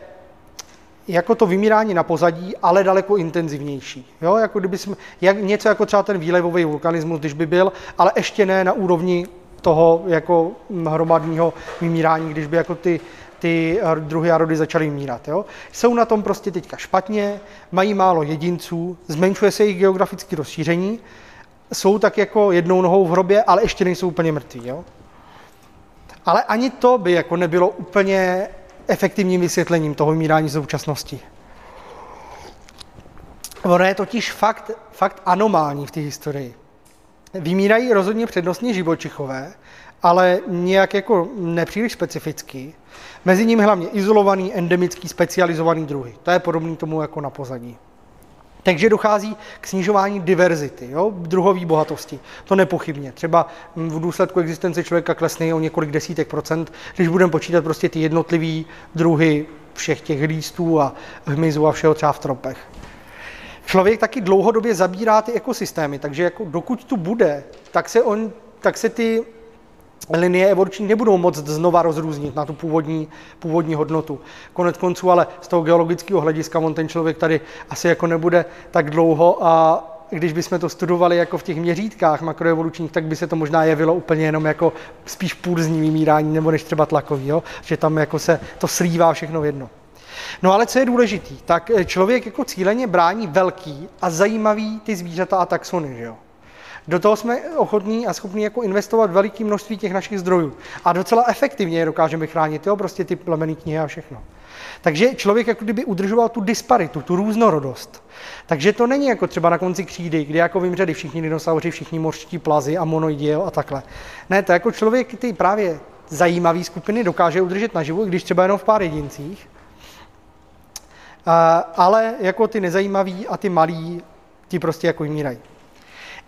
jako to vymírání na pozadí, ale daleko intenzivnější. Jo? Jako kdyby jsme, jak, něco jako třeba ten výlevový vulkanismus, když by byl, ale ještě ne na úrovni toho jako hromadního vymírání, když by jako ty, ty druhy a rody začaly vymírat. Jo? Jsou na tom prostě teďka špatně, mají málo jedinců, zmenšuje se jejich geografické rozšíření, jsou tak jako jednou nohou v hrobě, ale ještě nejsou úplně mrtví. Jo? Ale ani to by jako nebylo úplně efektivním vysvětlením toho vymírání současnosti. Ono je totiž fakt, fakt anomální v té historii. Vymírají rozhodně přednostně živočichové, ale nějak jako nepříliš specificky. Mezi nimi hlavně izolovaný, endemický, specializovaný druhy. To je podobný tomu jako na pozadí. Takže dochází k snižování diverzity, jo, druhové bohatosti. To nepochybně. Třeba v důsledku existence člověka klesne o několik desítek procent, když budeme počítat prostě ty jednotlivé druhy všech těch lístů a hmyzu a všeho třeba v tropech. Člověk taky dlouhodobě zabírá ty ekosystémy, takže jako dokud tu bude, tak se, on, tak se ty linie evoluční nebudou moct znova rozrůznit na tu původní, původní hodnotu. Konec konců, ale z toho geologického hlediska on ten člověk tady asi jako nebude tak dlouho a když bychom to studovali jako v těch měřítkách makroevolučních, tak by se to možná jevilo úplně jenom jako spíš půrzní vymírání nebo než třeba tlakový, jo? že tam jako se to slívá všechno v jedno. No ale co je důležitý, tak člověk jako cíleně brání velký a zajímavý ty zvířata a taxony, že jo? Do toho jsme ochotní a schopní jako investovat veliké množství těch našich zdrojů. A docela efektivně je dokážeme chránit, jo, prostě ty plemený knihy a všechno. Takže člověk jako kdyby udržoval tu disparitu, tu různorodost. Takže to není jako třeba na konci křídy, kde jako vymřeli všichni dinosauři, všichni mořští plazy a monoidi a takhle. Ne, to jako člověk ty právě zajímavé skupiny dokáže udržet naživu, když třeba jenom v pár jedincích. Ale jako ty nezajímaví a ty malí, ti prostě jako vymírají.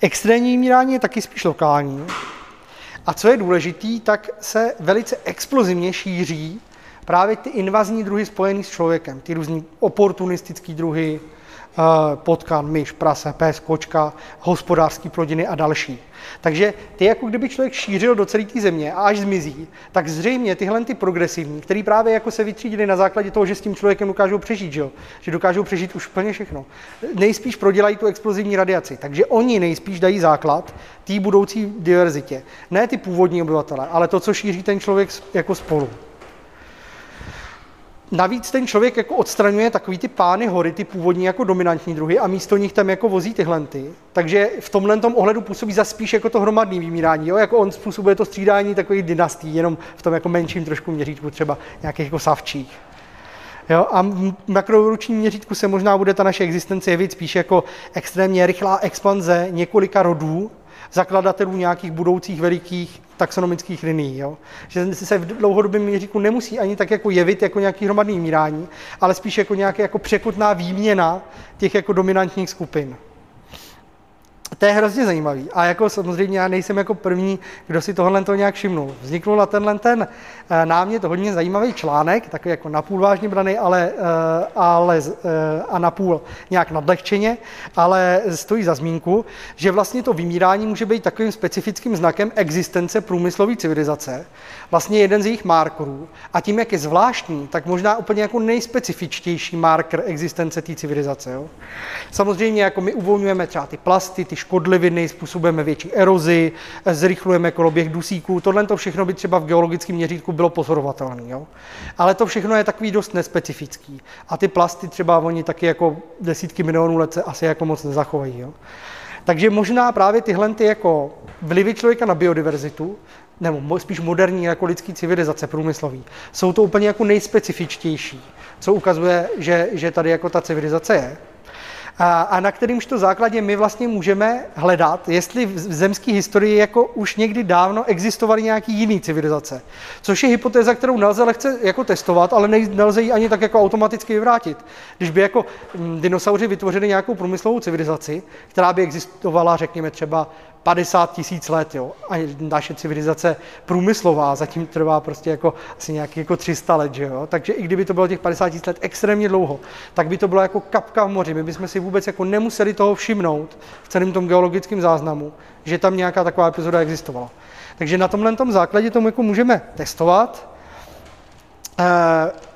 Extrémní vymírání je taky spíš lokální. A co je důležitý, tak se velice explozivně šíří právě ty invazní druhy spojené s člověkem, ty různý oportunistické druhy, potkan, myš, prase, pes, kočka, hospodářské plodiny a další. Takže ty, jako kdyby člověk šířil do celé té země a až zmizí, tak zřejmě tyhle ty progresivní, který právě jako se vytřídili na základě toho, že s tím člověkem dokážou přežít, že, jo? že dokážou přežít už plně všechno, nejspíš prodělají tu explozivní radiaci. Takže oni nejspíš dají základ té budoucí diverzitě. Ne ty původní obyvatele, ale to, co šíří ten člověk jako spolu. Navíc ten člověk jako odstraňuje takový ty pány hory, ty původní jako dominantní druhy a místo nich tam jako vozí tyhle. Ty. Takže v tomhle tom ohledu působí za spíš jako to hromadné vymírání. Jo? Jako on způsobuje to střídání takových dynastí, jenom v tom jako menším trošku měřítku, třeba nějakých jako savčích. Jo? A v makroručním měřítku se možná bude ta naše existence jevit spíš jako extrémně rychlá expanze několika rodů, zakladatelů nějakých budoucích velikých taxonomických linií. Jo? Že se v dlouhodobém měříku nemusí ani tak jako jevit jako nějaký hromadný mírání, ale spíš jako nějaká jako překutná výměna těch jako dominantních skupin. To je hrozně zajímavý. A jako samozřejmě já nejsem jako první, kdo si tohle to nějak všimnul. Vzniknul na tenhle ten eh, námět hodně zajímavý článek, takový jako napůl vážně braný, ale, eh, ale eh, a napůl nějak nadlehčeně, ale stojí za zmínku, že vlastně to vymírání může být takovým specifickým znakem existence průmyslové civilizace. Vlastně jeden z jejich markerů. A tím, jak je zvláštní, tak možná úplně jako nejspecifičtější marker existence té civilizace. Jo? Samozřejmě jako my uvolňujeme třeba ty plasty, ty škodliviny, způsobujeme větší erozi, zrychlujeme koloběh dusíků. Tohle to všechno by třeba v geologickém měřítku bylo pozorovatelné. Ale to všechno je takový dost nespecifický. A ty plasty třeba oni taky jako desítky milionů let se asi jako moc nezachovají. Jo? Takže možná právě tyhle ty jako vlivy člověka na biodiverzitu, nebo spíš moderní jako lidský civilizace průmyslový, jsou to úplně jako nejspecifičtější, co ukazuje, že, že tady jako ta civilizace je a, a na kterýmž to základě my vlastně můžeme hledat, jestli v zemské historii jako už někdy dávno existovaly nějaký jiný civilizace. Což je hypotéza, kterou nelze lehce jako testovat, ale nelze ji ani tak jako automaticky vyvrátit. Když by jako mm, dinosauři vytvořili nějakou průmyslovou civilizaci, která by existovala, řekněme třeba 50 tisíc let, jo. A naše civilizace průmyslová zatím trvá prostě jako asi nějaký jako 300 let, že jo. Takže i kdyby to bylo těch 50 tisíc let extrémně dlouho, tak by to bylo jako kapka v moři. My bychom si vůbec jako nemuseli toho všimnout v celém tom geologickém záznamu, že tam nějaká taková epizoda existovala. Takže na tomhle tom základě tomu jako můžeme testovat. E-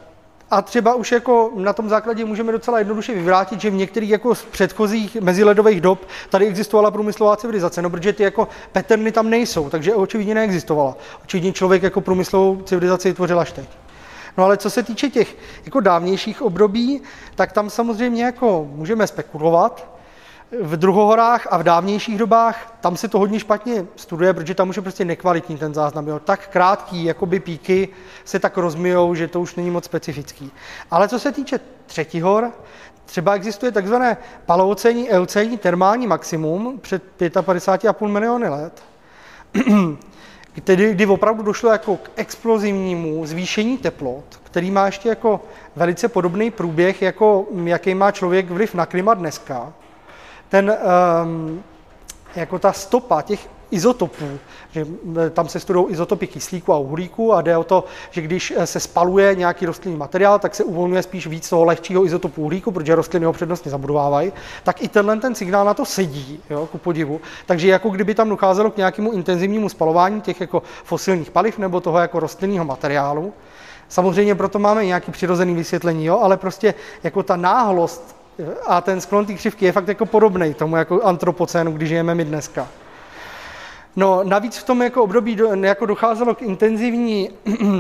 a třeba už jako na tom základě můžeme docela jednoduše vyvrátit, že v některých jako z předchozích meziledových dob tady existovala průmyslová civilizace, no protože ty jako peterny tam nejsou, takže očividně neexistovala. Očividně člověk jako průmyslovou civilizaci tvořil až teď. No ale co se týče těch jako dávnějších období, tak tam samozřejmě jako můžeme spekulovat, v druhohorách a v dávnějších dobách tam se to hodně špatně studuje, protože tam už je prostě nekvalitní ten záznam. Jo. Tak krátký jakoby píky se tak rozmijou, že to už není moc specifický. Ale co se týče třetí hor, třeba existuje takzvané paleocení, eocení termální maximum před 55,5 miliony let, kdy, kdy opravdu došlo jako k explozivnímu zvýšení teplot, který má ještě jako velice podobný průběh, jako jaký má člověk vliv na klima dneska ten, um, jako ta stopa těch izotopů, že tam se studují izotopy kyslíku a uhlíku a jde o to, že když eh, se spaluje nějaký rostlinný materiál, tak se uvolňuje spíš víc toho lehčího izotopu uhlíku, protože rostliny ho přednostně zabudovávají, tak i tenhle ten signál na to sedí, jo, ku podivu. Takže jako kdyby tam docházelo k nějakému intenzivnímu spalování těch jako fosilních paliv nebo toho jako rostlinného materiálu, Samozřejmě proto máme nějaký přirozený vysvětlení, jo, ale prostě jako ta náhlost a ten sklon té křivky je fakt jako podobný tomu jako antropocénu, když žijeme my dneska. No, navíc v tom jako období do, jako docházelo k, intenzivní,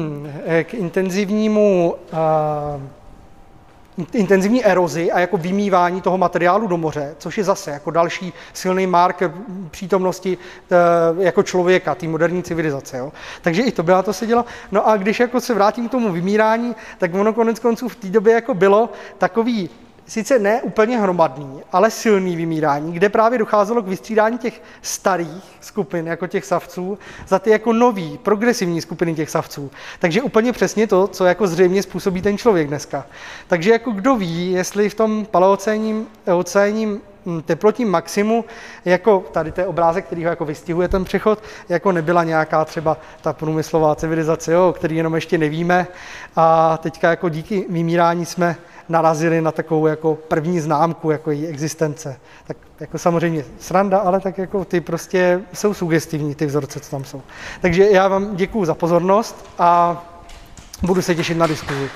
k intenzivnímu uh, intenzivní erozi a jako vymývání toho materiálu do moře, což je zase jako další silný marker přítomnosti uh, jako člověka, té moderní civilizace. Jo. Takže i to byla to se dělo. No a když jako se vrátím k tomu vymírání, tak ono konec konců v té době jako bylo takový sice ne úplně hromadný, ale silný vymírání, kde právě docházelo k vystřídání těch starých skupin, jako těch savců, za ty jako nový, progresivní skupiny těch savců. Takže úplně přesně to, co jako zřejmě způsobí ten člověk dneska. Takže jako kdo ví, jestli v tom paleocénním, oceánním hm, teplotním maximu, jako tady ten obrázek, který ho jako vystihuje ten přechod, jako nebyla nějaká třeba ta průmyslová civilizace, jo, o který jenom ještě nevíme. A teďka jako díky vymírání jsme narazili na takovou jako první známku jako její existence. Tak jako samozřejmě sranda, ale tak jako ty prostě jsou sugestivní, ty vzorce, co tam jsou. Takže já vám děkuji za pozornost a budu se těšit na diskuzi.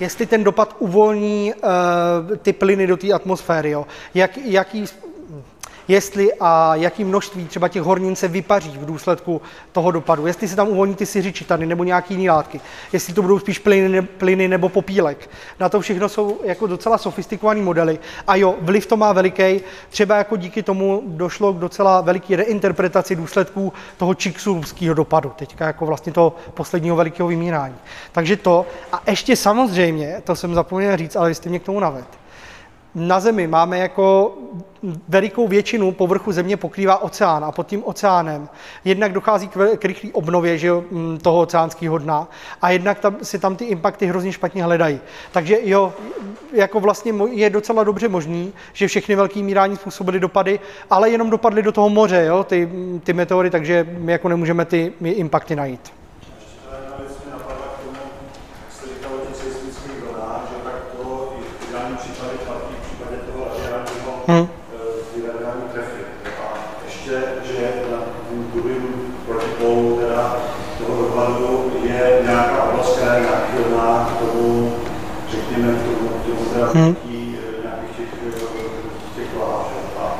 jestli ten dopad uvolní uh, ty plyny do té atmosféry, jo. Jak, jaký jestli a jaký množství třeba těch hornin se vypaří v důsledku toho dopadu, jestli se tam uvolní ty siřičitany nebo nějaký jiný látky, jestli to budou spíš plyny, plyny nebo popílek. Na to všechno jsou jako docela sofistikované modely. A jo, vliv to má veliký, třeba jako díky tomu došlo k docela veliký reinterpretaci důsledků toho čiksulského dopadu, teďka jako vlastně toho posledního velikého vymírání. Takže to, a ještě samozřejmě, to jsem zapomněl říct, ale jste mě k tomu naved, na Zemi máme jako velikou většinu povrchu země pokrývá oceán a pod tím oceánem jednak dochází k, rychlé obnově že mm, toho oceánského dna a jednak tam, si tam ty impakty hrozně špatně hledají. Takže jo, jako vlastně je docela dobře možný, že všechny velké mírání způsobily dopady, ale jenom dopadly do toho moře, jo, ty, ty meteory, takže my jako nemůžeme ty impakty najít. Hmm. ty radikální trefy. A ještě, že na druhým protipolu teda toho dopadu je nějaká oblast, která je náchylná k tomu, řekněme, k tomu, k tomu teda hmm. nějakých těch, těch vláž. A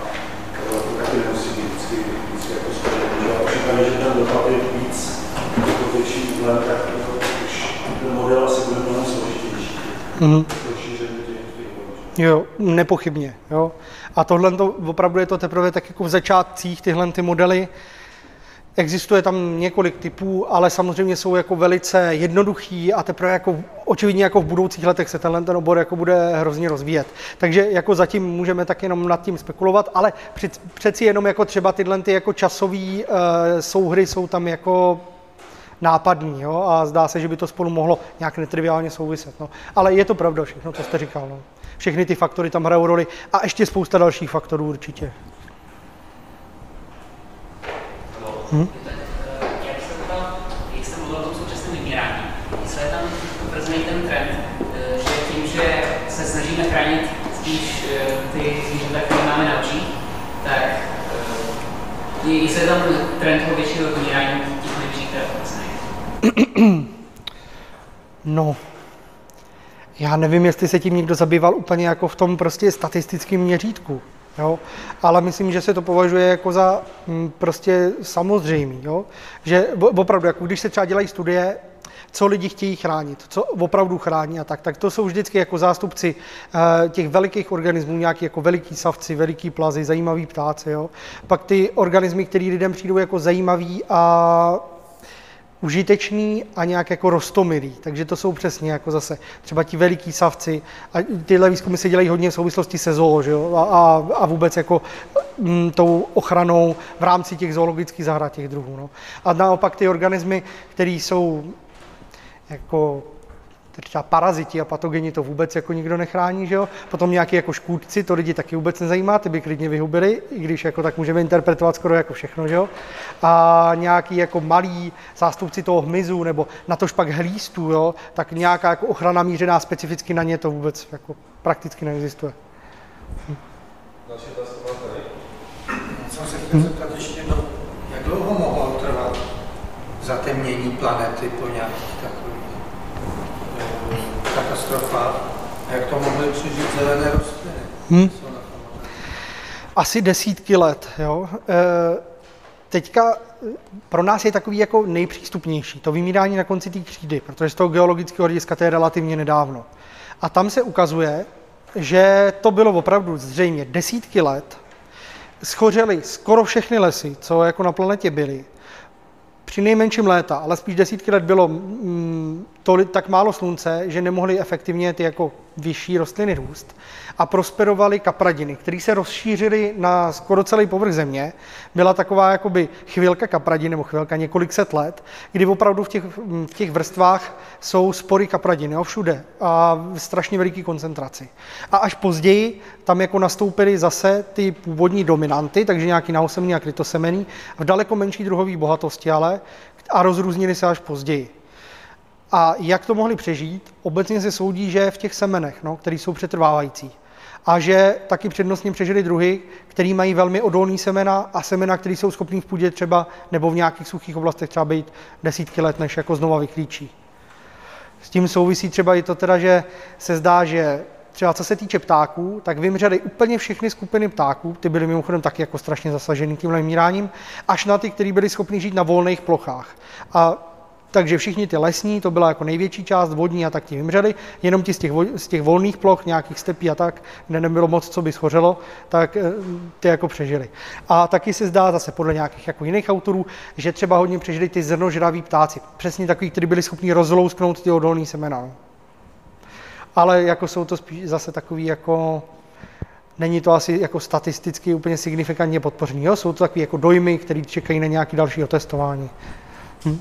to taky nemusí být vždycky, vždycky jako skvělé. A v případě, že ten dopad je víc jako větší úhlem, tak už ten model asi bude mnohem složitější. Hmm. Jo, nepochybně. Jo. A tohle to, opravdu je to teprve tak jako v začátcích tyhle ty modely. Existuje tam několik typů, ale samozřejmě jsou jako velice jednoduchý a teprve jako očividně jako v budoucích letech se tenhle ten obor jako bude hrozně rozvíjet. Takže jako zatím můžeme tak jenom nad tím spekulovat, ale před, přeci jenom jako třeba tyhle ty jako časové uh, souhry jsou tam jako nápadný jo? a zdá se, že by to spolu mohlo nějak netriviálně souviset. No. Ale je to pravda všechno, co jste říkal. No všechny ty faktory tam hrajou roli a ještě spousta dalších faktorů určitě. Hm? ten trend, že tím, že se snažíme chránit spíš ty zvířata, které máme na očích, tak jestli je tam trend většího vymírání No, já nevím, jestli se tím někdo zabýval úplně jako v tom prostě statistickém měřítku. Jo? Ale myslím, že se to považuje jako za mm, prostě samozřejmý. Jo? Že opravdu, jako když se třeba dělají studie, co lidi chtějí chránit, co opravdu chrání a tak, tak to jsou vždycky jako zástupci uh, těch velikých organismů, nějaký jako veliký savci, veliký plazy, zajímavý ptáci. Jo? Pak ty organismy, které lidem přijdou jako zajímavý a užitečný a nějak jako rostomilý. Takže to jsou přesně jako zase třeba ti veliký savci. A tyhle výzkumy se dělají hodně v souvislosti se zoo, že jo? A, a, a vůbec jako m, mm, tou ochranou v rámci těch zoologických zahrad těch druhů. No. A naopak ty organismy, které jsou jako třeba paraziti a patogeni to vůbec jako nikdo nechrání, že jo? Potom nějaký jako škůdci, to lidi taky vůbec nezajímá, ty by klidně vyhubili, i když jako tak můžeme interpretovat skoro jako všechno, že jo? A nějaký jako malý zástupci toho hmyzu nebo na tož pak hlístů, jo? Tak nějaká jako ochrana mířená specificky na ně to vůbec jako prakticky neexistuje. Hm. Další otázka tady. Jsem se chtěl zeptat ještě, jak dlouho mohlo trvat zatemnění planety po nějakých katastrofa. A jak to mohly přežít zelené rostliny? Hmm. Asi desítky let. Jo. E, teďka pro nás je takový jako nejpřístupnější to vymírání na konci té křídy, protože z toho geologického hlediska to je relativně nedávno. A tam se ukazuje, že to bylo opravdu zřejmě desítky let, schořely skoro všechny lesy, co jako na planetě byly při nejmenším léta, ale spíš desítky let bylo mm, to, tak málo slunce, že nemohly efektivně ty jako vyšší rostliny růst a prosperovaly kapradiny, které se rozšířily na skoro celý povrch země. Byla taková jakoby chvilka kapradin nebo chvilka několik set let, kdy opravdu v těch, v těch vrstvách jsou spory kapradin, jo, všude a v strašně veliký koncentraci. A až později tam jako nastoupily zase ty původní dominanty, takže nějaký naosemný a krytosemený, v daleko menší druhové bohatosti ale, a rozrůznili se až později. A jak to mohli přežít? Obecně se soudí, že v těch semenech, no, které jsou přetrvávající. A že taky přednostně přežili druhy, který mají velmi odolný semena a semena, které jsou schopné v půdě třeba nebo v nějakých suchých oblastech třeba být desítky let, než jako znova vyklíčí. S tím souvisí třeba i to teda, že se zdá, že třeba co se týče ptáků, tak vymřely úplně všechny skupiny ptáků, ty byly mimochodem taky jako strašně zasažený tímhle vymíráním, až na ty, které byly schopni žít na volných plochách. A takže všichni ty lesní, to byla jako největší část, vodní a tak ti vymřeli, jenom ti z těch, z těch volných ploch, nějakých stepí a tak, kde nebylo moc, co by schořelo, tak eh, ty jako přežili. A taky se zdá zase podle nějakých jako jiných autorů, že třeba hodně přežili ty zrnožraví ptáci, přesně takový, kteří byli schopni rozlousknout ty odolné semena. Ale jako jsou to spíš zase takový jako není to asi jako statisticky úplně signifikantně podpořený. Jo? Jsou to takové jako dojmy, které čekají na nějaké další testování. Hm?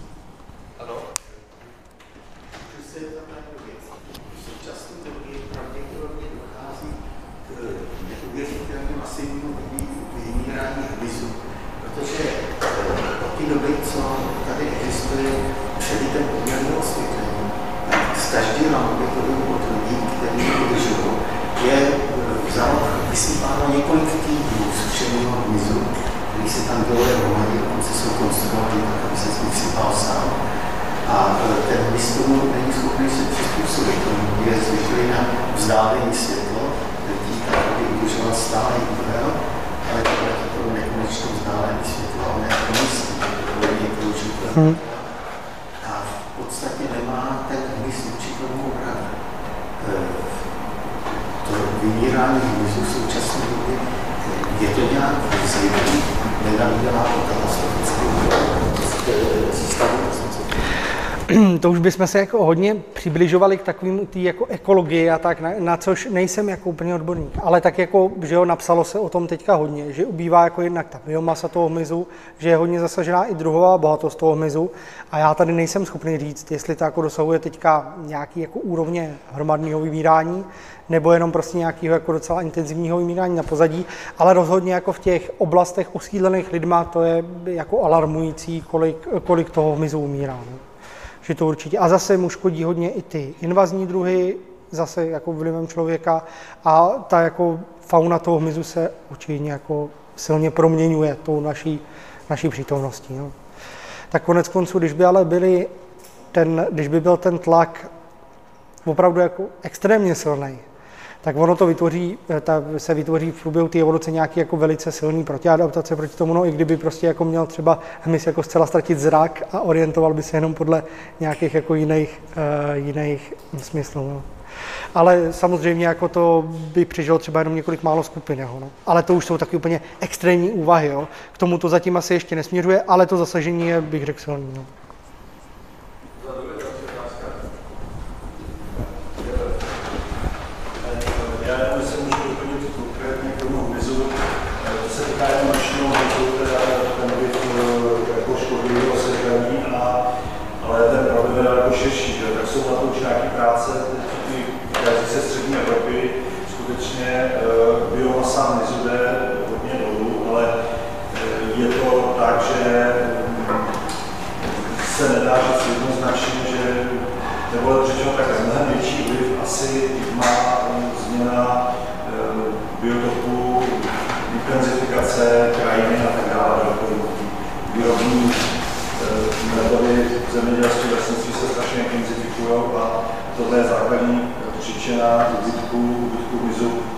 Mm-hmm. To už bychom se jako hodně přibližovali k takovému té jako ekologii a tak, na, na, což nejsem jako úplně odborník. Ale tak jako, že jo, napsalo se o tom teďka hodně, že ubývá jako jednak ta biomasa toho hmyzu, že je hodně zasažená i druhová bohatost toho hmyzu a já tady nejsem schopný říct, jestli to jako dosahuje teďka nějaký jako úrovně hromadného vymírání, nebo jenom prostě nějakého jako docela intenzivního vymírání na pozadí, ale rozhodně jako v těch oblastech osídlených lidma to je jako alarmující, kolik, kolik toho hmyzu umírá. No že to určitě. A zase mu škodí hodně i ty invazní druhy, zase jako vlivem člověka a ta jako fauna toho hmyzu se určitě jako silně proměňuje tou naší, naší přítomností. No. Tak konec konců, když by ale byli ten, když by byl ten tlak opravdu jako extrémně silný, tak ono to vytvoří, eh, ta, se vytvoří v průběhu té evoluce nějaký jako velice silný protiadaptace proti tomu, no i kdyby prostě jako měl třeba hmyz jako zcela ztratit zrak a orientoval by se jenom podle nějakých jako jiných, uh, jiných smyslů. No. Ale samozřejmě jako to by přežilo třeba jenom několik málo skupin. Jeho, no. Ale to už jsou taky úplně extrémní úvahy. Jo. K tomu to zatím asi ještě nesměřuje, ale to zasažení je, bych řekl, silný. No.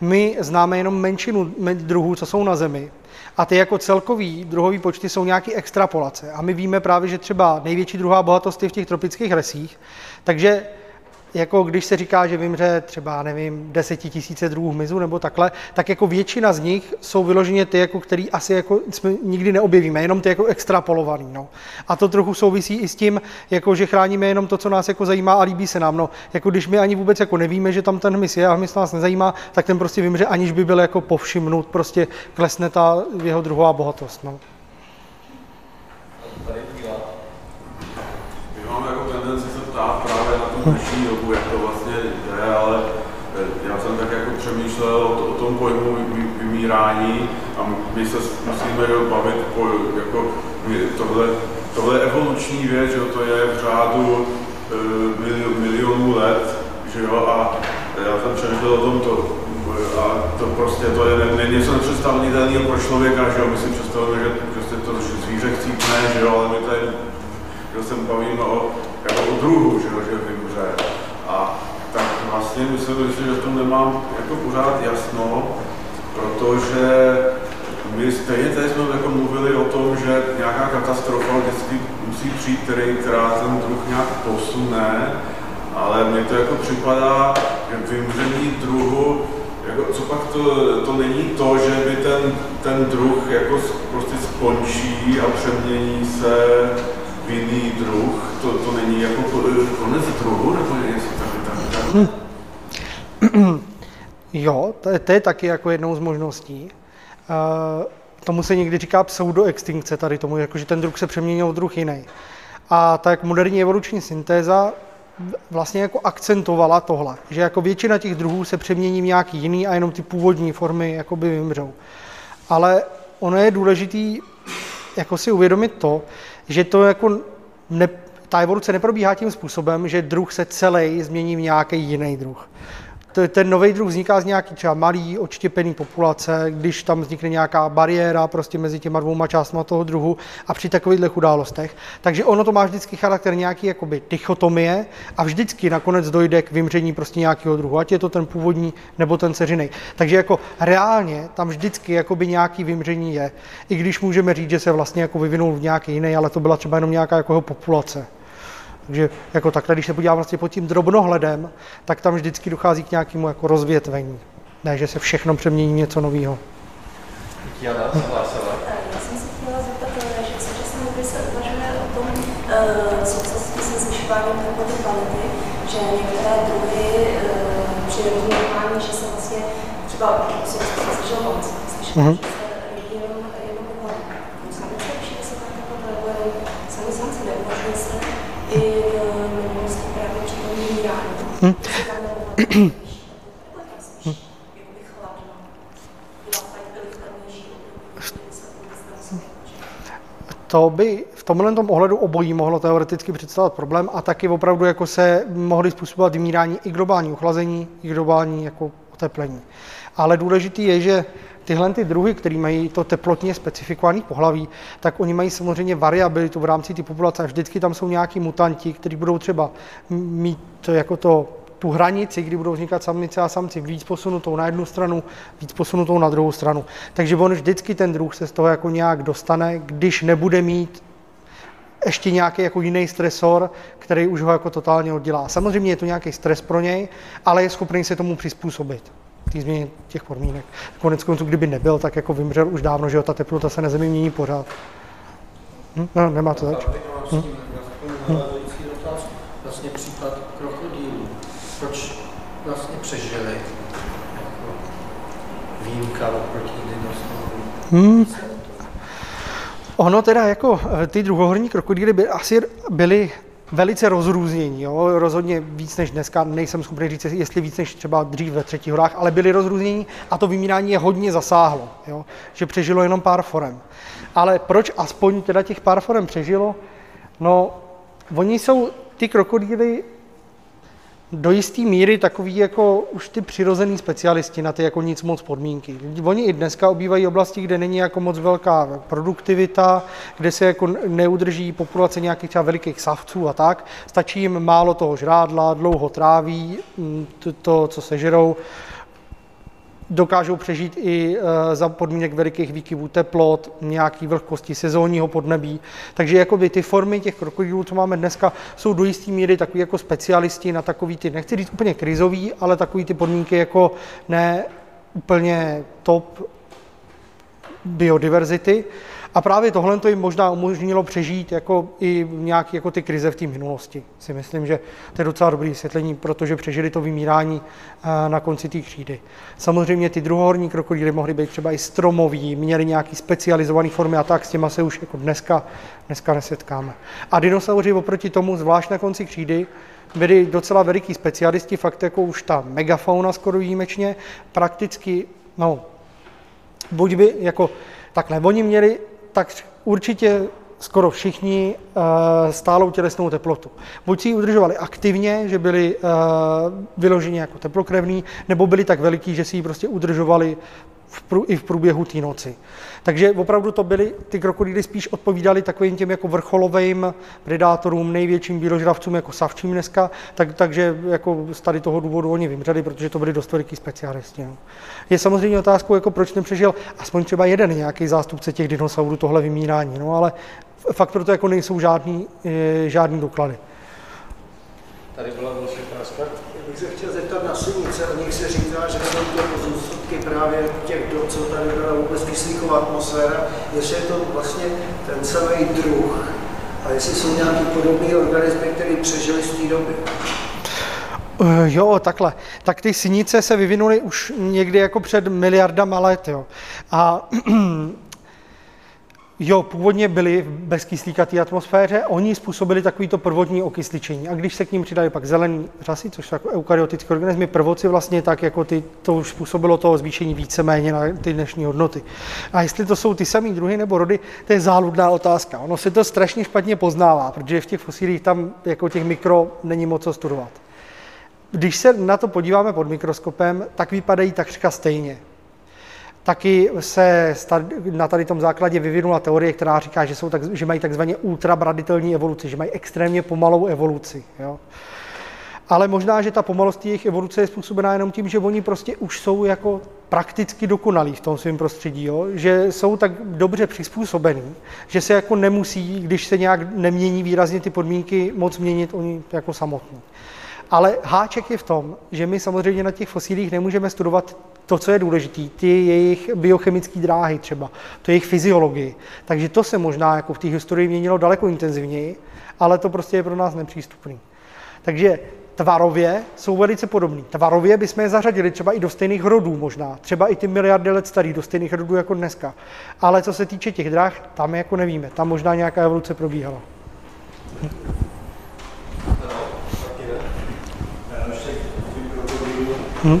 my známe jenom menšinu druhů, co jsou na Zemi. A ty jako celkový druhový počty jsou nějaký extrapolace. A my víme právě, že třeba největší druhá bohatost je v těch tropických lesích. Takže jako když se říká, že vymře třeba, nevím, desetitisíce druhů hmyzu nebo takhle, tak jako většina z nich jsou vyloženě ty, jako který asi jako jsme nikdy neobjevíme, jenom ty jako extrapolovaný. No. A to trochu souvisí i s tím, jako že chráníme jenom to, co nás jako zajímá a líbí se nám. No. Jako když my ani vůbec jako nevíme, že tam ten hmyz je a hmyz nás nezajímá, tak ten prostě vymře, aniž by byl jako povšimnut, prostě klesne ta jeho druhová bohatost. No. Dnešní dobu, jak to vlastně je, ale eh, já jsem tak jako přemýšlel o, o tom pojmu vymírání a my se musíme bavit po, jako tohle, tohle evoluční věc, že to je v řádu e, milionů let, že jo, a já jsem přemýšlel o tom to, a to prostě to je ne, něco nepředstavitelného pro člověka, že jo, my si představujeme, že prostě to zvíře chcípne, že jo, ale my tady, že se bavíme o, jako o druhu, že jo, že vymře. A tak vlastně myslím, že v tom nemám jako pořád jasno, proto to, že my stejně tady jsme jako mluvili o tom, že nějaká katastrofa vždycky musí přijít, který, která ten druh nějak posune, ale mně to jako připadá, že vymření druhu, jako, co pak to, to není to, že by ten, ten druh jako prostě skončí a přemění se jiný druh, to, to není jako konec druhu, nebo něco tak, tak. Hm. Jo, to je, to je taky jako jednou z možností. Uh, tomu se někdy říká pseudoextinkce tady tomu, jako že ten druh se přeměnil v druh jiný. A tak moderní evoluční syntéza vlastně jako akcentovala tohle, že jako většina těch druhů se přemění v nějaký jiný a jenom ty původní formy jakoby vymřou. Ale ono je důležitý jako si uvědomit to, že to jako ne, ta evoluce neprobíhá tím způsobem, že druh se celý změní v nějaký jiný druh ten nový druh vzniká z nějaký třeba malý, odštěpený populace, když tam vznikne nějaká bariéra prostě mezi těma dvouma částmi toho druhu a při takovýchhle událostech. Takže ono to má vždycky charakter nějaký jakoby dichotomie a vždycky nakonec dojde k vymření prostě nějakého druhu, ať je to ten původní nebo ten ceřinej. Takže jako reálně tam vždycky jakoby nějaký vymření je, i když můžeme říct, že se vlastně jako vyvinul v nějaký jiný, ale to byla třeba jenom nějaká jako populace. Takže jako takhle, když se podívám vlastně pod tím drobnohledem, tak tam vždycky dochází k nějakému jako rozvětvení. Ne, že se všechno přemění něco nového. Jana se hlásila. Já jsem se chtěla zeptat, eh, že v současné době se uvažuje o tom souvislosti se zvyšováním teploty kvality, že některé druhy při rozměrování, že se vlastně třeba v souvislosti se želvonci, slyšela, mm-hmm. že se jenom, jenom pohlaví. Sami se lepší, že se ta teplota, nebo jenom sami samci neuvažuje se i v minulosti právě při tom Hmm. to by v tomhle tom ohledu obojí mohlo teoreticky představovat problém a taky opravdu jako se mohly způsobovat vymírání i globální ochlazení, i globální jako oteplení. Ale důležitý je, že tyhle ty druhy, které mají to teplotně specifikované pohlaví, tak oni mají samozřejmě variabilitu v rámci té populace vždycky tam jsou nějaký mutanti, kteří budou třeba mít jako to tu hranici, kdy budou vznikat samice a samci víc posunutou na jednu stranu, víc posunutou na druhou stranu. Takže on vždycky ten druh se z toho jako nějak dostane, když nebude mít ještě nějaký jako jiný stresor, který už ho jako totálně oddělá. Samozřejmě je to nějaký stres pro něj, ale je schopný se tomu přizpůsobit té změně těch podmínek. Konec konců, kdyby nebyl, tak jako vymřel už dávno, že ta teplota se na Zemi mění pořád. Hm? No, nemá to zač. Hm? Hm? Vlastně případ krokodýlů. Proč vlastně přežili? Jako výjimka oproti dinosaurům. Hmm. Ono teda jako eh, ty druhohorní krokodýly by asi byly velice rozrůznění, jo? rozhodně víc než dneska, nejsem schopný říct, jestli víc než třeba dřív ve třetích horách, ale byly rozrůznění a to vymírání je hodně zasáhlo, jo? že přežilo jenom pár forem. Ale proč aspoň teda těch pár forem přežilo? No, oni jsou, ty krokodýly do jisté míry takový jako už ty přirozený specialisti na ty jako nic moc podmínky. Oni i dneska obývají oblasti, kde není jako moc velká produktivita, kde se jako neudrží populace nějakých třeba velikých savců a tak. Stačí jim málo toho žrádla, dlouho tráví, mm, to, to co sežerou dokážou přežít i eh, za podmínek velikých výkyvů teplot, nějaký vlhkosti sezónního podnebí. Takže jakoby ty formy těch krokodýlů, co máme dneska, jsou do jisté míry takový jako specialisti na takový ty, nechci říct úplně krizový, ale takový ty podmínky jako ne úplně top biodiverzity. A právě tohle to jim možná umožnilo přežít jako i nějaké jako ty krize v té minulosti. Si myslím, že to je docela dobré vysvětlení, protože přežili to vymírání eh, na konci té křídy. Samozřejmě ty druhohorní krokodýly mohly být třeba i stromoví, měly nějaký specializované formy a tak, s těma se už jako dneska, dneska nesetkáme. A dinosauři oproti tomu, zvlášť na konci křídy, byli docela veliký specialisti, fakt jako už ta megafauna skoro výjimečně, prakticky, no, buď by jako takhle, oni měli tak určitě skoro všichni uh, stálou tělesnou teplotu. Buď si ji udržovali aktivně, že byli uh, vyloženi jako teplokrevní, nebo byli tak veliký, že si ji prostě udržovali v prů, i v průběhu té noci. Takže opravdu to byly, ty krokodýly spíš odpovídaly takovým těm jako vrcholovým predátorům, největším bíložravcům jako savčím dneska, tak, takže jako z tady toho důvodu oni vymřeli, protože to byli dost veliký specialisti. No. Je samozřejmě otázkou, jako proč nepřežil aspoň třeba jeden nějaký zástupce těch dinosaurů tohle vymírání, no ale fakt proto jako nejsou žádný, e, žádný doklady. Tady byla další otázka. Já bych se chtěl zeptat na sinice. O nich se říká, že to právě těch dob, co tady byla vůbec kyslíková atmosféra. Jestli je to vlastně ten celý druh a jestli jsou nějaký podobný organismy, které přežili z té doby. Uh, jo, takhle. Tak ty sinice se vyvinuly už někdy jako před miliardama let, jo. A Jo, původně byli v bezkyslíkaté atmosféře, oni způsobili takovýto prvotní okysličení. A když se k ním přidali pak zelený řasy, což jsou jako eukaryotické organismy, prvoci vlastně tak, jako ty, to už způsobilo to zvýšení víceméně na ty dnešní hodnoty. A jestli to jsou ty samé druhy nebo rody, to je záludná otázka. Ono se to strašně špatně poznává, protože v těch fosílích tam jako těch mikro není moc co studovat. Když se na to podíváme pod mikroskopem, tak vypadají takřka stejně. Taky se na tady tom základě vyvinula teorie, která říká, že, jsou tak, že mají takzvaně ultrabraditelní evoluci, že mají extrémně pomalou evoluci. Jo. Ale možná, že ta pomalost jejich evoluce je způsobená jenom tím, že oni prostě už jsou jako prakticky dokonalí v tom svém prostředí, jo? že jsou tak dobře přizpůsobení, že se jako nemusí, když se nějak nemění výrazně ty podmínky, moc měnit oni jako samotní. Ale háček je v tom, že my samozřejmě na těch fosílích nemůžeme studovat to, co je důležité, ty jejich biochemické dráhy třeba, to jejich fyziologii. Takže to se možná jako v té historii měnilo daleko intenzivněji, ale to prostě je pro nás nepřístupný. Takže tvarově jsou velice podobný. Tvarově bychom je zařadili třeba i do stejných rodů možná, třeba i ty miliardy let starý, do stejných rodů jako dneska. Ale co se týče těch dráh, tam jako nevíme, tam možná nějaká evoluce probíhala. Hmm.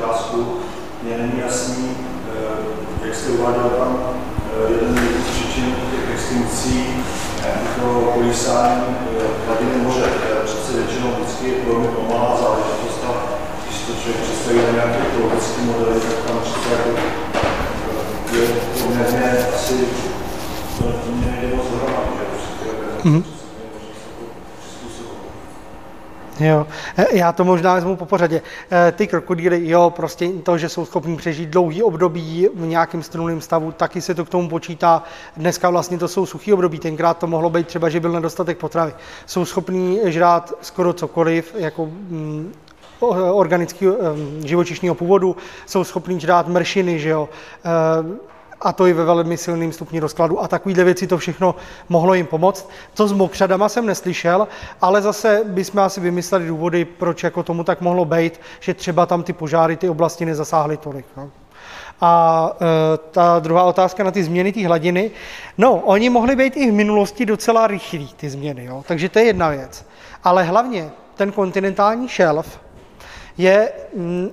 otázku, mně není jasný, jak jste uváděl tam jeden z příčin těch extinkcí, to kolísání hladiny moře, které přece většinou vždycky je velmi pomalá záležitost a když to člověk představí na nějaké ekologické modely, tak tam přece jako je poměrně asi to nejde moc dohromady, mm-hmm. Jo, e, já to možná vezmu po pořadě. E, ty krokodýly, jo, prostě to, že jsou schopní přežít dlouhý období v nějakém strunném stavu, taky se to k tomu počítá. Dneska vlastně to jsou suchý období, tenkrát to mohlo být třeba, že byl nedostatek potravy. Jsou schopní žrát skoro cokoliv, jako mm, organického živočišního původu, jsou schopní žrát mršiny, že jo, a to i ve velmi silným stupni rozkladu a takovýhle věci to všechno mohlo jim pomoct. To s mokřadama jsem neslyšel, ale zase bychom asi vymysleli důvody, proč jako tomu tak mohlo být, že třeba tam ty požáry ty oblasti nezasáhly tolik. No. A e, ta druhá otázka na ty změny té hladiny. No, oni mohli být i v minulosti docela rychlí, ty změny, jo? takže to je jedna věc. Ale hlavně ten kontinentální šelf je mm,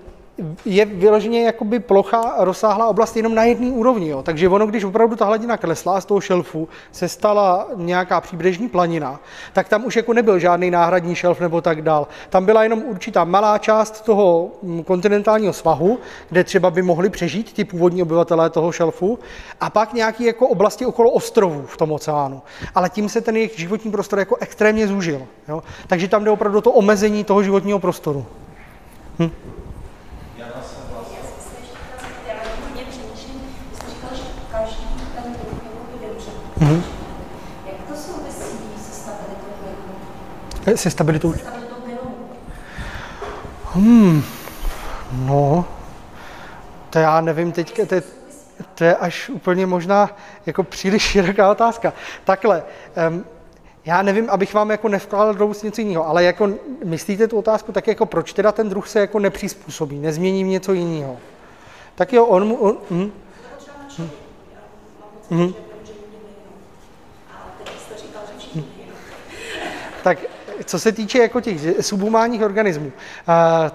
je vyloženě jakoby plocha rozsáhlá oblast jenom na jedné úrovni. Jo. Takže ono, když opravdu ta hladina klesla z toho šelfu, se stala nějaká příbřežní planina, tak tam už jako nebyl žádný náhradní šelf nebo tak dál. Tam byla jenom určitá malá část toho mm, kontinentálního svahu, kde třeba by mohli přežít ty původní obyvatelé toho šelfu, a pak nějaké jako oblasti okolo ostrovů v tom oceánu. Ale tím se ten jejich životní prostor jako extrémně zúžil. Jo. Takže tam jde opravdu to omezení toho životního prostoru. Hm. Mm-hmm. Jak to souvisí se stabilitou plynu? Se stabilitou? Se stabilitou Hmm, no, to já nevím teď, to, to je až úplně možná jako příliš široká otázka. Takhle, um, Já nevím, abych vám jako nevkládal do úst něco jiného, ale jako myslíte tu otázku tak jako proč teda ten druh se jako nepřizpůsobí, nezmění něco jiného. Tak jo, on mu... On, hm, hm, hm, tak co se týče jako těch subhumánních organismů,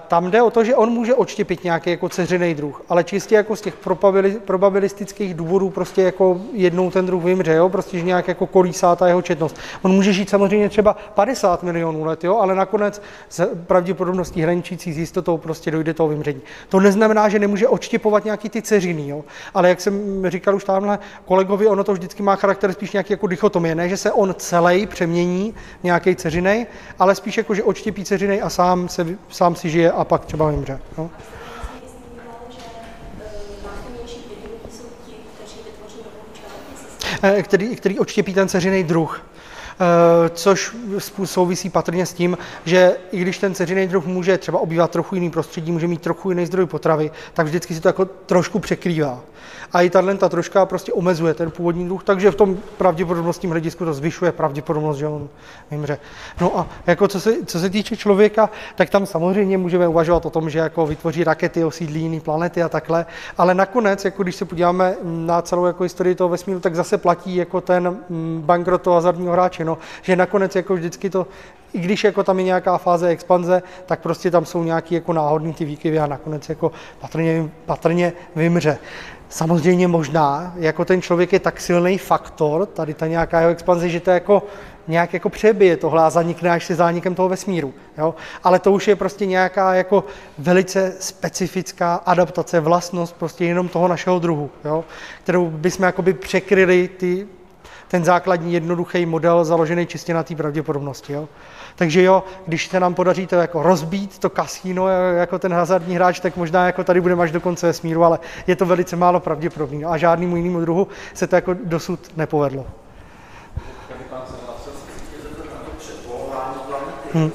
tam jde o to, že on může odštěpit nějaký jako ceřiný druh, ale čistě jako z těch probabili- probabilistických důvodů prostě jako jednou ten druh vymře, jo? prostě že nějak jako kolísá ta jeho četnost. On může žít samozřejmě třeba 50 milionů let, jo? ale nakonec s pravděpodobností hraničící s jistotou prostě dojde toho vymření. To neznamená, že nemůže odštěpovat nějaký ty ceřiny, jo? ale jak jsem říkal už tamhle kolegovi, ono to vždycky má charakter spíš nějaký jako dichotomie, ne, že se on celý přemění nějaký ceřinej, ale spíš jako, že odštěpí ceřinej a sám, se, sám si žije a pak třeba vymře. No. Eh, Který, který odštěpí ten ceřinej druh. Eh, což souvisí patrně s tím, že i když ten ceřiný druh může třeba obývat trochu jiný prostředí, může mít trochu jiný zdroj potravy, tak vždycky si to jako trošku překrývá. A i tahle ta troška prostě omezuje ten původní druh, takže v tom pravděpodobnostním hledisku to zvyšuje pravděpodobnost, že on vymře. No a jako co se, co se týče člověka, tak tam samozřejmě můžeme uvažovat o tom, že jako vytvoří rakety, osídlí jiné planety a takhle, ale nakonec, jako když se podíváme na celou jako historii toho vesmíru, tak zase platí jako ten mm, bankrot toho hráče, no, že nakonec jako vždycky to, i když jako tam je nějaká fáze expanze, tak prostě tam jsou nějaký jako náhodný ty výkyvy a nakonec jako patrně, patrně vymře. Samozřejmě možná, jako ten člověk je tak silný faktor, tady ta nějaká jeho expanze, že to jako nějak jako přebije tohle a zanikne až se zánikem toho vesmíru. Jo? Ale to už je prostě nějaká jako velice specifická adaptace, vlastnost prostě jenom toho našeho druhu, jo? kterou bychom jakoby překryli ty, ten základní jednoduchý model založený čistě na té pravděpodobnosti. Jo? Takže jo, když se nám podaří to jako rozbít, to kasíno jako ten hazardní hráč, tak možná jako tady budeme až do konce vesmíru, ale je to velice málo pravděpodobné. No a žádnému jinému druhu se to jako dosud nepovedlo. Hmm.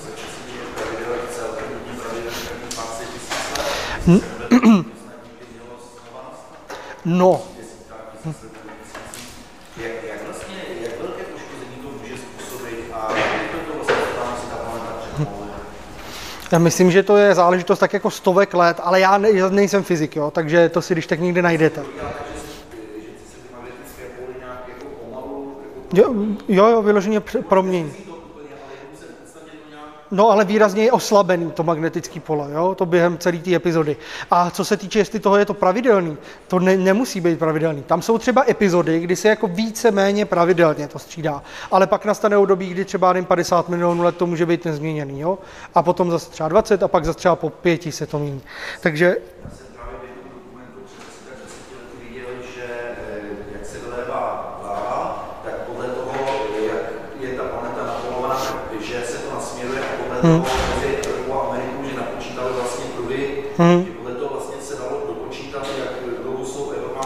No, Jak, jak vlastně, jak velké poškození to může způsobit a jak to vlastně tam si ta planeta přepovoluje? Já myslím, že to je záležitost tak jako stovek let, ale já, ne, nejsem fyzik, jo, takže to si když tak někde najdete. Jo, jo, jo vyloženě promění. No, ale výrazně je oslabený to magnetický pole, jo? to během celé té epizody. A co se týče, jestli toho je to pravidelný, to ne, nemusí být pravidelný. Tam jsou třeba epizody, kdy se jako více méně pravidelně to střídá, ale pak nastane období, kdy třeba nevím, 50 milionů let to může být nezměněný, jo? a potom zase třeba 20 a pak zase třeba po pěti se to mění. Takže Já jsem právě v jednom dokumentu před asi tak 10 lety viděl, že eh, jak se vylévá láva, tak podle toho, jak je ta planeta napolovaná, že se to nasměruje a podle Hmm. a že napočítali vlastně pruhy, Hmm. že podle toho vlastně se dalo dopočítat, jak dlouho jsou Evropa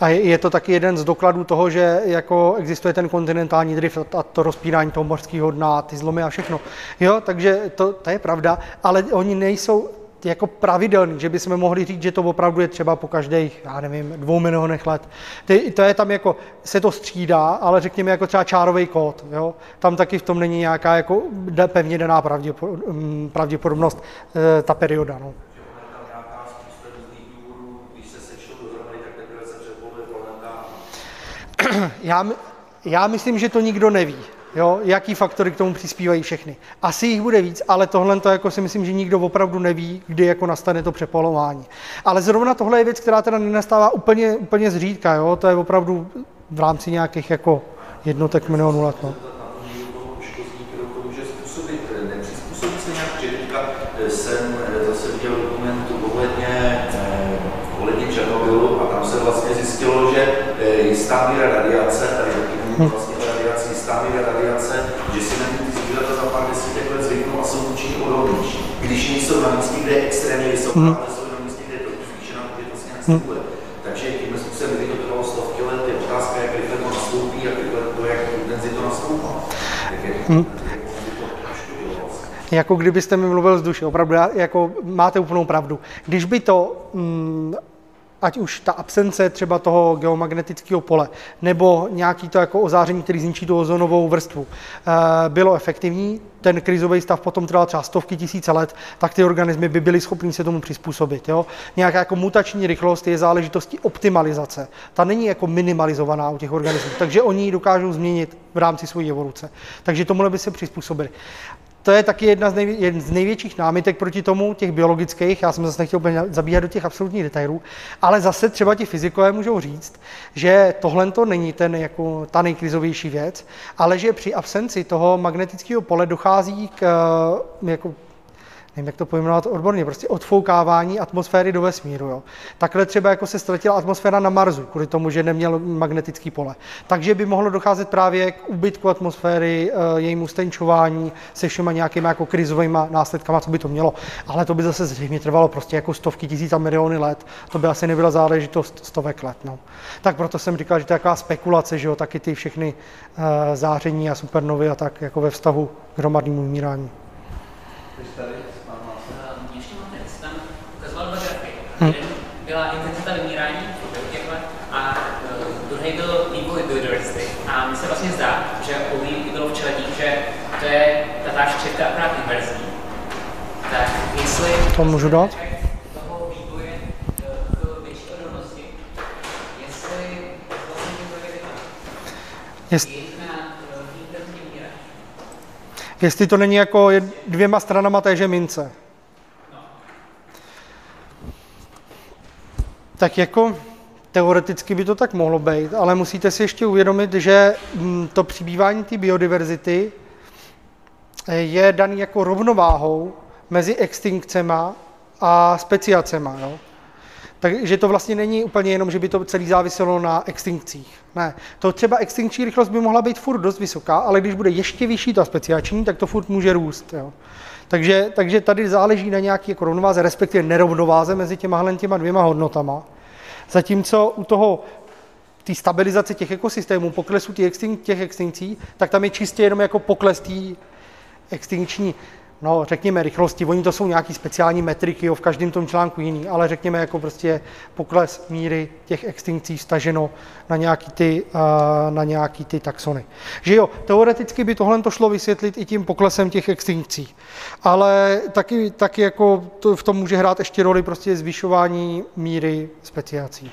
a je to taky jeden z dokladů toho, že jako existuje ten kontinentální drift a to rozpínání toho mořského dna, ty zlomy a všechno. Jo, takže to, to je pravda, ale oni nejsou jako pravidelný, že bychom mohli říct, že to opravdu je třeba po každých, já nevím, dvou milionech let. Ty, to je tam jako, se to střídá, ale řekněme jako třeba čárový kód, jo. Tam taky v tom není nějaká jako pevně daná mm, pravděpodobnost, eh, ta perioda, no. Já, já myslím, že to nikdo neví. Jo, jaký faktory k tomu přispívají všechny. Asi jich bude víc, ale tohle to jako si myslím, že nikdo opravdu neví, kdy jako nastane to přepolování. Ale zrovna tohle je věc, která teda nenastává úplně, úplně zřídka, jo? to je opravdu v rámci nějakých jako jednotek milionů let. No. jsem eh, zase a tam se vlastně zjistilo, že radiace, vlastně o radiaci, jistá míra radiace, že si na ní ty zvířata za pár desítek let zvyknou a jsou vůči ní odolnější. Když nejsou na místě, kde je extrémně vysoká, ale jsou na místě, kde je trochu zvýšená, to vlastně nastupuje. Takže tímhle způsobem, kdyby to trvalo stovky let, je otázka, jak rychle to nastoupí, jak rychle to, jak nastoupá. Hmm. by to poškodilo vlastně. Jako kdybyste mi mluvil z duše, opravdu, jako máte úplnou pravdu. Když by to mm, ať už ta absence třeba toho geomagnetického pole, nebo nějaký to jako ozáření, který zničí tu ozonovou vrstvu, eh, bylo efektivní, ten krizový stav potom trval třeba stovky tisíce let, tak ty organismy by byly schopny se tomu přizpůsobit. Jo? Nějaká jako mutační rychlost je záležitostí optimalizace. Ta není jako minimalizovaná u těch organismů, takže oni ji dokážou změnit v rámci své evoluce. Takže tomuhle by se přizpůsobili to je taky jedna z, nejvě- jeden z největších námitek proti tomu těch biologických. Já jsem zase nechtěl úplně zabíhat do těch absolutních detailů, ale zase třeba ti fyzikové můžou říct, že tohle to není ten, jako, ta nejkrizovější věc, ale že při absenci toho magnetického pole dochází k eh, jako, nevím, jak to pojmenovat odborně, prostě odfoukávání atmosféry do vesmíru. Jo. Takhle třeba jako se ztratila atmosféra na Marsu, kvůli tomu, že neměl magnetický pole. Takže by mohlo docházet právě k úbytku atmosféry, eh, jejímu stenčování se všema nějakými jako krizovými následkama, co by to mělo. Ale to by zase zřejmě trvalo prostě jako stovky tisíc a miliony let. To by asi nebyla záležitost stovek let. No. Tak proto jsem říkal, že to je taková spekulace, že jo, taky ty všechny uh, záření a supernovy a tak jako ve vztahu k hromadnému umírání. Uh, ještě mám ten, jsi tam ukazoval dva Jeden byla intenzita vymírání a uh, druhý byl vývoj biodiverzity. A mně se vlastně zdá, že obý bylo včeledí, že to je tatáž křivka akorát inverzní. Tak jestli To můžu dát? odolnosti, jestli vlastně vymírání. jestli to není jako dvěma stranama téže mince. Tak jako teoreticky by to tak mohlo být, ale musíte si ještě uvědomit, že mm, to přibývání té biodiverzity eh, je daný jako rovnováhou mezi extinkcema a speciacema. Jo? Takže to vlastně není úplně jenom, že by to celý záviselo na extinkcích. Ne, to třeba extinkční rychlost by mohla být furt dost vysoká, ale když bude ještě vyšší ta speciační, tak to furt může růst. Jo. Takže, takže tady záleží na nějaké jako rovnováze, respektive nerovnováze mezi těma, těma dvěma hodnotama. Zatímco u toho té stabilizace těch ekosystémů, poklesu těch, extinc, těch extinkcí, tak tam je čistě jenom jako pokles té extinkční, no řekněme rychlosti, oni to jsou nějaký speciální metriky, jo, v každém tom článku jiný, ale řekněme jako prostě pokles míry těch extinkcí staženo na nějaký ty, uh, na nějaký ty taxony. Že jo, teoreticky by tohle to šlo vysvětlit i tím poklesem těch extinkcí, ale taky, taky jako to, v tom může hrát ještě roli prostě zvyšování míry speciací.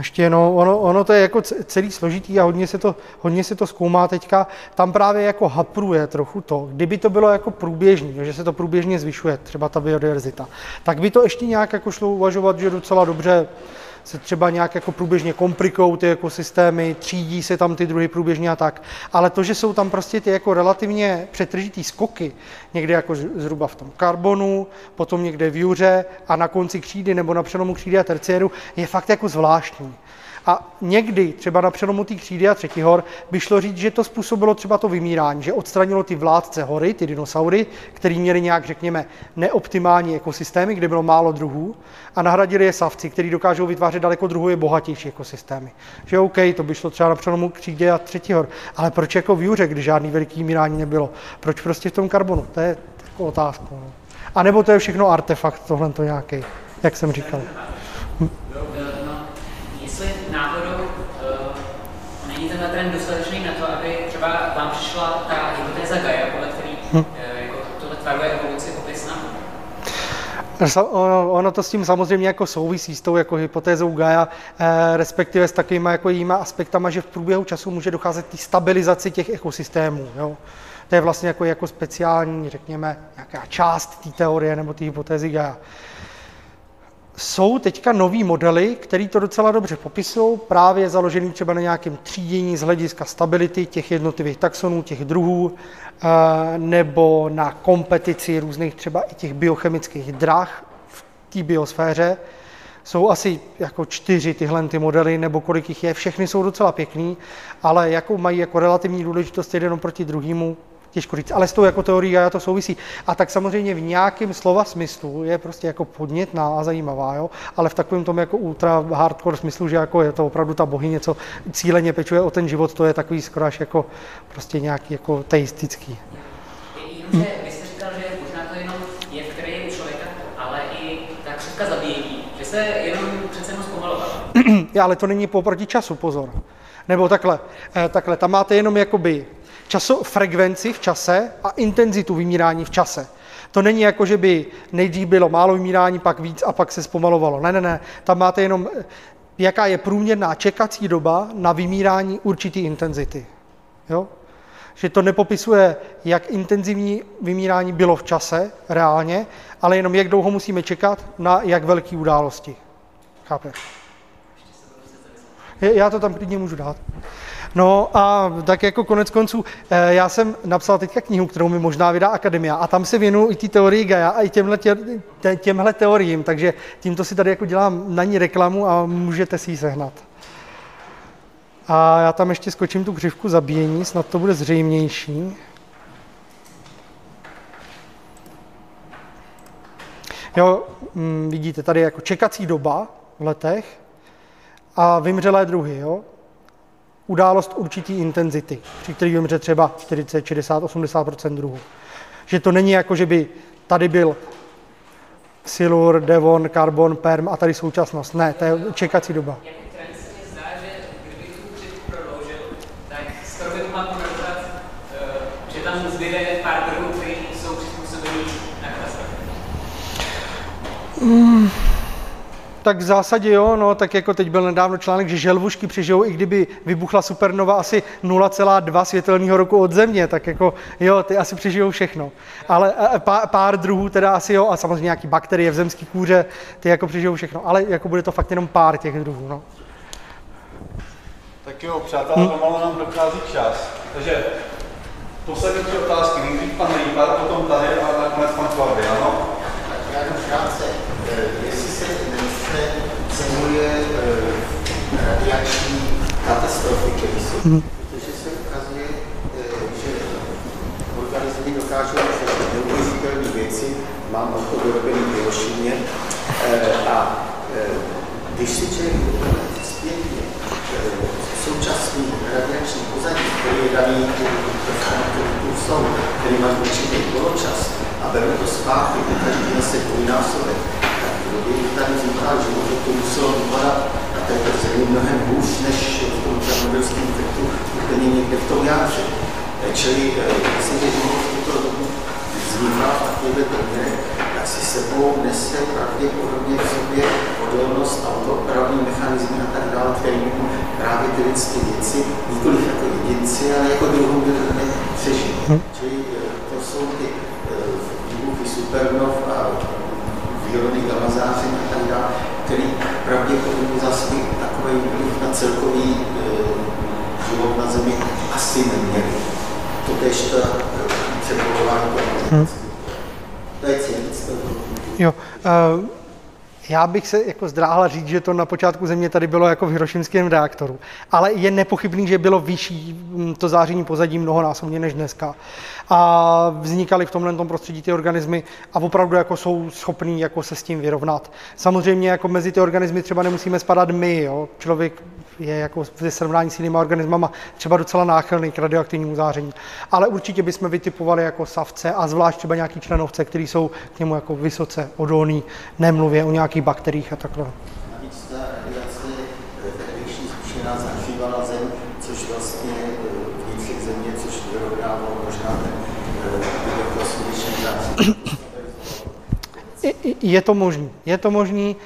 Ještě no, ono, ono to je jako celý složitý a hodně se, to, hodně se to zkoumá teďka. Tam právě jako hapruje trochu to, kdyby to bylo jako průběžný, že se to průběžně zvyšuje, třeba ta biodiverzita, tak by to ještě nějak jako šlo uvažovat, že docela dobře se třeba nějak jako průběžně komplikují ty ekosystémy, třídí se tam ty druhy průběžně a tak. Ale to, že jsou tam prostě ty jako relativně přetržitý skoky, někde jako zhruba v tom karbonu, potom někde v juře a na konci křídy nebo na přelomu křídy a terciéru, je fakt jako zvláštní. A někdy, třeba na přelomu té křídy a třetí hor, by šlo říct, že to způsobilo třeba to vymírání, že odstranilo ty vládce hory, ty dinosaury, který měli nějak, řekněme, neoptimální ekosystémy, kde bylo málo druhů, a nahradili je savci, kteří dokážou vytvářet daleko druhové bohatější ekosystémy. Že OK, to by šlo třeba na přelomu křídy a třetí hor, ale proč jako v juře, když žádný veliký vymírání nebylo? Proč prostě v tom karbonu? To je jako otázka. No. A nebo to je všechno artefakt, tohle to nějaký, jak jsem říkal. Eh, No, jestli náhodou uh, není tenhle trend dostatečný na to, aby třeba vám přišla ta hypotéza Gaia, podle který Hm. uh, jako tohle tvaruje evoluci popisná. Ono, to s tím samozřejmě jako souvisí s tou jako hypotézou Gaia, eh, respektive s takovými jako jejíma aspektama, že v průběhu času může docházet k stabilizaci těch ekosystémů. Jo. To je vlastně jako, jako speciální, řekněme, nějaká část té teorie nebo té hypotézy Gaia. Jsou teďka nový modely, které to docela dobře popisují, právě založený třeba na nějakém třídění z hlediska stability těch jednotlivých taxonů, těch druhů, eh, nebo na kompetici různých třeba i těch biochemických drah v té biosféře. Jsou asi jako čtyři tyhle ty modely, nebo kolik jich je. Všechny jsou docela pěkný, ale jakou mají jako relativní důležitost jeden proti druhému, těžko říct, ale s tou jako teorií Gaia to souvisí. A tak samozřejmě v nějakém slova smyslu je prostě jako podnětná a zajímavá, jo? ale v takovém tom jako ultra hardcore smyslu, že jako je to opravdu ta bohyně, co cíleně pečuje o ten život, to je takový skoro až jako prostě nějaký jako teistický. Jenomže vy jste říkal, že možná to jenom je, který je u člověka, ale i ta křivka zabíjení, že se jenom přece jenom zpomalovala. Já, ale to není poproti času, pozor. Nebo takhle, eh, takhle, tam máte jenom jakoby časo, frekvenci v čase a intenzitu vymírání v čase. To není jako, že by nejdřív bylo málo vymírání, pak víc a pak se zpomalovalo. Ne, ne, ne. Tam máte jenom, jaká je průměrná čekací doba na vymírání určitý intenzity. Jo? Že to nepopisuje, jak intenzivní vymírání bylo v čase reálně, ale jenom jak dlouho musíme čekat na jak velké události. Chápeš? Já to tam klidně můžu dát. No a tak jako konec konců, eh, já jsem napsal teďka knihu, kterou mi možná vydá Akademia a tam se věnuju i té teorii Gaia a i těmhle, tě, tě- těmhle teoriím, takže tímto si tady jako dělám na ní reklamu a můžete si ji sehnat. A já tam ještě skočím tu křivku zabíjení, snad to bude zřejmější. Jo, mm, vidíte tady jako čekací doba v letech a vymřelé druhy, jo. Událost určitý intenzity, při který vymře třeba 40, 60, 80% druhů. Že to není jako, že by tady byl silur, devon, karbon, perm a tady současnost. Ne, to je čekací doba. Jako tak v zásadě jo, no, tak jako teď byl nedávno článek, že želvušky přežijou, i kdyby vybuchla supernova asi 0,2 světelného roku od Země, tak jako jo, ty asi přežijou všechno. Ale a, pár, pár druhů teda asi jo, a samozřejmě nějaký bakterie v zemské kůře, ty jako přežijou všechno. Ale jako bude to fakt jenom pár těch druhů, no. Tak jo, přátelé, pomalu nám dochází čas. Takže poslední tři otázky. Nejdřív pan Rýpar, potom tady a nakonec pan Klavdy, ano? Já jenom krátce, eh, jestli se nechce cenuje eh, radiační katastrofy, které jsou, protože se ukazuje, eh, že organismy dokážou neuvěřitelné věci, mám auto vyrobený v Hirošimě eh, a když si člověk zpětně současný radiační pozadí, který je daný tu jsou, který má určitý poločas a beru to zpátky, to každý zase dvojnásobek, tady říkal, že by to muselo vypadat na této zemi mnohem hůř, než v tom černobylském efektu úplně někde v tom jádře. Eh, Čili eh, myslím, že život v tuto dobu vzniká v takovéhle poměrech, tak si sebou nese pravděpodobně v sobě odolnost a opravný mechanizmy a tak dále, který mohou právě ty věci, nikoliv jako jedinci, ale jako druhou přežít. Čili eh, to jsou ty eh, výbuchy supernov a výrody gamazářin a tak dále, který pravděpodobně za svůj takový vliv na celkový eh, život na Zemi asi neměli. To tež to eh, přepolování hmm. To je cíl, Jo, uh, já bych se jako zdráhla říct, že to na počátku země tady bylo jako v hirošimském reaktoru. Ale je nepochybný, že bylo vyšší mm, to záření pozadí mnohonásobně než dneska. A vznikaly v tomhle tom prostředí ty organismy a opravdu jako jsou schopní jako se s tím vyrovnat. Samozřejmě jako mezi ty organismy třeba nemusíme spadat my. Jo? Člověk je jako ve srovnání s jinýma organismama třeba docela náchylný k radioaktivnímu záření. Ale určitě bychom vytipovali jako savce a zvlášť třeba nějaký členovce, který jsou k němu jako vysoce odolný, nemluvě o nějakých bakteriích a takhle. Navíc ta radiace eh, tehdejší zkušená zahřívala zem, což vlastně eh, vnitřek země, což vyrovnávalo možná ten i- Je to možný, je to možný.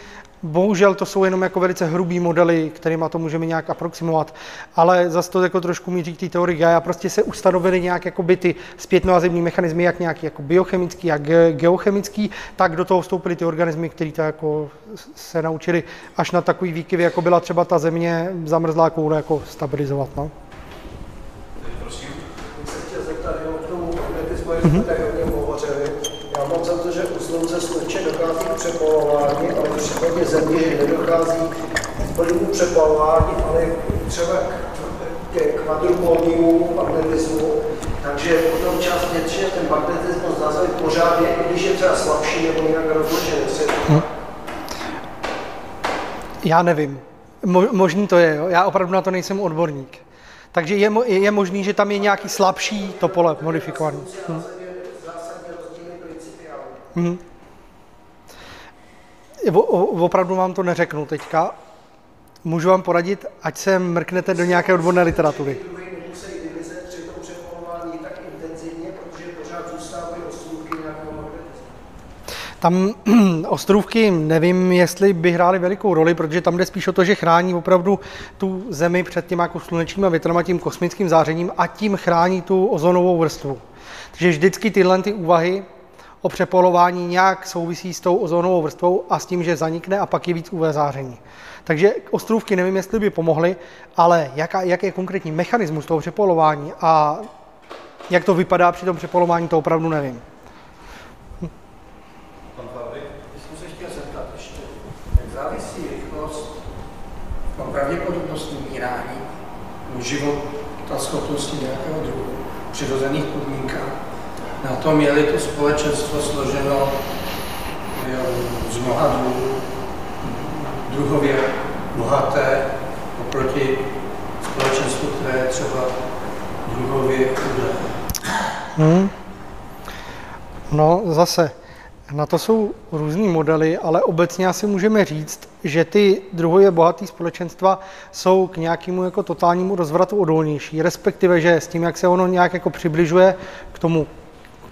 Bohužel to jsou jenom jako velice hrubý modely, kterými to můžeme nějak aproximovat, ale zase to jako trošku míří k té teorii Gaia. Prostě se ustanovily nějak jako by ty zpětnovazební mechanismy, jak nějaký jako biochemický a ge- geochemický, tak do toho vstoupily ty organismy, které to jako se naučili až na takový výkyvy, jako byla třeba ta země zamrzlá koule, jako stabilizovat. No. bych se chtěl zeptat jenom k tomu magnetismu, jak jsme tady o něm hovořili. Já mám za to, že u slunce slunče dochází k přepalování, ale v případě země že nedochází k plnému přepalování, ale třeba ke kvadrupolnímu magnetismu. Takže potom část většině ten magnetismus zase pořád je, i když je třeba slabší nebo nějak rozložený. tak. Já nevím. Mo- možný to je, jo? já opravdu na to nejsem odborník. Takže je, mo- je možný, že tam je nějaký slabší to pole modifikovaný. Hm. Mhm. O, opravdu vám to neřeknu teďka. Můžu vám poradit, ať se mrknete do nějaké odborné literatury. Tam ostrůvky nevím, jestli by hrály velikou roli, protože tam jde spíš o to, že chrání opravdu tu zemi před tím jako slunečním a větrem a tím kosmickým zářením a tím chrání tu ozonovou vrstvu. Takže vždycky tyhle ty úvahy o přepolování nějak souvisí s tou ozonovou vrstvou a s tím, že zanikne a pak je víc UV záření. Takže ostrůvky nevím, jestli by pomohly, ale jaká, jaký je konkrétní mechanismus toho přepolování a jak to vypadá při tom přepolování, to opravdu nevím. Já jsem se chtěl zeptat ještě, jak závisí rychlost o pravděpodobnost umírání, o život a schopnosti nějakého druhu přirozených na tom, je-li to společenstvo složeno z mnoha druhů, druhově bohaté, oproti společenstvu, které je třeba druhově chudé. Hmm. No zase, na to jsou různý modely, ale obecně asi můžeme říct, že ty druhově bohaté společenstva jsou k nějakému jako totálnímu rozvratu odolnější, respektive, že s tím, jak se ono nějak jako přibližuje k tomu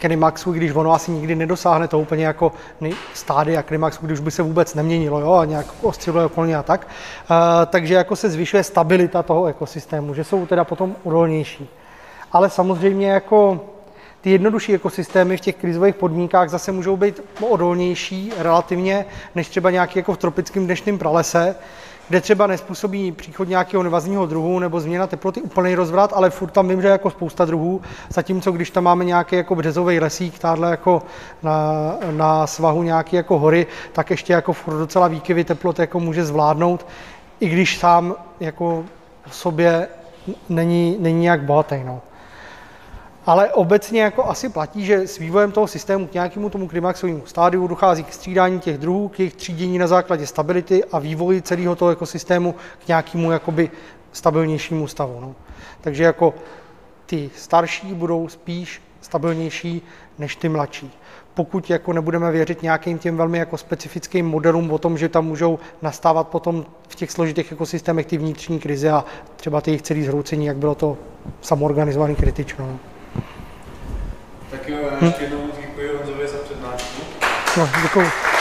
klimaxu, když ono asi nikdy nedosáhne to úplně jako nej- stádia klimaxu, když by se vůbec neměnilo jo, a nějak ostřeluje okolně a tak. Uh, takže jako se zvyšuje stabilita toho ekosystému, že jsou teda potom odolnější. Ale samozřejmě jako ty jednodušší ekosystémy v těch krizových podmínkách zase můžou být odolnější relativně, než třeba nějaký jako v tropickém dnešním pralese, kde třeba nespůsobí příchod nějakého nevazního druhu nebo změna teploty úplný rozvrat, ale furt tam je jako spousta druhů, zatímco když tam máme nějaký jako březový lesík, táhle jako na, na svahu nějaký jako hory, tak ještě jako furt docela výkyvy teplot jako může zvládnout, i když sám jako v sobě není, není nějak bohatý. No. Ale obecně jako asi platí, že s vývojem toho systému k nějakému tomu klimaxovému stádiu dochází k střídání těch druhů, k jejich třídění na základě stability a vývoji celého toho ekosystému k nějakému jakoby stabilnějšímu stavu. No. Takže jako ty starší budou spíš stabilnější než ty mladší. Pokud jako nebudeme věřit nějakým těm velmi jako specifickým modelům o tom, že tam můžou nastávat potom v těch složitých ekosystémech ty vnitřní krize a třeba ty jejich celý zhroucení, jak bylo to samoorganizovaný kritično. Tak jo, já ještě jednou děkuji Honzovi za přednášku. No, děkuji.